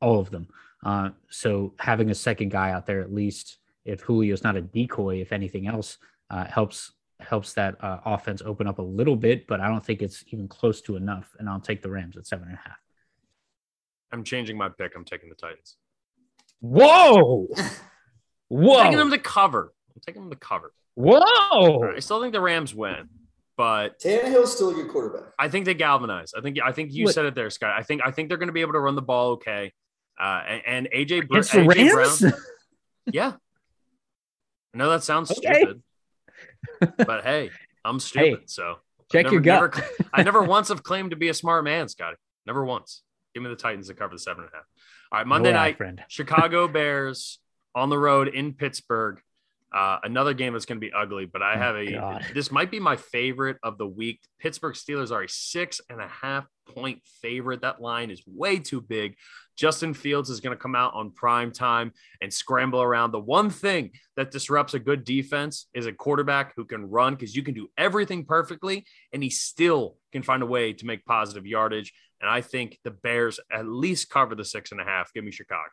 all of them. Uh, so having a second guy out there, at least if Julio's not a decoy, if anything else, uh, helps helps that uh, offense open up a little bit. But I don't think it's even close to enough. And I'll take the Rams at seven and a half. I'm changing my pick. I'm taking the Titans. Whoa! Whoa! I'm taking them to cover. I'm taking them to cover. Whoa! I still think the Rams win, but Tannehill's still a good quarterback. I think they galvanize. I think I think you what? said it there, Scott. I think I think they're going to be able to run the ball okay. Uh, and, and AJ, Br- AJ Brown. yeah. I know that sounds okay. stupid, but hey, I'm stupid. Hey, so check never, your gut. Never, I never once have claimed to be a smart man, Scotty. Never once. Give me the Titans to cover the seven and a half. All right, Monday night, friend. Chicago Bears on the road in Pittsburgh. Uh, another game that's going to be ugly, but I oh, have a. God. This might be my favorite of the week. Pittsburgh Steelers are a six and a half point favorite. That line is way too big. Justin Fields is going to come out on prime time and scramble around. The one thing that disrupts a good defense is a quarterback who can run because you can do everything perfectly and he still can find a way to make positive yardage. And I think the Bears at least cover the six and a half. Give me Chicago.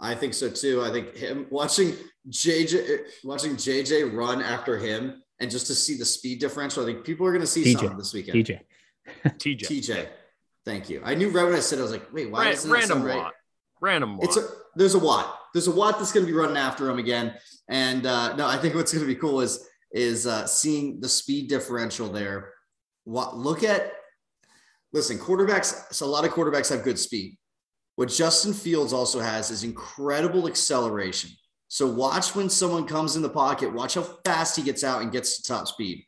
I think so too. I think him watching JJ watching JJ run after him and just to see the speed differential. I think people are going to see TJ. something this weekend. TJ. TJ. TJ. Thank you. I knew right when I said I was like, wait, why is random that Watt? Random Watt. It's a, there's a Watt. There's a Watt that's going to be running after him again. And uh, no, I think what's going to be cool is is uh, seeing the speed differential there. What look at listen, quarterbacks. So a lot of quarterbacks have good speed. What Justin Fields also has is incredible acceleration. So watch when someone comes in the pocket, watch how fast he gets out and gets to top speed.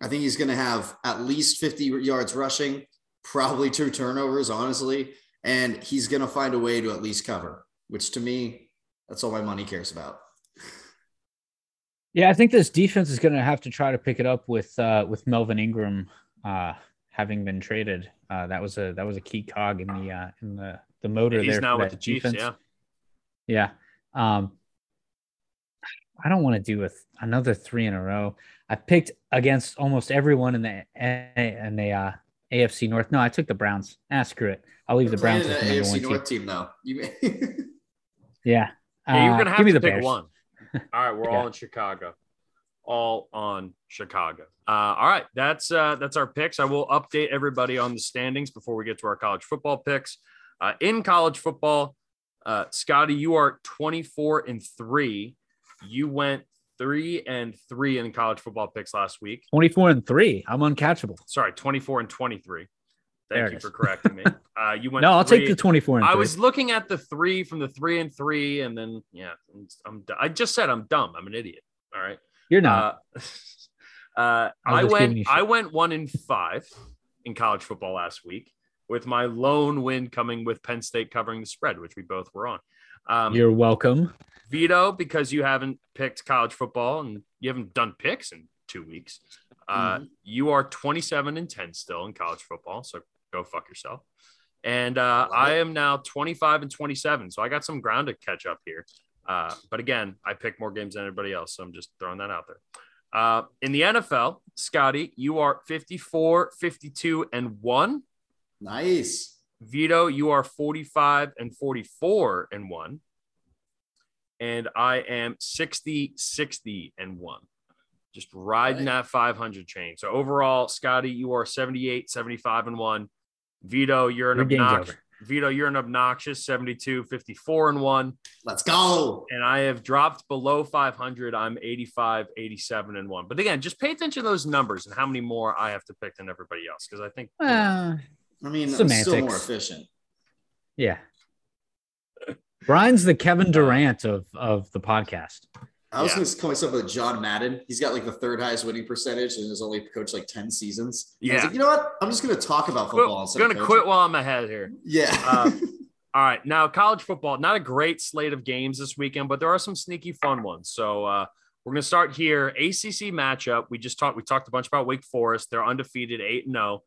I think he's going to have at least 50 yards rushing, probably two turnovers, honestly. And he's going to find a way to at least cover, which to me, that's all my money cares about. Yeah, I think this defense is going to have to try to pick it up with uh, with Melvin Ingram uh, having been traded. Uh, that was a that was a key cog in the uh, in the the motor he's there. now with the Chiefs. Defense. Yeah, yeah. Um, I don't want to do with another three in a row. I picked against almost everyone in the in the uh, AFC North. No, I took the Browns. Ah, screw it. I'll leave the Browns as the AFC North team, team though. You yeah. yeah, you're gonna uh, have to pick Bears. one. All right, we're yeah. all in Chicago. All on Chicago. Uh, all right, that's uh, that's our picks. I will update everybody on the standings before we get to our college football picks. Uh, in college football, uh, Scotty, you are 24 and three. You went three and three in college football picks last week. 24 and three. I'm uncatchable. Sorry, 24 and 23. Thank you for correcting me. Uh, you went. no, I'll take the 24 and I was looking at the three from the three and three, and then yeah, I'm. I just said I'm dumb. I'm an idiot. All right. You're not. Uh, uh, I, I went. I went one in five in college football last week with my lone win coming with Penn State covering the spread, which we both were on. Um, You're welcome. Vido, because you haven't picked college football and you haven't done picks in two weeks. Uh, mm-hmm. You are 27 and 10 still in college football. So go fuck yourself. And uh, I am now 25 and 27. So I got some ground to catch up here. Uh, but again, I pick more games than anybody else. So I'm just throwing that out there. Uh, in the NFL, Scotty, you are 54, 52, and one. Nice. Vido, you are 45 and 44 and one. And I am 60, 60 and one. Just riding Right. that 500 chain. So overall, Scotty, you are 78, 75 and one. Vido, you're an Your obnoxious. Vido, you're an obnoxious 72, 54 and one. Let's go. And I have dropped below 500. I'm 85, 87 and one. But again, just pay attention to those numbers and how many more I have to pick than everybody else. Because I think you know, Uh, I mean, I'm still more efficient. yeah. Brian's the Kevin Durant of of the podcast. I was Yeah. going to call myself with John Madden. He's got like the third highest winning percentage and has only coached like 10 seasons. And I was Yeah. like, you know what? I'm just going to talk about football. I'm going to quit while I'm ahead here. Yeah. Uh, All right. Now, college football, not a great slate of games this weekend, but there are some sneaky fun ones. So uh, we're going to start here. ACC matchup. We just talked, we talked a bunch about Wake Forest. They're undefeated, 8 and 0.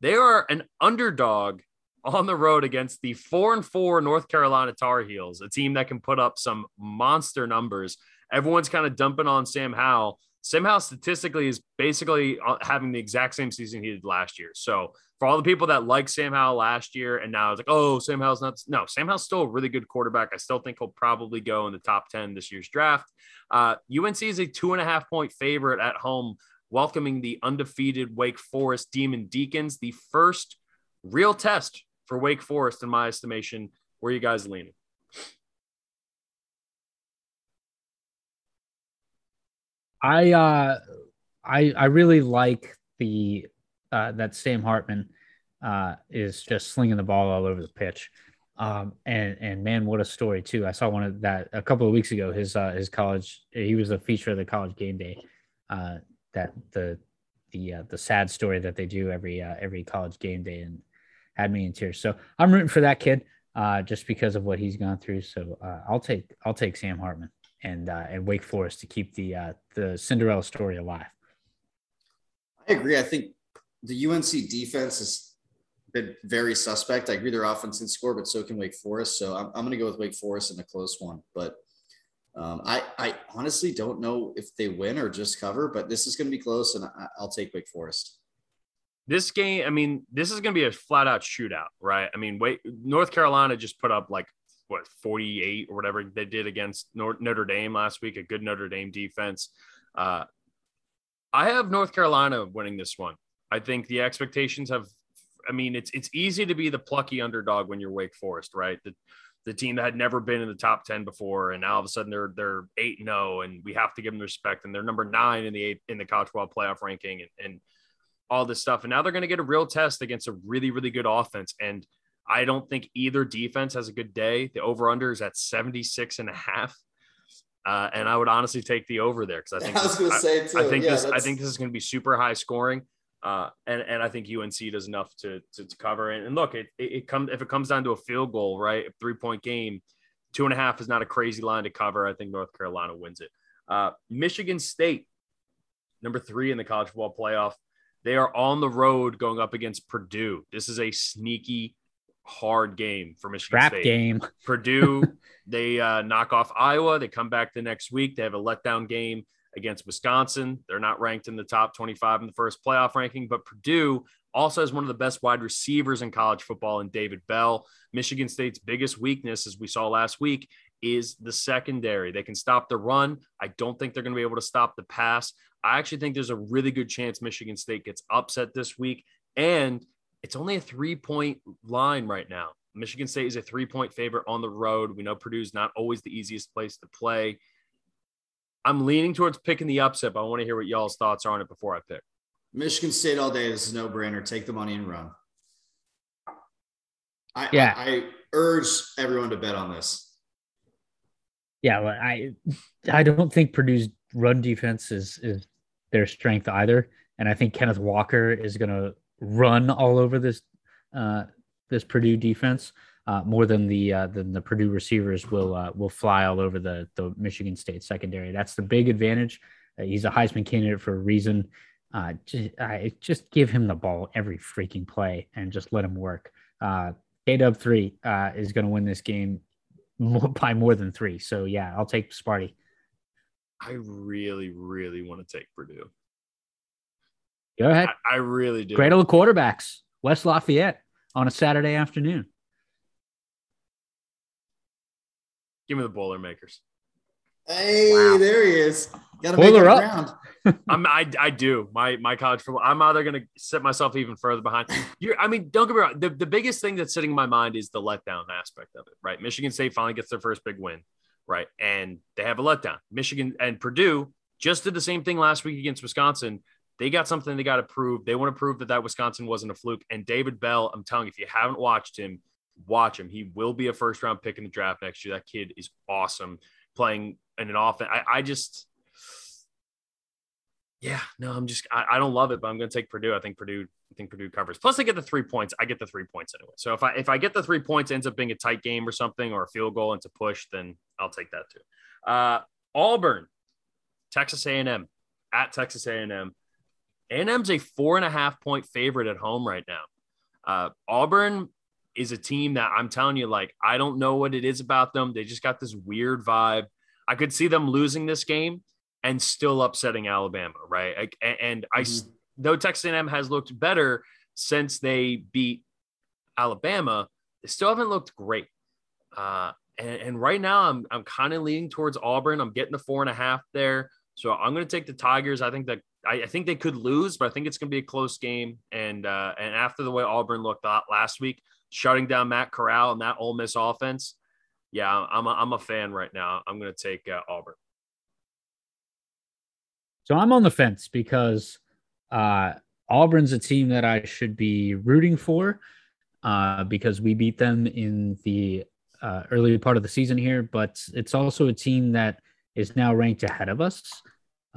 They are an underdog on the road against the 4 and 4 North Carolina Tar Heels, a team that can put up some monster numbers. Everyone's kind of dumping on Sam Howell. Sam Howell statistically is basically uh, having the exact same season he did last year. So for all the people that like Sam Howell last year and now it's like, oh, Sam Howell's not. No, Sam Howell's still a really good quarterback. I still think he'll probably go in the top 10 this year's draft. Uh, UNC is a two and a half point favorite at home, welcoming the undefeated Wake Forest Demon Deacons, the first real test for Wake Forest, in my estimation. Where are you guys leaning? I uh I I really like the uh that Sam Hartman uh is just slinging the ball all over the pitch. Um and and man what a story too. I saw one of that a couple of weeks ago his uh his college he was a feature of the college game day uh that the the uh, the sad story that they do every uh, every college game day and had me in tears. So I'm rooting for that kid uh just because of what he's gone through. So uh, I'll take I'll take Sam Hartman and uh, and Wake Forest to keep the uh, the Cinderella story alive. I agree. I think the UNC defense has been very suspect. I agree their offense can score, but so can Wake Forest. So I'm, I'm going to go with Wake Forest in a close one. But um, I, I honestly don't know if they win or just cover, but this is going to be close, and I, I'll take Wake Forest. This game, I mean, this is going to be a flat out shootout, right? I mean, wait, North Carolina just put up like what 48 or whatever they did against Notre Dame last week, a good Notre Dame defense. Uh, I have North Carolina winning this one. I think the expectations have. I mean, it's it's easy to be the plucky underdog when you're Wake Forest, right? The the team that had never been in the top ten before, and now all of a sudden they're they're eight zero, and we have to give them respect, and they're number nine in the eight, in the college football playoff ranking, and, and all this stuff, and now they're going to get a real test against a really really good offense, and I don't think either defense has a good day. The over under is at 76 and a half. Uh, and I would honestly take the over there because I think I was to say too. I think yeah, this I think this is going to be super high scoring. Uh, and, and I think UNC does enough to, to, to cover it. And look, it, it, it comes if it comes down to a field goal, right? A three point game, two and a half is not a crazy line to cover. I think North Carolina wins it. Uh, Michigan State, number three in the college football playoff. They are on the road going up against Purdue. This is a sneaky, hard game for Michigan Trap State. game. Purdue, they uh, knock off Iowa. They come back the next week. They have a letdown game against Wisconsin. They're not ranked in the top 25 in the first playoff ranking, but Purdue also has one of the best wide receivers in college football in David Bell. Michigan State's biggest weakness, as we saw last week, is the secondary. They can stop the run. I don't think they're going to be able to stop the pass. I actually think there's a really good chance Michigan State gets upset this week. And it's only a three point line right now. Michigan State is a three point favorite on the road. We know Purdue's not always the easiest place to play. I'm leaning towards picking the upset, but I want to hear what y'all's thoughts are on it before I pick. Michigan State all day. This is no brainer. Take the money and run. I, Yeah. I, I urge everyone to bet on this. Yeah, well, I I don't think Purdue's run defense is is their strength either, and I think Kenneth Walker is going to run all over this uh, this Purdue defense uh, more than the uh, than the Purdue receivers will uh, will fly all over the the Michigan State secondary. That's the big advantage. Uh, he's a Heisman candidate for a reason. Uh, just, I just give him the ball every freaking play and just let him work. Uh, K Dub three uh, is going to win this game more, by more than three. So yeah, I'll take Sparty. I really, really want to take Purdue. Go ahead. I, I really do. Cradle of quarterbacks, West Lafayette on a Saturday afternoon. Give me the Boilermakers. Hey, Wow. there he is. Got to Boiler make up. up. ground. I'm I, I do my my college football. I'm either gonna set myself even further behind. You're, I mean, don't get me wrong. The, the biggest thing that's sitting in my mind is the letdown aspect of it, right? Michigan State finally gets their first big win, right? And they have a letdown. Michigan and Purdue just did the same thing last week against Wisconsin. They got something they got to prove. They want to prove that that Wisconsin wasn't a fluke. And David Bell, I'm telling you, if you haven't watched him, watch him. He will be a first round pick in the draft next year. That kid is awesome playing in an offense. I, I just, yeah, no, I'm just, I, I don't love it, but I'm going to take Purdue. I think Purdue, I think Purdue covers. Plus, I get the three points. I get the three points anyway. So if I if I get the three points, ends up being a tight game or something, or a field goal and to push, then I'll take that too. Uh, Auburn, Texas A&M at Texas A&M. A&M's a four and a half point favorite at home right now. Uh, Auburn is a team that I'm telling you, like, I don't know what it is about them. They just got this weird vibe. I could see them losing this game and still upsetting Alabama, right? Like, a- and I, s- though Texas A&M has looked better since they beat Alabama, they still haven't looked great. Uh, and, and right now, I'm I'm kind of leaning towards Auburn. I'm getting the four and a half there, so I'm going to take the Tigers. I think that I, I think they could lose, but I think it's going to be a close game. And uh, and after the way Auburn looked last week, shutting down Matt Corral and that Ole Miss offense, yeah, I'm a, I'm a fan right now. I'm going to take uh, Auburn. So I'm on the fence because uh, Auburn's a team that I should be rooting for uh, because we beat them in the uh, early part of the season here. But it's also a team that is now ranked ahead of us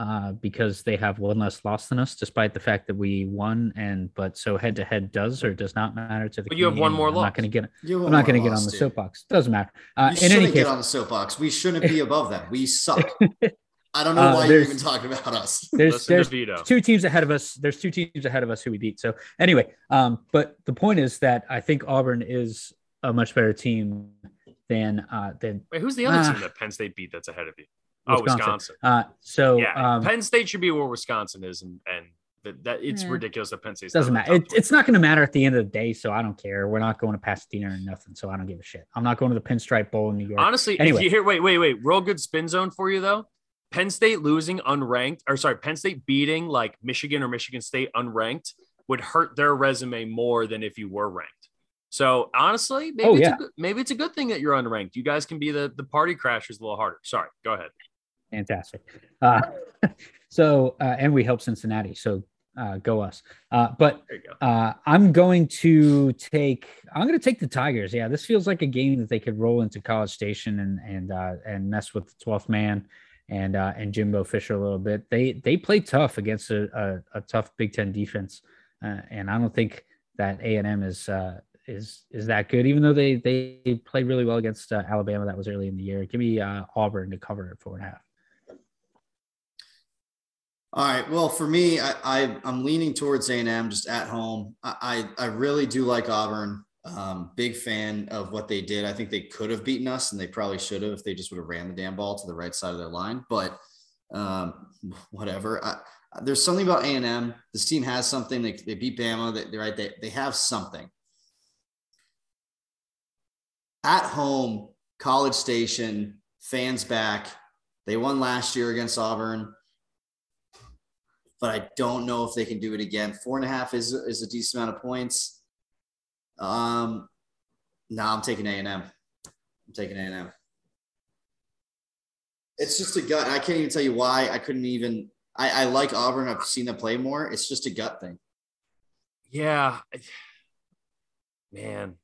uh, because they have one less loss than us, despite the fact that we won. And but so head to head does or does not matter to the. But you have one Canadian. more I'm loss. not going to get. You I'm won't going to get on the dude. soapbox. Doesn't matter. Uh, You in any shouldn't case, get on the soapbox. We shouldn't be above them. We suck. I don't know Uh, why you're even talking about us. there's there's two teams ahead of us. There's two teams ahead of us who we beat. So anyway, um, but the point is that I think Auburn is a much better team than uh than Wait, who's the other Ah. team that Penn State beat that's ahead of you? Oh, Wisconsin. Wisconsin. uh so yeah, um Penn State should be where Wisconsin is, and and that, that it's Eh. ridiculous that Penn State doesn't matter. It, it's not going to matter at the end of the day, so I don't care. We're not going to Pasadena or nothing, so I don't give a shit. I'm not going to the Pinstripe Bowl in New York. honestly. Anyway. If you hear, wait, wait, wait, real good spin zone for you though. Penn State losing unranked, or sorry, Penn State beating like Michigan or Michigan State unranked would hurt their resume more than if you were ranked. So honestly, maybe Oh, it's yeah. a good, maybe it's a good thing that you're unranked. You guys can be the the party crashers a little harder. Sorry, go ahead. Fantastic. Uh, so uh, and we help Cincinnati, so uh, go us. Uh, but go. Uh, I'm going to take. I'm going to take the Tigers. Yeah, this feels like a game that they could roll into College Station and and uh, and mess with the 12th man and uh, and Jimbo Fisher a little bit. They they play tough against a, a, a tough Big Ten defense, uh, and I don't think that A and M is uh, is is that good. Even though they they played really well against uh, Alabama, that was early in the year. Give me uh, Auburn to cover at four and a half. All right. Well, for me, I, I I'm leaning towards A and M just at home. I, I really do like Auburn. Um, big fan of what they did. I think they could have beaten us, and they probably should have if they just would have ran the damn ball to the right side of their line. But um, whatever. I, there's something about A and M. This team has something. They, they beat Bama. They, right. They they have something. At home, College Station, fans back. They won last year against Auburn but I don't know if they can do it again. Four and a half is is a decent amount of points. Um, no, I'm taking A and M. I'm taking A and M. It's just a gut. I can't even tell you why. I couldn't even. I, I like Auburn. I've seen them play more. It's just a gut thing. Yeah, man.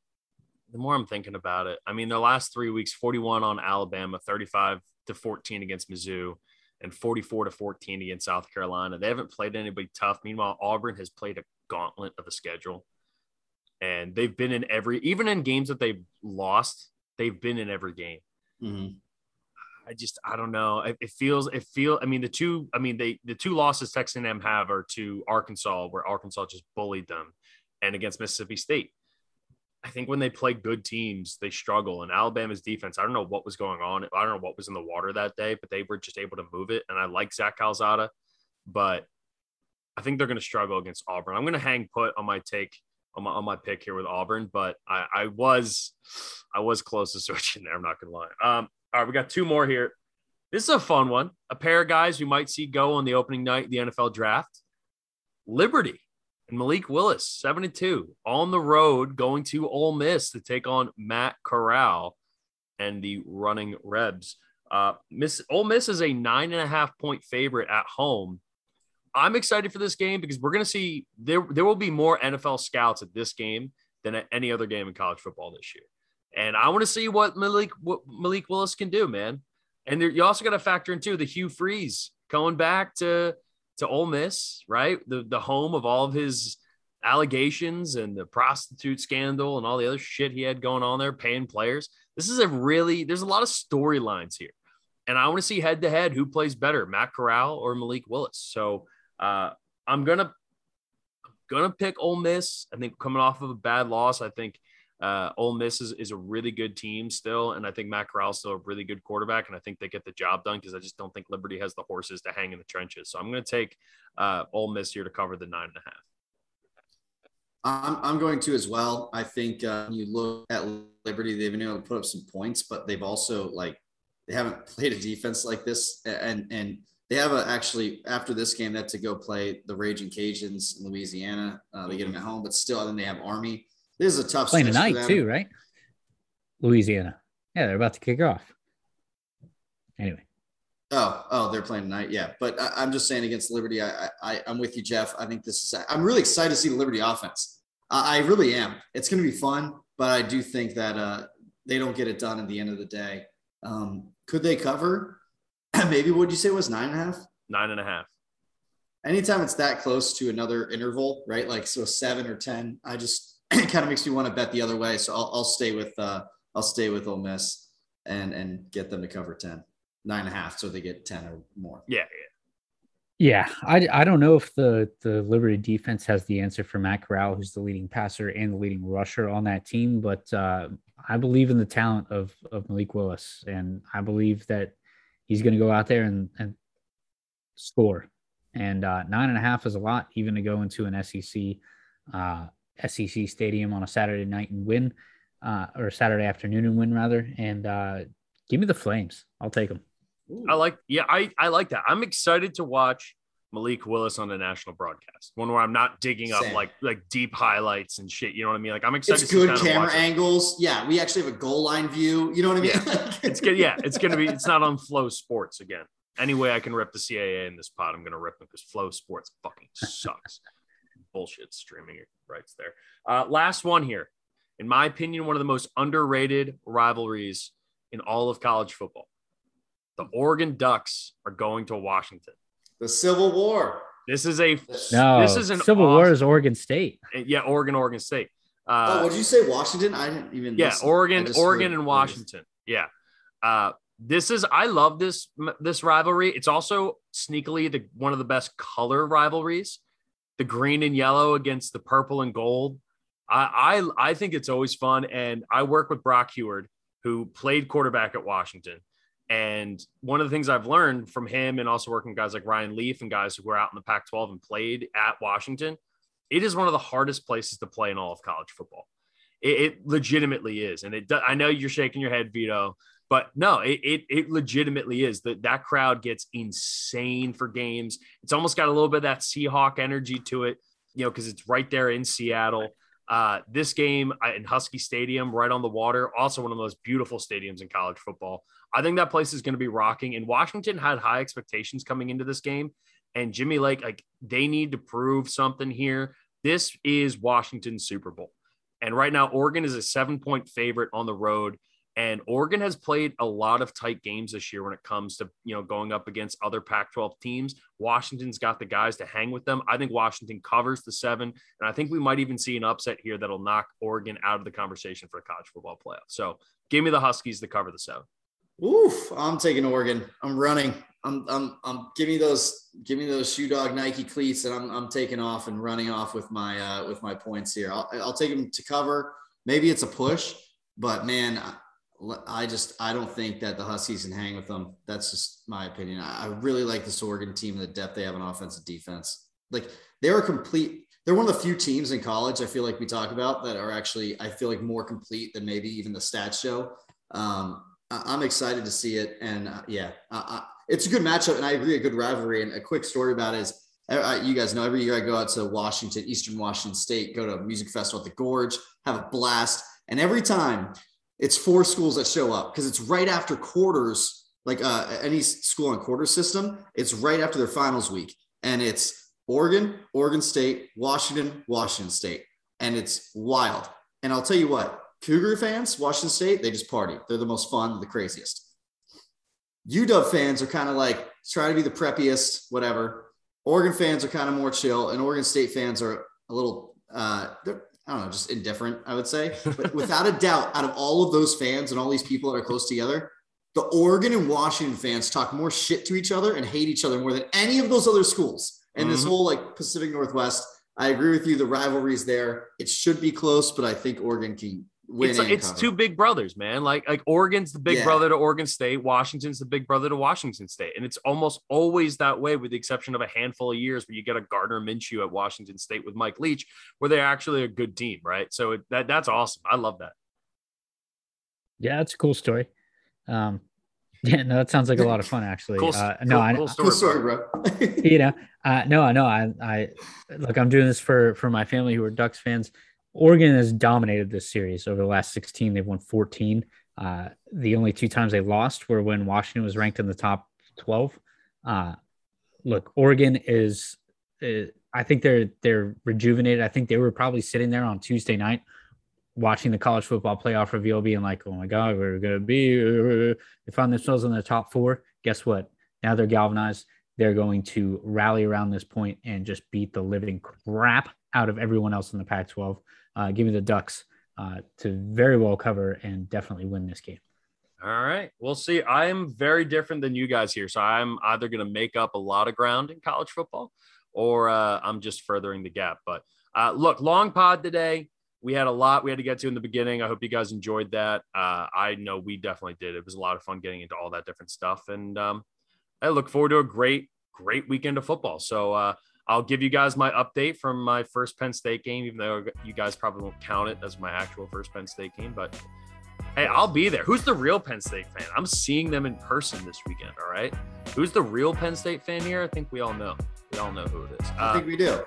The more I'm thinking about it, I mean, the last three weeks: 41 on Alabama, 35 to 14 against Mizzou, and 44 to 14 against South Carolina. They haven't played anybody tough. Meanwhile, Auburn has played a gauntlet of a schedule, and they've been in every, even in games that they've lost, they've been in every game. Mhm. I just I don't know. It, it feels it feel. I mean the two. I mean they the two losses Texas A&M have are to Arkansas, where Arkansas just bullied them, and against Mississippi State. I think when they play good teams, they struggle. And Alabama's defense, I don't know what was going on. I don't know what was in the water that day, but they were just able to move it. And I like Zach Calzada, but I think they're going to struggle against Auburn. I'm going to hang put on my take on my, on my pick here with Auburn, but I, I was I was close to switching there. I'm not gonna lie. Um, all right, we got two more here. This is a fun one. A pair of guys we might see go on the opening night the NFL draft. Liberty and Malik Willis, seven and two, on the road going to Ole Miss to take on Matt Corral and the running Rebs. Uh, Miss Ole Miss is a nine and a half point favorite at home. I'm excited for this game because we're going to see there there will be more NFL scouts at this game than at any other game in college football this year, and I want to see what Malik what Malik Willis can do, man. And there, you also got to factor in too the Hugh Freeze going back to to Ole Miss, right? The the home of all of his allegations and the prostitute scandal and all the other shit he had going on there, paying players. This is a really there's a lot of storylines here, and I want to see head to head who plays better, Matt Corral or Malik Willis. So uh, I'm gonna I'm gonna pick Ole Miss. I think coming off of a bad loss, I think uh, Ole Miss is, is a really good team still, and I think Matt Corral is still a really good quarterback, and I think they get the job done because I just don't think Liberty has the horses to hang in the trenches. So I'm going to take uh, Ole Miss here to cover the nine and a half. I'm, I'm going to as well. I think uh, you look at Liberty, they've been able to put up some points, but they've also like they haven't played a defense like this, and and they have a, actually after this game that to go play the Raging Cajuns in Louisiana. Uh, they get them at home, but still, then they have Army. This is a tough playing tonight too, right? Louisiana. Yeah, they're about to kick off. Anyway. Oh, oh, they're playing tonight. Yeah, but I, am just saying against Liberty, I, I, I'm with you, Jeff. I think this is. I'm really excited to see the Liberty offense. I, I really am. It's going to be fun, but I do think that uh, they don't get it done at the end of the day. Um, could they cover? Maybe what would you say was nine and a half? Nine and a half. Anytime it's that close to another interval, right? Like so, seven or ten. I just it kind of makes me want to bet the other way. So I'll, I'll stay with uh, I'll stay with Ole Miss and and get them to cover ten nine and a half, so they get ten or more. Yeah, yeah. Yeah, I, I don't know if the the Liberty defense has the answer for Matt Corral, who's the leading passer and the leading rusher on that team, but uh, I believe in the talent of of Malik Willis, and I believe that he's going to go out there and, and score. And uh, nine and a half is a lot, even to go into an SEC uh, SEC stadium on a Saturday night and win, uh, or Saturday afternoon and win rather. And uh, give me the Flames. I'll take them. I like, yeah, I, I like that. I'm excited to watch Malik Willis on the national broadcast. One where I'm not digging up like like deep highlights and shit. You know what I mean? Like I'm excited. It's good camera angles. Yeah, we actually have a goal line view. You know what I mean? Yeah. it's good. Yeah, it's gonna be. It's not on FloSports again. Any way I can rip the CAA in this pod, I'm gonna rip them because FloSports fucking sucks. Bullshit streaming rights there. Uh, last one here. In my opinion, one of the most underrated rivalries in all of college football. The Oregon Ducks are going to Washington. The Civil War. This is a no. This is an Civil awesome, War is Oregon State. Yeah, Oregon, Oregon State. Uh, oh, what did you say? Washington? I didn't even. Yeah, listen. Oregon, Oregon, and Washington. Yeah. Uh, this is I love this this rivalry. It's also sneakily the one of the best color rivalries. The green and yellow against the purple and gold. I I, I think it's always fun, and I work with Brock Huard, who played quarterback at Washington. And one of the things I've learned from him and also working with guys like Ryan Leaf and guys who were out in the Pac 12 and played at Washington, it is one of the hardest places to play in all of college football. It, it legitimately is. And it, I know you're shaking your head, Vido, but no, it, it, it legitimately is that that crowd gets insane for games. It's almost got a little bit of that Seahawk energy to it, you know, because it's right there in Seattle. Uh, this game uh, in Husky Stadium, right on the water, also one of the most beautiful stadiums in college football. I think that place is going to be rocking. And Washington had high expectations coming into this game. And Jimmy Lake, like they need to prove something here. This is Washington Super Bowl. And right now, Oregon is a seven point favorite on the road. And Oregon has played a lot of tight games this year when it comes to, you know, going up against other Pac 12 teams. Washington's got the guys to hang with them. I think Washington covers the seven. And I think we might even see an upset here that'll knock Oregon out of the conversation for a college football playoff. So give me the Huskies to cover the seven. Oof, I'm taking Oregon. I'm running. I'm, I'm, I'm give me those, give me those shoe dog Nike cleats, and I'm, I'm taking off and running off with my, uh, with my points here. I'll, I'll take them to cover. Maybe it's a push, but man, I just, I don't think that the Huskies can hang with them. That's just my opinion. I really like this Oregon team and the depth they have on offense and defense. Like they're a complete, they're one of the few teams in college I feel like we talk about that are actually I feel like more complete than maybe even the stats show. Um, I, am excited to see it, and uh, yeah, uh, it's a good matchup, and I agree, a good rivalry. And a quick story about it is. Uh, you guys know every year I go out to Washington, Eastern Washington State, go to a music festival at the Gorge, have a blast. And every time it's four schools that show up because it's right after quarters, like uh, any school on quarter system, it's right after their finals week. And it's Oregon, Oregon State, Washington, Washington State. And it's wild. And I'll tell you what, Cougar fans, Washington State, they just party. They're the most fun, the craziest. UW fans are kind of like try to be the preppiest, whatever. Oregon fans are kind of more chill, and Oregon State fans are a little, uh, they're, I don't know, just indifferent, I would say. But without a doubt, out of all of those fans and all these people that are close together, the Oregon and Washington fans talk more shit to each other and hate each other more than any of those other schools. And mm-hmm. this whole like Pacific Northwest, I agree with you. The rivalry is there. It should be close, but I think Oregon can. It's, it's two big brothers, man. Like like Oregon's the big yeah. brother to Oregon State. Washington's the big brother to Washington State, and it's almost always that way, with the exception of a handful of years where you get a Gardner Minshew at Washington State with Mike Leach, where they're actually a good team, right? So it, that that's awesome. I love that. Yeah, it's a cool story. Um, yeah, no, that sounds like a lot of fun, actually. Cool, uh, no, cool, I, cool story, story, bro. you know, uh, no, no, I, I look, I'm doing this for for my family who are Ducks fans. Oregon has dominated this series over the last 16. They've won 14. Uh, the only two times they lost were when Washington was ranked in the top 12. Uh, look, Oregon is, uh, I think they're they're rejuvenated. I think they were probably sitting there on Tuesday night watching the college football playoff reveal, being like, "Oh my God, we're gonna be." They found themselves in the top four. Guess what? Now they're galvanized. They're going to rally around this point and just beat the living crap out of everyone else in the Pac-12. Uh, give me the Ducks uh, to very well cover and definitely win this game. All right, we'll see. I'm very different than you guys here, so I'm either going to make up a lot of ground in college football, or uh, I'm just furthering the gap. But uh, look, long pod today we had a lot we had to get to in the beginning. I hope you guys enjoyed that. Uh, I know we definitely did. It was a lot of fun getting into all that different stuff. And um, I look forward to a great, great weekend of football. So uh, I'll give you guys my update from my first Penn State game, even though you guys probably won't count it as my actual first Penn State game. But hey, I'll be there. Who's the real Penn State fan? I'm seeing them in person this weekend. All right. Who's the real Penn State fan here? I think we all know. We all know who it is. I think we do.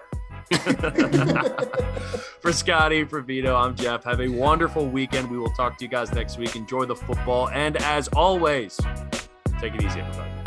for Scotty, for Vido, I'm Jeff. Have a wonderful weekend. We will talk to you guys next week. Enjoy the football. And as always, take it easy, everybody.